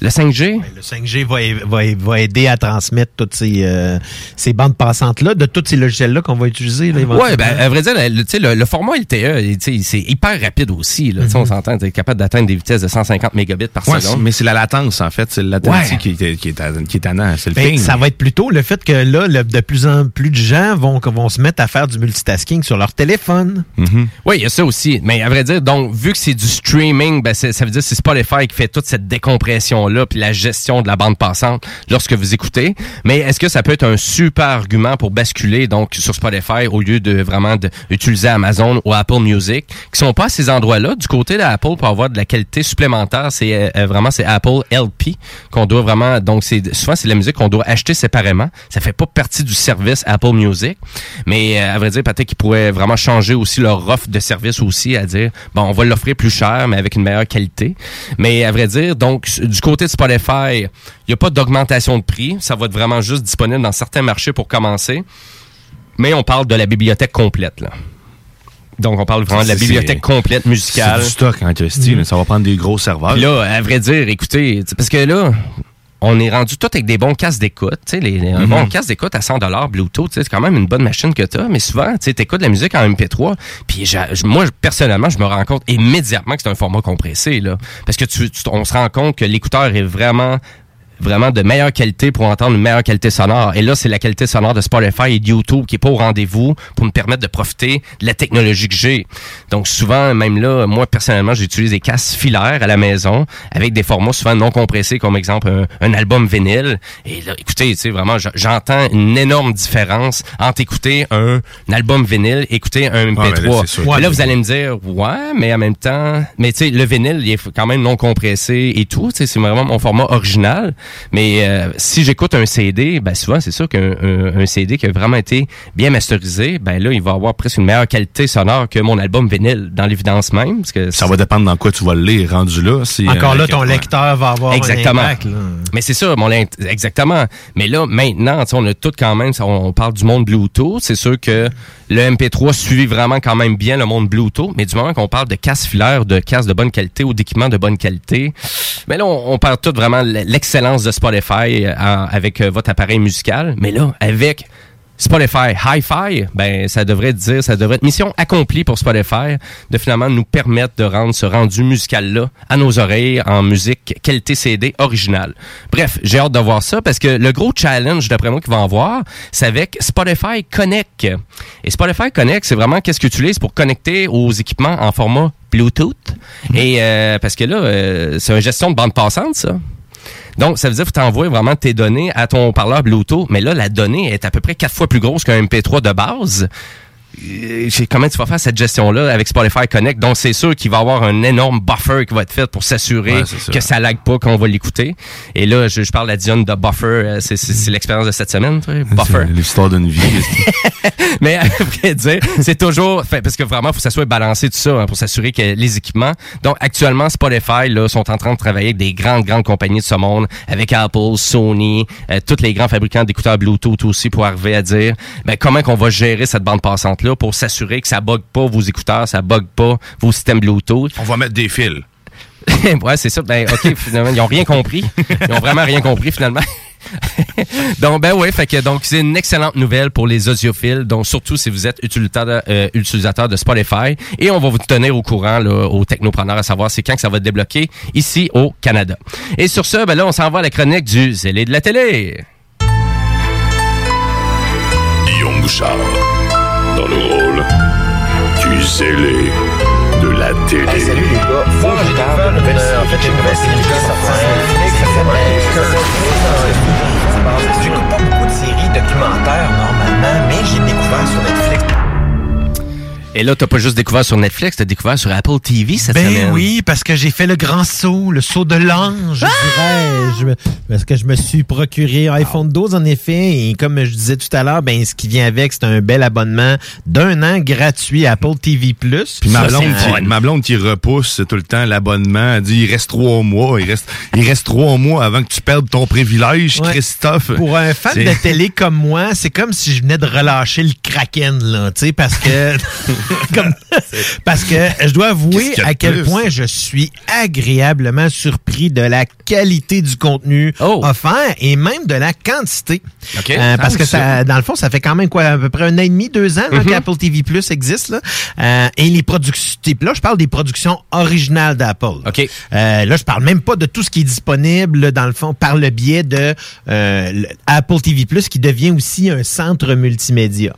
Le 5G? Le 5G va, va, va aider à transmettre toutes ces, euh, ces bandes passantes-là, de tous ces logiciels-là qu'on va utiliser. Éventuellement. ben, à vrai dire, le, le, le format LTE, c'est hyper rapide aussi. Là, On s'entend, tu capable d'atteindre des vitesses de 150 mégabits par Ouais, seconde. mais c'est la latence, en fait. C'est la latence Ouais. qui, est- qui est à- qui est tannant. C'est le Ben, ça va être plutôt le fait que là, le- de plus en plus de gens vont, vont se mettre à faire du multitasking sur leur téléphone. Oui, il y a ça aussi. Mais à vrai dire, donc, vu que c'est du streaming, ben, ça veut dire que c'est Spotify qui fait toute cette décompression-là, puis la gestion de la bande passante lorsque vous écoutez. Mais est-ce que ça peut être un super argument pour basculer donc sur Spotify au lieu de vraiment de, utiliser Amazon ou Apple Music, qui sont pas à ces endroits-là? Du côté d'Apple, pour avoir de la qualité supplémentaire, c'est euh, euh, vraiment c'est Apple LP qu'on doit vraiment. Donc, c'est souvent c'est la musique qu'on doit acheter séparément. Ça fait pas partie du service Apple Music. Mais euh, à vrai dire, peut-être qu'ils pourraient vraiment changer aussi leur offre de service aussi, à dire, bon, on va l'offrir plus cher, mais avec une meilleure qualité. Mais à vrai dire, donc, du côté de Spotify, il n'y a pas d'augmentation de prix. Ça va être vraiment juste disponible dans certains marchés pour commencer. Mais on parle de la bibliothèque complète, là. Donc, on parle vraiment de la bibliothèque complète musicale. C'est du stock, hein, Christy. Ça va prendre des gros serveurs. Puis là, à vrai dire, écoutez, parce que là, on est rendu tout avec des bons casques d'écoute. Tu sais, les, les- un Mhm. bon casque d'écoute à 100 Bluetooth, c'est quand même une bonne machine que tu as. Mais souvent, tu écoutes la musique en MP3. Puis moi, personnellement, je me rends compte immédiatement que c'est un format compressé. Là, parce que tu, tu- on se rend compte que l'écouteur est vraiment vraiment de meilleure qualité pour entendre une meilleure qualité sonore. Et là, c'est la qualité sonore de Spotify et de YouTube qui est pas au rendez-vous pour me permettre de profiter de la technologie que j'ai. Donc souvent, même là, moi personnellement, j'utilise des casques filaires à la maison avec des formats souvent non compressés, comme exemple un, un album vinyle. Et là, écoutez, tu sais, vraiment, j'entends une énorme différence entre écouter un, un album vinyle et écouter un MP3. mais là, là, vous allez me dire, ouais, mais en même temps, mais tu sais, le vinyle, il est quand même non compressé et tout. Tu sais, c'est vraiment mon format original. Mais euh, si j'écoute un CD, ben souvent, c'est sûr qu'un un, un CD qui a vraiment été bien masterisé, ben là, il va avoir presque une meilleure qualité sonore que mon album vinyle, dans l'évidence même. Parce que Ça va dépendre dans quoi tu vas le lire, rendu là. c'est, Encore euh, là, ton ouais. lecteur va avoir Exactement. un impact. là. Mais c'est ça, mon exactement. Mais là, maintenant, tu sais, on a tout quand même, on, on parle du monde Bluetooth. C'est sûr que le MP3 suit vraiment quand même bien le monde Bluetooth. Mais du moment qu'on parle de casques filaires, de casques de bonne qualité ou d'équipements de bonne qualité, mais là, on, on parle tout vraiment l'excellence de Spotify euh, avec euh, votre appareil musical. Mais là, avec Spotify Hi-Fi, ben ça devrait dire, ça devrait être mission accomplie pour Spotify de finalement nous permettre de rendre ce rendu musical là à nos oreilles en musique qualité CD originale. Bref, j'ai hâte de voir ça parce que le gros challenge d'après moi qu'il va en voir, c'est avec Spotify Connect. Et Spotify Connect, c'est vraiment qu'est-ce que tu utilises pour connecter aux équipements en format Bluetooth. Et euh, parce que là, c'est une gestion de bande passante ça. Donc, ça veut dire que tu envoies vraiment tes données à ton parleur Bluetooth, mais là, la donnée est à peu près quatre fois plus grosse qu'un MP3 de base. Comment tu vas faire cette gestion-là avec Spotify Connect? Donc, c'est sûr qu'il va y avoir un énorme buffer qui va être fait pour s'assurer Ouais, que ça lag pas quand on va l'écouter. Et là, je, je parle à Dion de buffer. euh, C'est, l'expérience de cette semaine, tu sais, buffer. L'histoire d'une vie. Mais à vrai dire, c'est toujours fait, parce que vraiment, il faut que ça soit balancé tout ça hein, pour s'assurer que les équipements. Donc actuellement, Spotify là sont en train de travailler avec des grandes grandes compagnies de ce monde, avec Apple, Sony, euh, tous les grands fabricants d'écouteurs Bluetooth aussi pour arriver à dire ben comment qu'on va gérer cette bande passante là pour s'assurer que ça bug pas vos écouteurs, ça bug pas vos systèmes Bluetooth. On va mettre des fils. ouais, c'est ça. Ben, OK, finalement, ils ont rien compris. Ils ont vraiment rien compris, finalement. donc, ben oui, fait que donc c'est une excellente nouvelle pour les audiophiles, donc surtout si vous êtes utilisateur, euh, utilisateur de Spotify. Et on va vous tenir au courant là, aux technopreneurs à savoir c'est quand que ça va être débloqué ici au Canada. Et sur ce, ben là, on s'en va à la chronique du zélé de la télé. Guillaume Bouchard, dans le rôle du zélé de la télé. salut les gars. Moi, j'ai découvert une nouvelle série. En fait, une nouvelle série qui sur Netflix. J'écoute pas beaucoup de séries documentaires normalement, mais j'ai découvert sur Netflix. Et là, t'as pas juste découvert sur Netflix, t'as découvert sur Apple TV cette Ben semaine. oui, parce que j'ai fait le grand saut, le saut de l'ange, je dirais. Parce que je me suis procuré iPhone 12 en effet, et comme je disais tout à l'heure, ben ce qui vient avec, c'est un bel abonnement d'un an gratuit à Apple TV+. Puis ma blonde, qui, ma blonde qui repousse tout le temps l'abonnement, elle dit il reste trois mois, il reste, il reste trois mois avant que tu perdes ton privilège, Ouais. Christophe. Pour un fan de télé comme moi, c'est comme si je venais de relâcher le Kraken, là, tu sais, parce que, comme- parce que je dois avouer à quel plus? point je suis agréablement surpris de la qualité du contenu offert et même de la quantité. Oh. Euh, parce Ah, que ça. dans le fond, ça fait quand même quoi, à peu près un an et demi, deux ans là, Mhm. qu'Apple TV Plus existe. Là. Euh, et les productions, là, je parle des productions originales d'Apple. Euh, là, je parle même pas de tout ce qui est disponible, dans le fond, par le biais de le- Apple TV Plus, qui devient aussi un centre multimédia.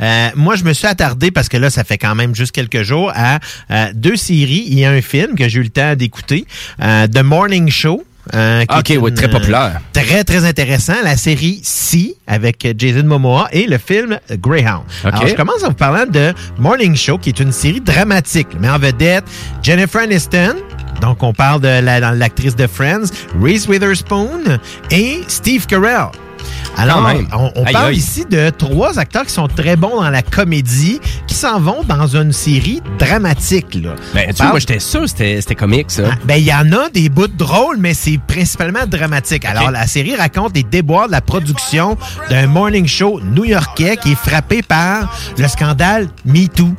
Euh, moi, je me suis attardé, parce que là, ça fait quand même juste quelques jours, à euh, deux séries. Il y a un film que j'ai eu le temps d'écouter, euh, The Morning Show. euh, qui OK, est oui, très populaire. Très, très intéressant. La série C avec Jason Momoa et le film Greyhound. OK. Alors, je commence en vous parlant de Morning Show, qui est une série dramatique, mais en vedette Jennifer Aniston. Donc, on parle de la- l'actrice de Friends, Reese Witherspoon et Steve Carell. Alors, on, parle ici de trois acteurs qui sont très bons dans la comédie, qui s'en vont dans une série dramatique. Là. Ben, tu vois, moi, j'étais sûr que c'était comique, ça. ben, il y en a des bouts drôles, mais c'est principalement dramatique. Alors, la série raconte les déboires de la production d'un morning show new-yorkais qui est frappé par le scandale MeToo.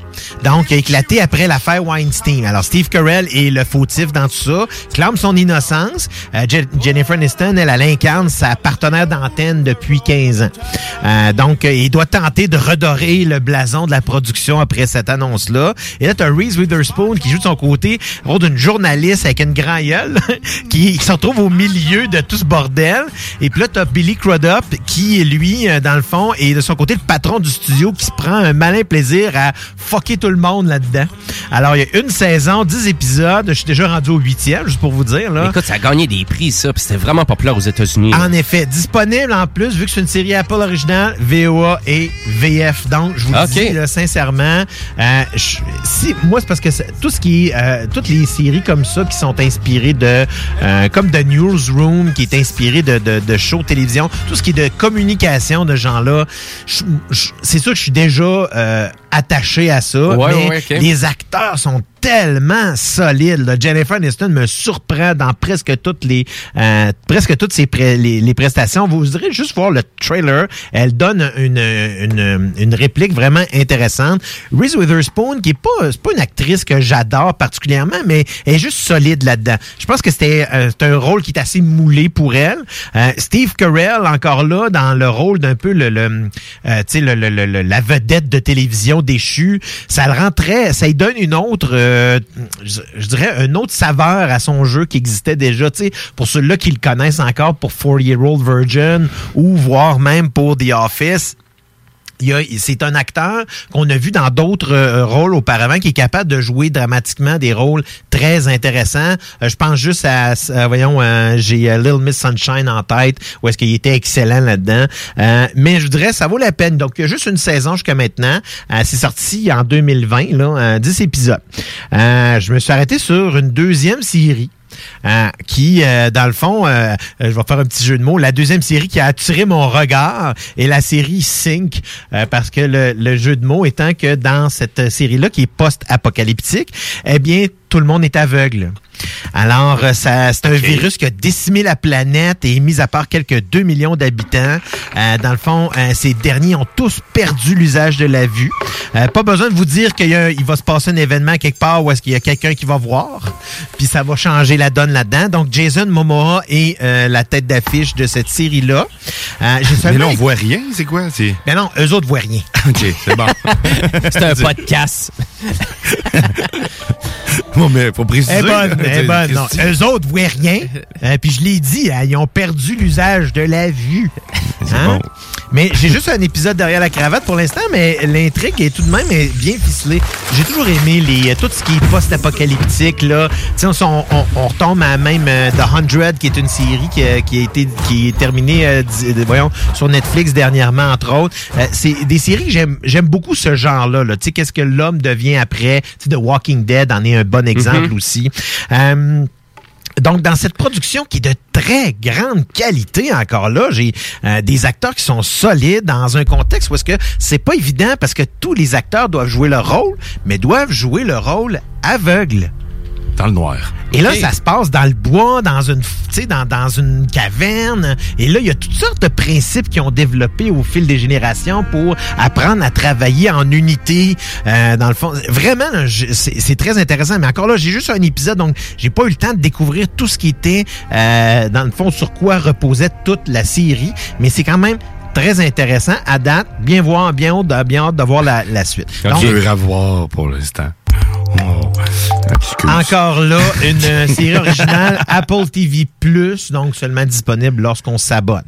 Donc, qui a éclaté après l'affaire Weinstein. Alors, Steve Carell est le fautif dans tout ça, clame son innocence. Euh, Je- Jennifer Aniston, elle, elle incarne sa partenaire d'antenne depuis 15 ans. Euh, donc, il doit tenter de redorer le blason de la production après cette annonce-là. Et là, tu as Reese Witherspoon qui joue de son côté le rôle d'une journaliste avec une grand gueule qui, qui se retrouve au milieu de tout ce bordel. Et puis là, tu as Billy Crudup qui, lui, euh, dans le fond, est de son côté le patron du studio qui se prend un malin plaisir à fucker tout le monde là-dedans. Alors, il y a une saison, 10 épisodes. Je suis déjà rendu au huitième, juste pour vous dire. Là. Écoute, ça a gagné des prix, ça, puis c'était vraiment populaire aux États-Unis. En effet, disponible en plus, vu que c'est une série Apple originale, VOA et VF. Donc, je vous le Ok. dis là, sincèrement, euh, si moi c'est parce que tout ce qui euh, toutes les séries comme ça qui sont inspirées de, euh, comme The Newsroom, qui est inspiré de, de, de shows télévision, tout ce qui est de communication de gens-là, c'est sûr que je suis déjà attaché à ça. Ouais, mais ouais, ok. les acteurs sont tellement solides. là. Jennifer Aniston me surprend dans presque toutes les euh, presque toutes ses pré- les, les prestations. Vous direz juste voir le trailer. Elle donne une, une, une réplique vraiment intéressante. Reese Witherspoon, qui est pas c'est pas une actrice que j'adore particulièrement, mais elle est juste solide là-dedans. Je pense que c'était euh, c'est un rôle qui est assez moulé pour elle. Euh, Steve Carell encore là dans le rôle d'un peu le, le euh, le- le- la vedette de télévision déchue. Ça le rend très ça lui donne une autre euh, je, je dirais une autre saveur à son jeu qui existait déjà, tu sais, pour ceux-là qui le connaissent encore pour Four Year Old Virgin ou voire même pour The Office. C'est un acteur qu'on a vu dans d'autres euh, rôles auparavant qui est capable de jouer dramatiquement des rôles très intéressants. Euh, je pense juste à, voyons, j'ai euh, Little Miss Sunshine en tête, où est-ce qu'il était excellent là-dedans. Mais je dirais, ça vaut la peine. Donc, il y a juste une saison jusqu'à maintenant. C'est sorti en 2020, là, euh, 10 épisodes. Je me suis arrêté sur une deuxième série. Euh, qui, euh, dans le fond, euh, euh, je vais faire un petit jeu de mots, la deuxième série qui a attiré mon regard est la série Sync, euh, parce que le, le jeu de mots étant que dans cette série-là, qui est post-apocalyptique, eh bien, tout le monde est aveugle. Alors, euh, ça, c'est un virus qui a décimé la planète et mis à part quelques 2 millions d'habitants. Euh, dans le fond, euh, ces derniers ont tous perdu l'usage de la vue. Euh, pas besoin de vous dire qu'il y a- il va se passer un événement quelque part où est-ce qu'il y a quelqu'un qui va voir, puis ça va changer la donne là-dedans. Donc, Jason Momoa est euh, la tête d'affiche de cette série-là. Euh, j'ai Mais là, on voit rien, c'est quoi? C'est... Ben non, eux autres voient rien. OK, c'est bon. C'est un podcast. bon, mais faut préciser. Est bonne, est bonne. Non, eux autres voient rien. Euh, puis je l'ai dit, hein, ils ont perdu l'usage de la vue. Hein? Mais j'ai juste un épisode derrière la cravate pour l'instant, mais l'intrigue est tout de même bien ficelée. J'ai toujours aimé les, tout ce qui est post-apocalyptique. Là. On, on, on retombe à même euh, The Hundred, qui est une série qui, a- qui a été qui est terminée euh, euh, voyons, sur Netflix dernièrement, entre autres. Euh, c'est des séries que j'aime j'aime beaucoup ce genre-là. Là. Tu sais, Qu'est-ce que l'homme devient après? Tu sais, The Walking Dead en est un bon exemple Mhm. aussi. Euh, donc, dans cette production qui est de très grande qualité encore là, j'ai euh, des acteurs qui sont solides dans un contexte où est-ce que c'est pas évident parce que tous les acteurs doivent jouer leur rôle, mais doivent jouer le rôle aveugle. Dans le noir. Et là, ça se passe dans le bois, dans une, tu sais, dans, dans une caverne. Et là, il y a toutes sortes de principes qui ont développé au fil des générations pour apprendre à travailler en unité. Euh, dans le fond, vraiment, c'est très intéressant. Mais encore là, j'ai juste un épisode, donc j'ai pas eu le temps de découvrir tout ce qui était, euh, dans le fond, sur quoi reposait toute la série. Mais c'est quand même très intéressant à date. Bien voir, bien hâte, de- bien hâte de voir la, la suite. Donc, Dur à voir pour l'instant. Oh, excuse. Encore là, une euh, série originale Apple TV Plus, donc seulement disponible lorsqu'on s'abonne.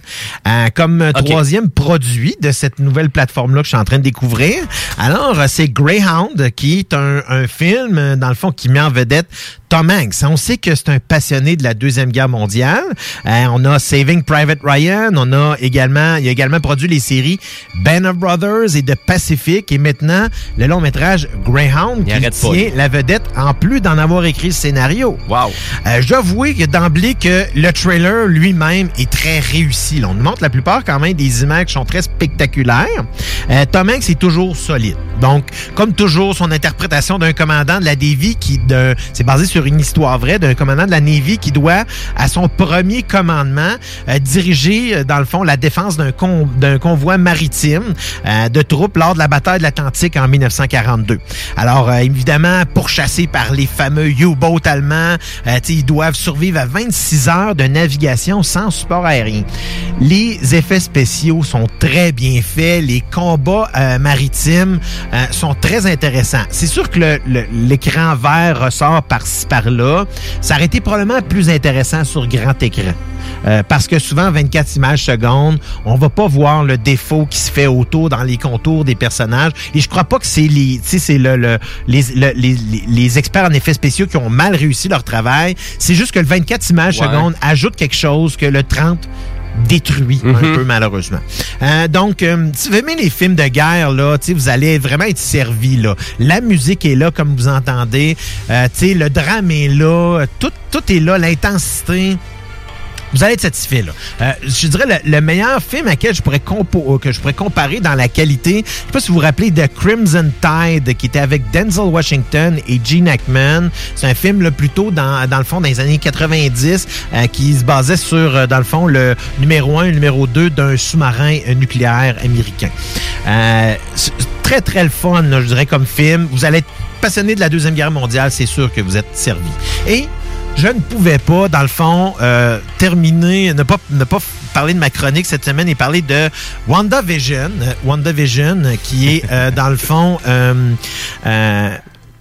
Euh, comme troisième produit de cette nouvelle plateforme-là que je suis en train de découvrir, alors euh, c'est Greyhound, qui est un, un film, euh, dans le fond, qui met en vedette Tom Hanks, on sait que c'est un passionné de la Deuxième Guerre mondiale. Euh, on a Saving Private Ryan, on a également, il a également produit les séries Band of Brothers et The Pacific et maintenant le long métrage Greyhound qui pas, tient la vedette en plus d'en avoir écrit le scénario. Wow. Euh, je dois avouer que d'emblée que le trailer lui-même est très réussi. Là, on nous montre la plupart quand même des images qui sont très spectaculaires. Euh, Tom Hanks est toujours solide. Donc, comme toujours, son interprétation d'un commandant de la Navy qui, c'est basé sur une histoire vraie d'un commandant de la Navy qui doit, à son premier commandement, euh, diriger, euh, dans le fond, la défense d'un con- d'un convoi maritime euh, de troupes lors de la bataille de l'Atlantique en 1942. Alors, euh, évidemment, pourchassés par les fameux U-boats allemands, euh, ils doivent survivre à 26 heures de navigation sans support aérien. Les effets spéciaux sont très bien faits. Les combats euh, maritimes euh, sont très intéressants. C'est sûr que le- le- l'écran vert ressort par-ci par-là. Ça aurait été probablement plus intéressant sur grand écran. Euh, parce que souvent, 24 images secondes, on va pas voir le défaut qui se fait autour dans les contours des personnages. Et je crois pas que c'est les, c'est le, le- les, le- les- les experts en effets spéciaux qui ont mal réussi leur travail. C'est juste que le 24 images Ouais. secondes ajoute quelque chose que le 30 détruit un Mhm. peu malheureusement. Euh, donc, euh, si vous aimez les films de guerre, là, vous allez vraiment être servi. Là. La musique est là, comme vous entendez. Euh, le drame est là. Tout, tout est là. L'intensité. Vous allez être satisfait là. Euh, je dirais le, le meilleur film à quel je pourrais euh, que je pourrais comparer dans la qualité. Je sais pas si vous vous rappelez de Crimson Tide qui était avec Denzel Washington et Gene Hackman. C'est un film là, plutôt dans, dans le fond dans les années 90 euh, qui se basait sur dans le fond le numéro 1 et le numéro 2 d'un sous-marin nucléaire américain. Très très le fun je dirais comme film. Vous allez être passionné de la Deuxième Guerre mondiale, c'est sûr que vous êtes servi. Et je ne pouvais pas, dans le fond, euh, terminer, ne pas, ne pas parler de ma chronique cette semaine et parler de WandaVision. Euh, WandaVision, qui est, euh, dans le fond... euh, euh,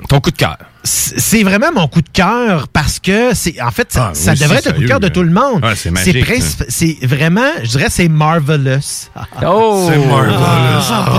Ton coup de cœur. C'est vraiment mon coup de cœur parce que c'est en fait ça, Ah, ça oui, devrait c'est être le coup de cœur de là. tout le monde. Ouais, c'est magique, c'est vraiment, je dirais, c'est marvelous. Oh! C'est marvelous. Ah,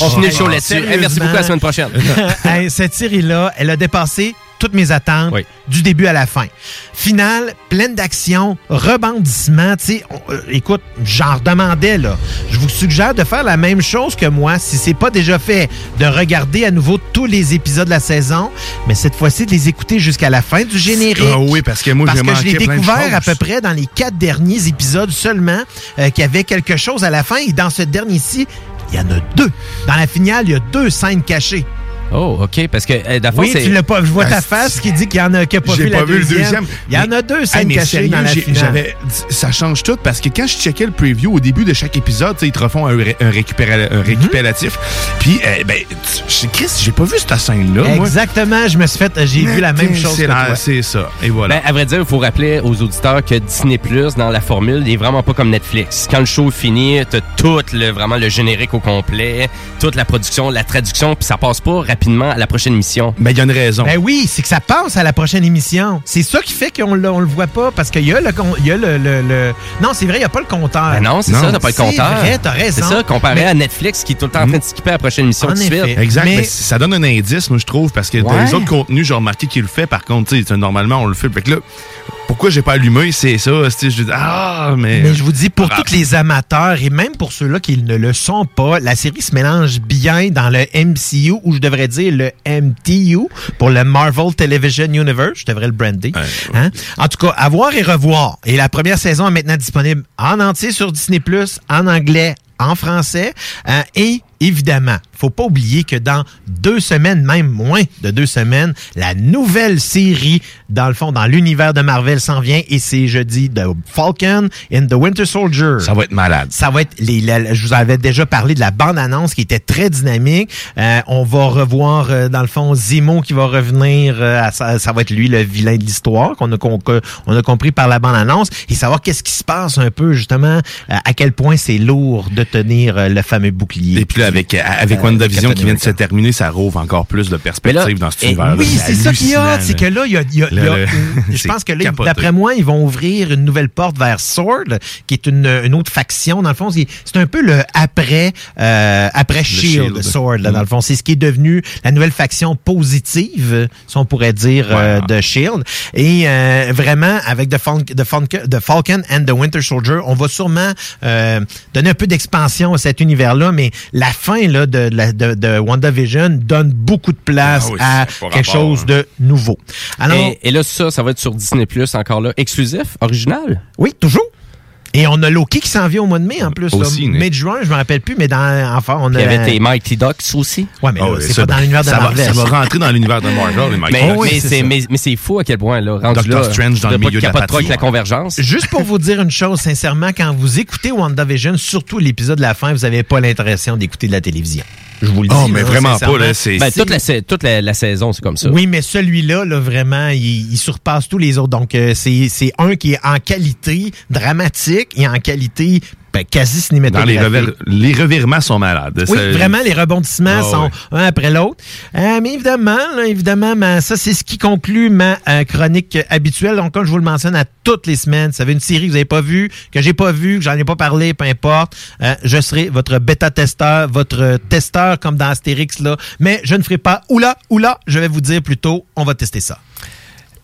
On finit le show là-dessus. Hey, merci beaucoup, à la semaine prochaine. Hey, cette série-là, elle a dépassé toutes mes attentes Oui. du début à la fin. Finale, pleine d'action, rebondissement. Sais, euh, écoute, j'en redemandais là. Je vous suggère de faire la même chose que moi, si c'est pas déjà fait, de regarder à nouveau tous les épisodes de la saison, mais cette fois-ci de les écouter jusqu'à la fin du générique. Ah oui, parce que moi, Parce que je l'ai découvert à peu près dans les quatre derniers épisodes seulement euh, qu'il y avait quelque chose à la fin. Et dans ce dernier-ci, il y en a deux. Dans la finale, il y a deux scènes cachées. Oh, OK, parce que, euh, d'abord, Oui, c'est... tu l'as pas. Je vois ta Ah, face qui dit qu'il y en a qui a pas J'ai vu, pas la vu le deuxième. Il y en a deux Hey, scènes mais cachées sérieux, dans la finale. Ça change tout parce que quand je checkais le preview au début de chaque épisode, tu sais, ils te refont un, ré- un, récupéra- un récupératif. Puis, euh, ben, tu- Chris, j'ai pas vu cette scène-là. moi. Exactement, je me suis fait, j'ai vu la même chose que toi. C'est ça. Et voilà. Ben, à vrai dire, il faut rappeler aux auditeurs que Disney Plus, dans la formule, n'est vraiment pas comme Netflix. Quand le show est fini, t'as tout le, vraiment le générique au complet, toute la production, la traduction, puis ça passe pas rapidement à la prochaine émission. Mais il y a une raison. Ben oui, c'est que ça passe à la prochaine émission. C'est ça qui fait qu'on le, on le voit pas parce qu'il y a le, il y a le, le- le- non, c'est vrai, il y a pas le compteur. Ben non, c'est ça, t'as pas le C'est compteur. vrai, t'as raison. C'est ça, comparé Mais- à Netflix qui est tout le temps en train de skipper à la prochaine émission En tout de suite. Exact, Mais- mais ça donne un indice, moi, je trouve, parce que dans Ouais. les autres contenus, j'ai remarqué qu'il le fait, par contre, tu sais, normalement, on le fait. Fait que là, pourquoi j'ai pas allumé, c'est ça, je dis, ah, mais... Mais je vous dis, pour Bravo. tous les amateurs et même pour ceux-là qui ne le sont pas, la série se mélange bien dans le MCU ou je devrais dire le MTU pour le Marvel Television Universe. Je devrais le brander. Hein? En tout cas, à voir et revoir. Et la première saison est maintenant disponible en entier sur Disney+, en anglais, en français. Euh, et évidemment, faut pas oublier que dans deux semaines, même moins de deux semaines, la nouvelle série, dans le fond, dans l'univers de Marvel s'en vient et c'est jeudi de Falcon and the Winter Soldier. Ça va être malade. Ça va être, les, je vous avais déjà parlé de la bande-annonce qui était très dynamique. Euh, on va revoir, euh, dans le fond, Zemo qui va revenir. euh, à ça, ça va être lui, le vilain de l'histoire, qu'on a, qu'on- on a compris par la bande-annonce. Et savoir qu'est-ce qui se passe un peu, justement, euh, à quel point c'est lourd de tenir euh, le fameux bouclier. Et puis là, avec, avec WandaVision qui vient de se terminer, ça rouvre encore plus de perspectives dans cet Et univers-là. Oui, c'est ça qu'il y a. C'est que là, il y a. il y a- il y a- Le- le- je pense que là, d'après moi, ils vont ouvrir une nouvelle porte vers Sword, qui est une, une autre faction. Dans le fond, c'est un peu le après, euh, après Shield, Shield. Sword, là, Mm. dans le fond. C'est ce qui est devenu la nouvelle faction positive, si on pourrait dire, euh, de Shield. Et euh, vraiment, avec The, Fal- The Fal- The Falcon and the Winter Soldier, on va sûrement donner un peu d'expansion à cet univers-là, mais la fin là, de, la- de, de WandaVision donne beaucoup de place Ah oui, à quelque rapport, chose hein. de nouveau. Alors, et, et là, ça, ça va être sur Disney Plus encore là. Exclusif, original? oui, toujours. Et on a Loki qui s'en vient au mois de mai en plus. Aussi, là. mai de juin, je me rappelle plus, mais dans enfin on Il a y avait tes Mighty Ducks aussi. Ouais, mais Ah c'est ça, pas dans l'univers de ça va- Marvel. ça va rentrer dans l'univers de Marvel, les Mighty Mais, Ducks. mais Oui, c'est mais, mais c'est fou à quel point là, rendu Doctor là, Strange dans de le milieu de la pas avec patrie. la convergence. Juste pour vous dire une chose, sincèrement, quand vous écoutez WandaVision, surtout l'épisode de la fin, vous n'avez pas l'impression d'écouter de la télévision. Je vous le dis. Oh, mais là, vraiment pas, là, c'est- Ben, toute la, toute la, la saison, c'est comme ça. Oui, mais celui-là, là, vraiment, il, il surpasse tous les autres. Donc, euh, c'est c'est un qui est en qualité dramatique et en qualité ben, quasi Dans cinématographique. les, revers- les revirements sont malades. Oui, Ça- vraiment, les rebondissements Ah sont ouais. un après l'autre. Euh, mais évidemment, là, évidemment, ma- ça, c'est ce qui conclut ma euh, chronique habituelle. Donc, comme je vous le mentionne à toutes les semaines, ça fait une série que vous n'avez pas vue, que j'ai pas vue, que j'en ai pas parlé, peu importe. Euh, je serai votre bêta-testeur, votre testeur comme dans Astérix, là. Mais je ne ferai pas oula, oula, je vais vous dire plutôt, on va tester ça.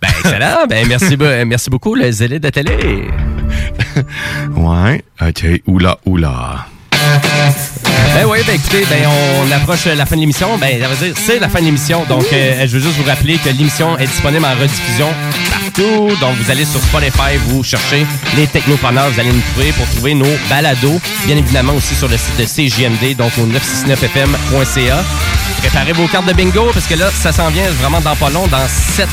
Ben, excellent. ben, merci, merci beaucoup, le zélé de télé. Ouais, ok. Oula, oula. Ben oui, ben écoutez, ben on approche la fin de l'émission. Ben, ça veut dire c'est la fin de l'émission. Donc, euh, je veux juste vous rappeler que l'émission est disponible en rediffusion Donc, vous allez sur Spotify, vous cherchez les technopreneurs, vous allez nous trouver pour trouver nos balados. Bien évidemment aussi sur le site de CJMD, donc au 969fm.ca. Préparez vos cartes de bingo parce que là, ça s'en vient vraiment dans pas long, dans 7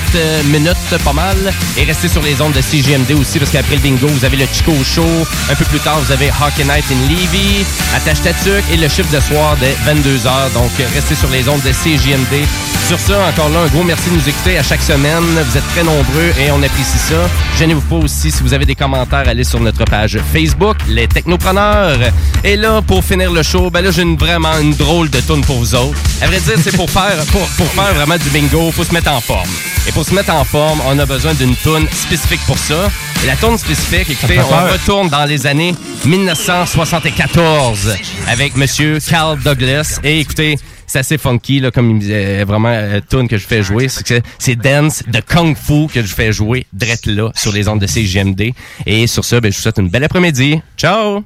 minutes, pas mal. Et restez sur les ondes de CGMD aussi parce qu'après le bingo, vous avez le Chico Show. Un peu plus tard, vous avez Hockey Night in Levy, Attache Tatuc et le chiffre de soir dès 22h. Donc, restez sur les ondes de CGMD. Sur ça, encore là, un gros merci de nous écouter à chaque semaine. Vous êtes très nombreux et on apprécie ça. Gênez-vous pas aussi si vous avez des commentaires, allez sur notre page Facebook, Les Technopreneurs. Et là, pour finir le show, ben là, j'ai une, vraiment une drôle de tune pour vous autres. À vrai dire, c'est pour faire, pour, pour faire vraiment du bingo, faut se mettre en forme. Et pour se mettre en forme, on a besoin d'une tune spécifique pour ça. Et la tune spécifique, écoutez, on retourne dans les années 1974 avec Monsieur Carl Douglas. Et écoutez, c'est assez funky, là, comme euh, vraiment euh, tune que je fais jouer. C'est que c'est dance de kung fu que je fais jouer drette là sur les ondes de CGMD. Et sur ça, ben, je vous souhaite une belle après-midi. Ciao!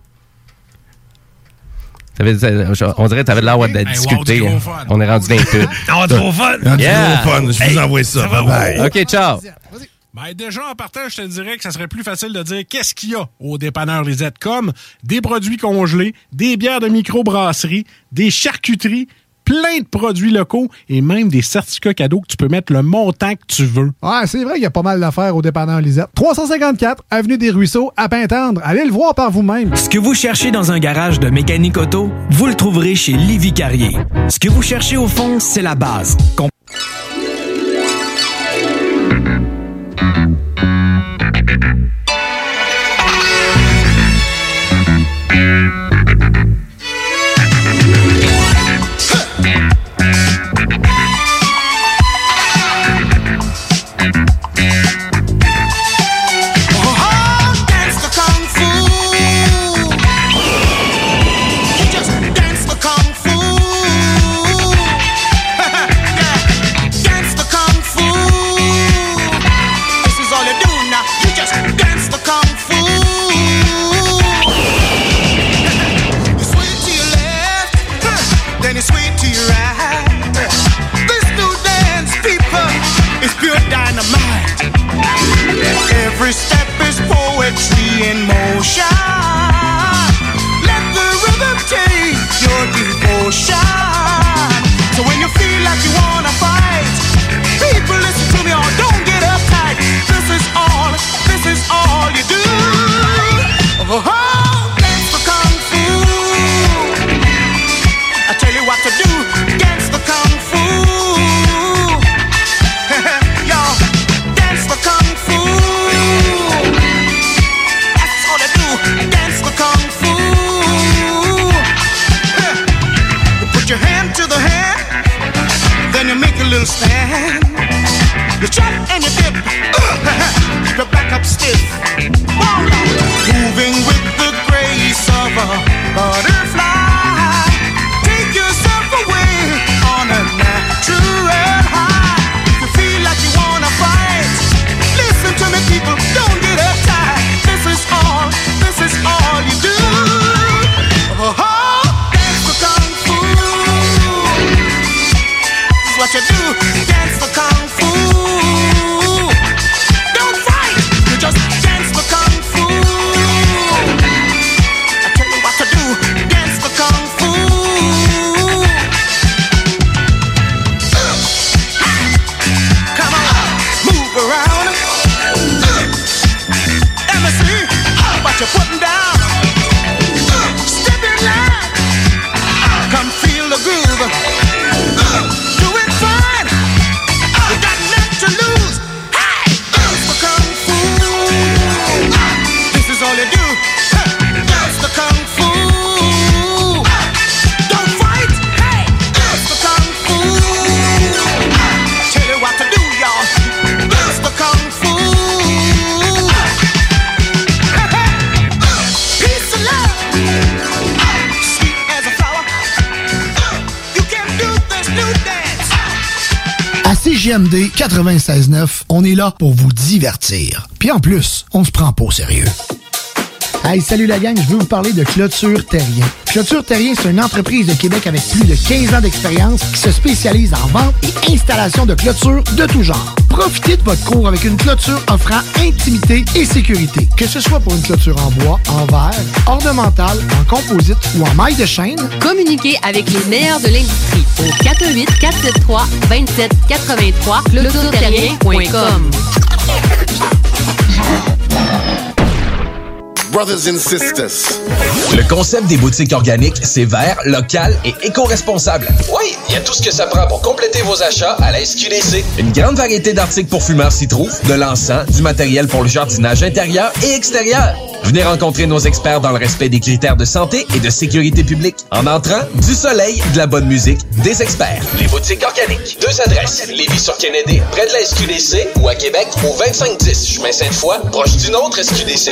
On dirait que t'avais de l'air de discuter. hein. On est rendu les pubs. On trop fun! Yeah. gros fun. Je vous envoie ça. Bye bye. OK, ciao! Ben déjà, en partant, je te dirais que ça serait plus facile de dire qu'est-ce qu'il y a au dépanneur Lisette, comme des produits congelés, des bières de microbrasserie, des charcuteries, plein de produits locaux et même des certificats cadeaux que tu peux mettre le montant que tu veux. Ouais, c'est vrai qu'il y a pas mal d'affaires au dépanneur Lisette. 354 Avenue des Ruisseaux, à Pintendre. Allez le voir par vous-même. Ce que vous cherchez dans un garage de mécanique auto, vous le trouverez chez Livy Carrier. Ce que vous cherchez au fond, c'est la base. Com- You trip and you dip. Uh, your back up stiff. Ball CJMD 96.9, on est là pour vous divertir. Puis en plus, on se prend pas au sérieux. Hey, salut la gang, je veux vous parler de Clôture Terrien. Clôture Terrien, c'est une entreprise de Québec avec plus de 15 ans d'expérience qui se spécialise en vente et installation de clôtures de tout genre. Profitez de votre cours avec une clôture offrant intimité et sécurité. Que ce soit pour une clôture en bois, en verre, ornementale, en composite ou en maille de chaîne, Communiquez avec les meilleurs de l'industrie au 418 473 2783 clôtureterrien.com. Brothers and sisters. Le concept des boutiques organiques, c'est vert, local et éco-responsable. Oui, il y a tout ce que ça prend pour compléter vos achats à la SQDC. Une grande variété d'articles pour fumeurs s'y trouve, de l'encens, du matériel pour le jardinage intérieur et extérieur. Venez rencontrer nos experts dans le respect des critères de santé et de sécurité publique. En entrant, du soleil, de la bonne musique, des experts. Les boutiques organiques. Deux adresses. Lévis sur Kennedy, près de la SQDC ou à Québec au 2510 chemin Sainte-Foy, proche d'une autre SQDC.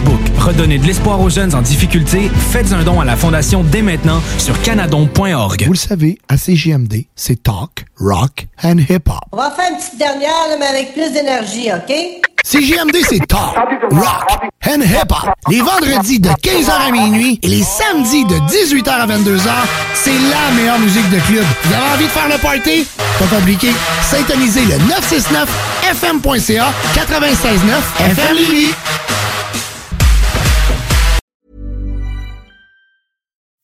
Redonnez de l'espoir aux jeunes en difficulté. Faites un don à la Fondation dès maintenant sur canadon.org. vous le savez, à CJMD, c'est talk, rock and hip-hop. On va faire une petite dernière, là, mais avec plus d'énergie, OK? CJMD, c'est talk, rock and hip-hop. Les vendredis de 15h à minuit et les samedis de 18h à 22h, c'est la meilleure musique de club. Vous avez envie de faire le party? Pas compliqué. Syntonisez le 969fm.ca 96.9 FM.